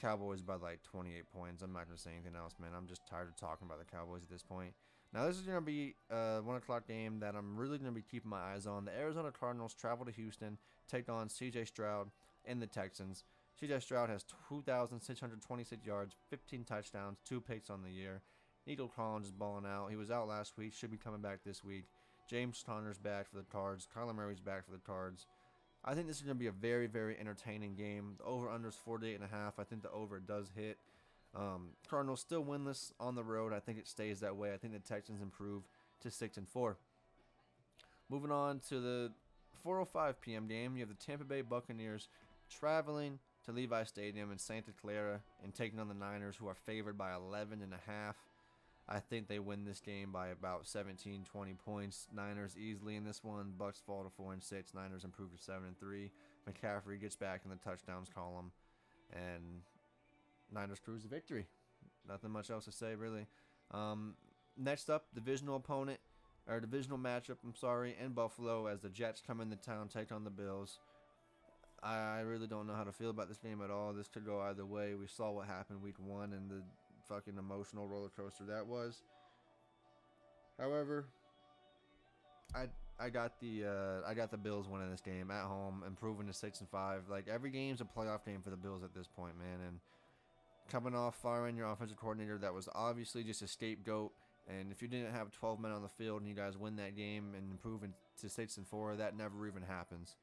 Cowboys by like 28 points. I'm not going to say anything else, man. I'm just tired of talking about the Cowboys at this point. Now, this is going to be a 1 o'clock game that I'm really going to be keeping my eyes on. The Arizona Cardinals travel to Houston, take on CJ Stroud and the Texans. CJ Stroud has 2,626 yards, 15 touchdowns, 2 picks on the year. Nico Collins is balling out. He was out last week, should be coming back this week. James Conner's back for the Cards. Kyler Murray's back for the Cards. I think this is going to be a very, very entertaining game. The over-under is 48.5. I think the over does hit. Um, Cardinals still winless on the road. I think it stays that way. I think the Texans improve to six and four. Moving on to the 4:05 p.m. game, you have the Tampa Bay Buccaneers traveling to Levi Stadium in Santa Clara and taking on the Niners, who are favored by 11 and a half. I think they win this game by about 17, 20 points. Niners easily in this one. Bucks fall to four and six. Niners improve to seven and three. McCaffrey gets back in the touchdowns column, and Niners cruise to victory. Nothing much else to say, really. Um, next up, divisional opponent, or divisional matchup, I'm sorry, in Buffalo as the Jets come into town, take on the Bills. I, really don't know how to feel about this game at all. This could go either way. We saw what happened week one and the fucking emotional roller coaster that was. However, I I got the uh, I got the Bills winning this game at home, improving to six and five. Like every game's a playoff game for the Bills at this point, man. And coming off firing your offensive coordinator that was obviously just a scapegoat. And if you didn't have 12 men on the field and you guys win that game and improve to six and four, that never even happens.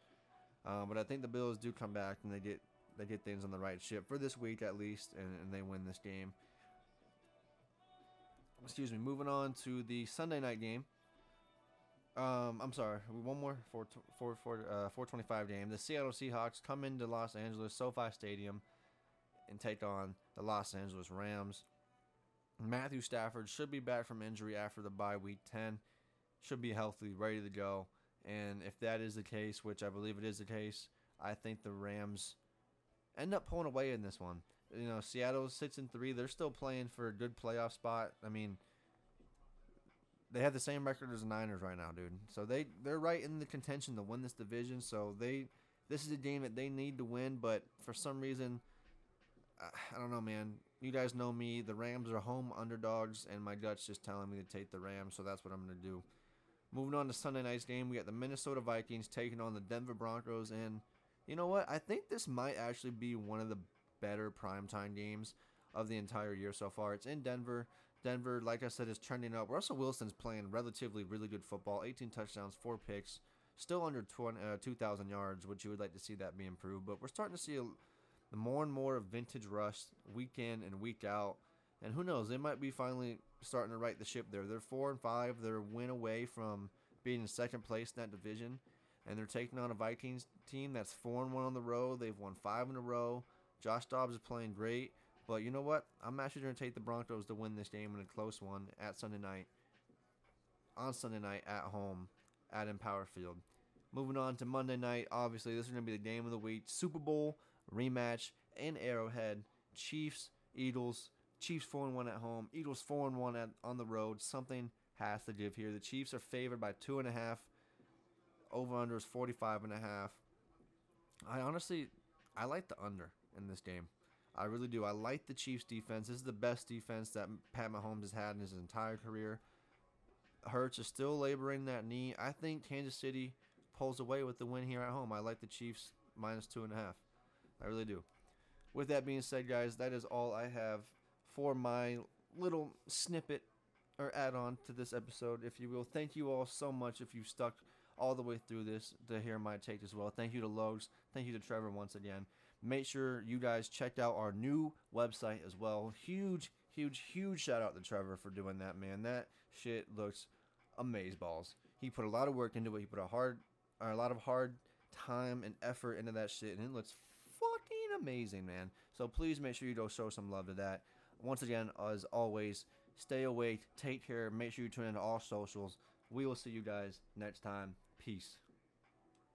Uh, but I think the Bills do come back and they get they get things on the right ship for this week at least, and, and they win this game. Excuse me. Moving on to the Sunday night game. Um, I'm sorry. One more 4 4 4 uh, 425 game. The Seattle Seahawks come into Los Angeles SoFi Stadium and take on the Los Angeles Rams. Matthew Stafford should be back from injury after the bye week 10. Should be healthy, ready to go. And if that is the case, which I believe it is the case, I think the Rams end up pulling away in this one. You know, Seattle sits in three. They're still playing for a good playoff spot. I mean, they have the same record as the Niners right now, dude. So they they're right in the contention to win this division. So they this is a game that they need to win, but for some reason I, don't know, man. You guys know me. The Rams are home underdogs, and my gut's just telling me to take the Rams, so that's what I'm going to do. Moving on to Sunday night's game, we got the Minnesota Vikings taking on the Denver Broncos, and you know what? I think this might actually be one of the better primetime games of the entire year so far. It's in Denver. Denver, like I said, is trending up. Russell Wilson's playing relatively really good football 18 touchdowns, 4 picks, still under 20, uh, 2,000 yards, which you would like to see that be improved. But we're starting to see a, more and more of vintage Russ week in and week out. And who knows, they might be finally starting to right the ship there. They're 4 and 5. They're win away from being in second place in that division. And they're taking on a Vikings team that's 4 and 1 on the road. They've won 5 in a row. Josh Dobbs is playing great. But you know what? I'm actually going to take the Broncos to win this game in a close one at Sunday night. On Sunday night at home at Empower Field. Moving on to Monday night, obviously this is going to be the game of the week. Super Bowl rematch in Arrowhead. Chiefs, Eagles. Chiefs 4 1 at home. Eagles 4 1 on the road. Something has to give here. The Chiefs are favored by 2.5. Over under is 45.5. I honestly, I like the under in this game. I really do. I like the Chiefs defense. This is the best defense that Pat Mahomes has had in his entire career. Hurts is still laboring that knee. I think Kansas City pulls away with the win here at home. I like the Chiefs minus two and a half. I really do. With that being said, guys, that is all I have for my little snippet or add on to this episode, if you will. Thank you all so much if you stuck all the way through this to hear my take as well. Thank you to Logs. Thank you to Trevor once again. Make sure you guys checked out our new website as well. Huge, huge, huge shout out to Trevor for doing that, man. That shit looks amazeballs. He put a lot of work into it. He put a hard, a lot of hard time and effort into that shit, and it looks amazing, man. So please make sure you go show some love to that. Once again, as always, stay awake, take care, make sure you tune into all socials. We will see you guys next time. Peace.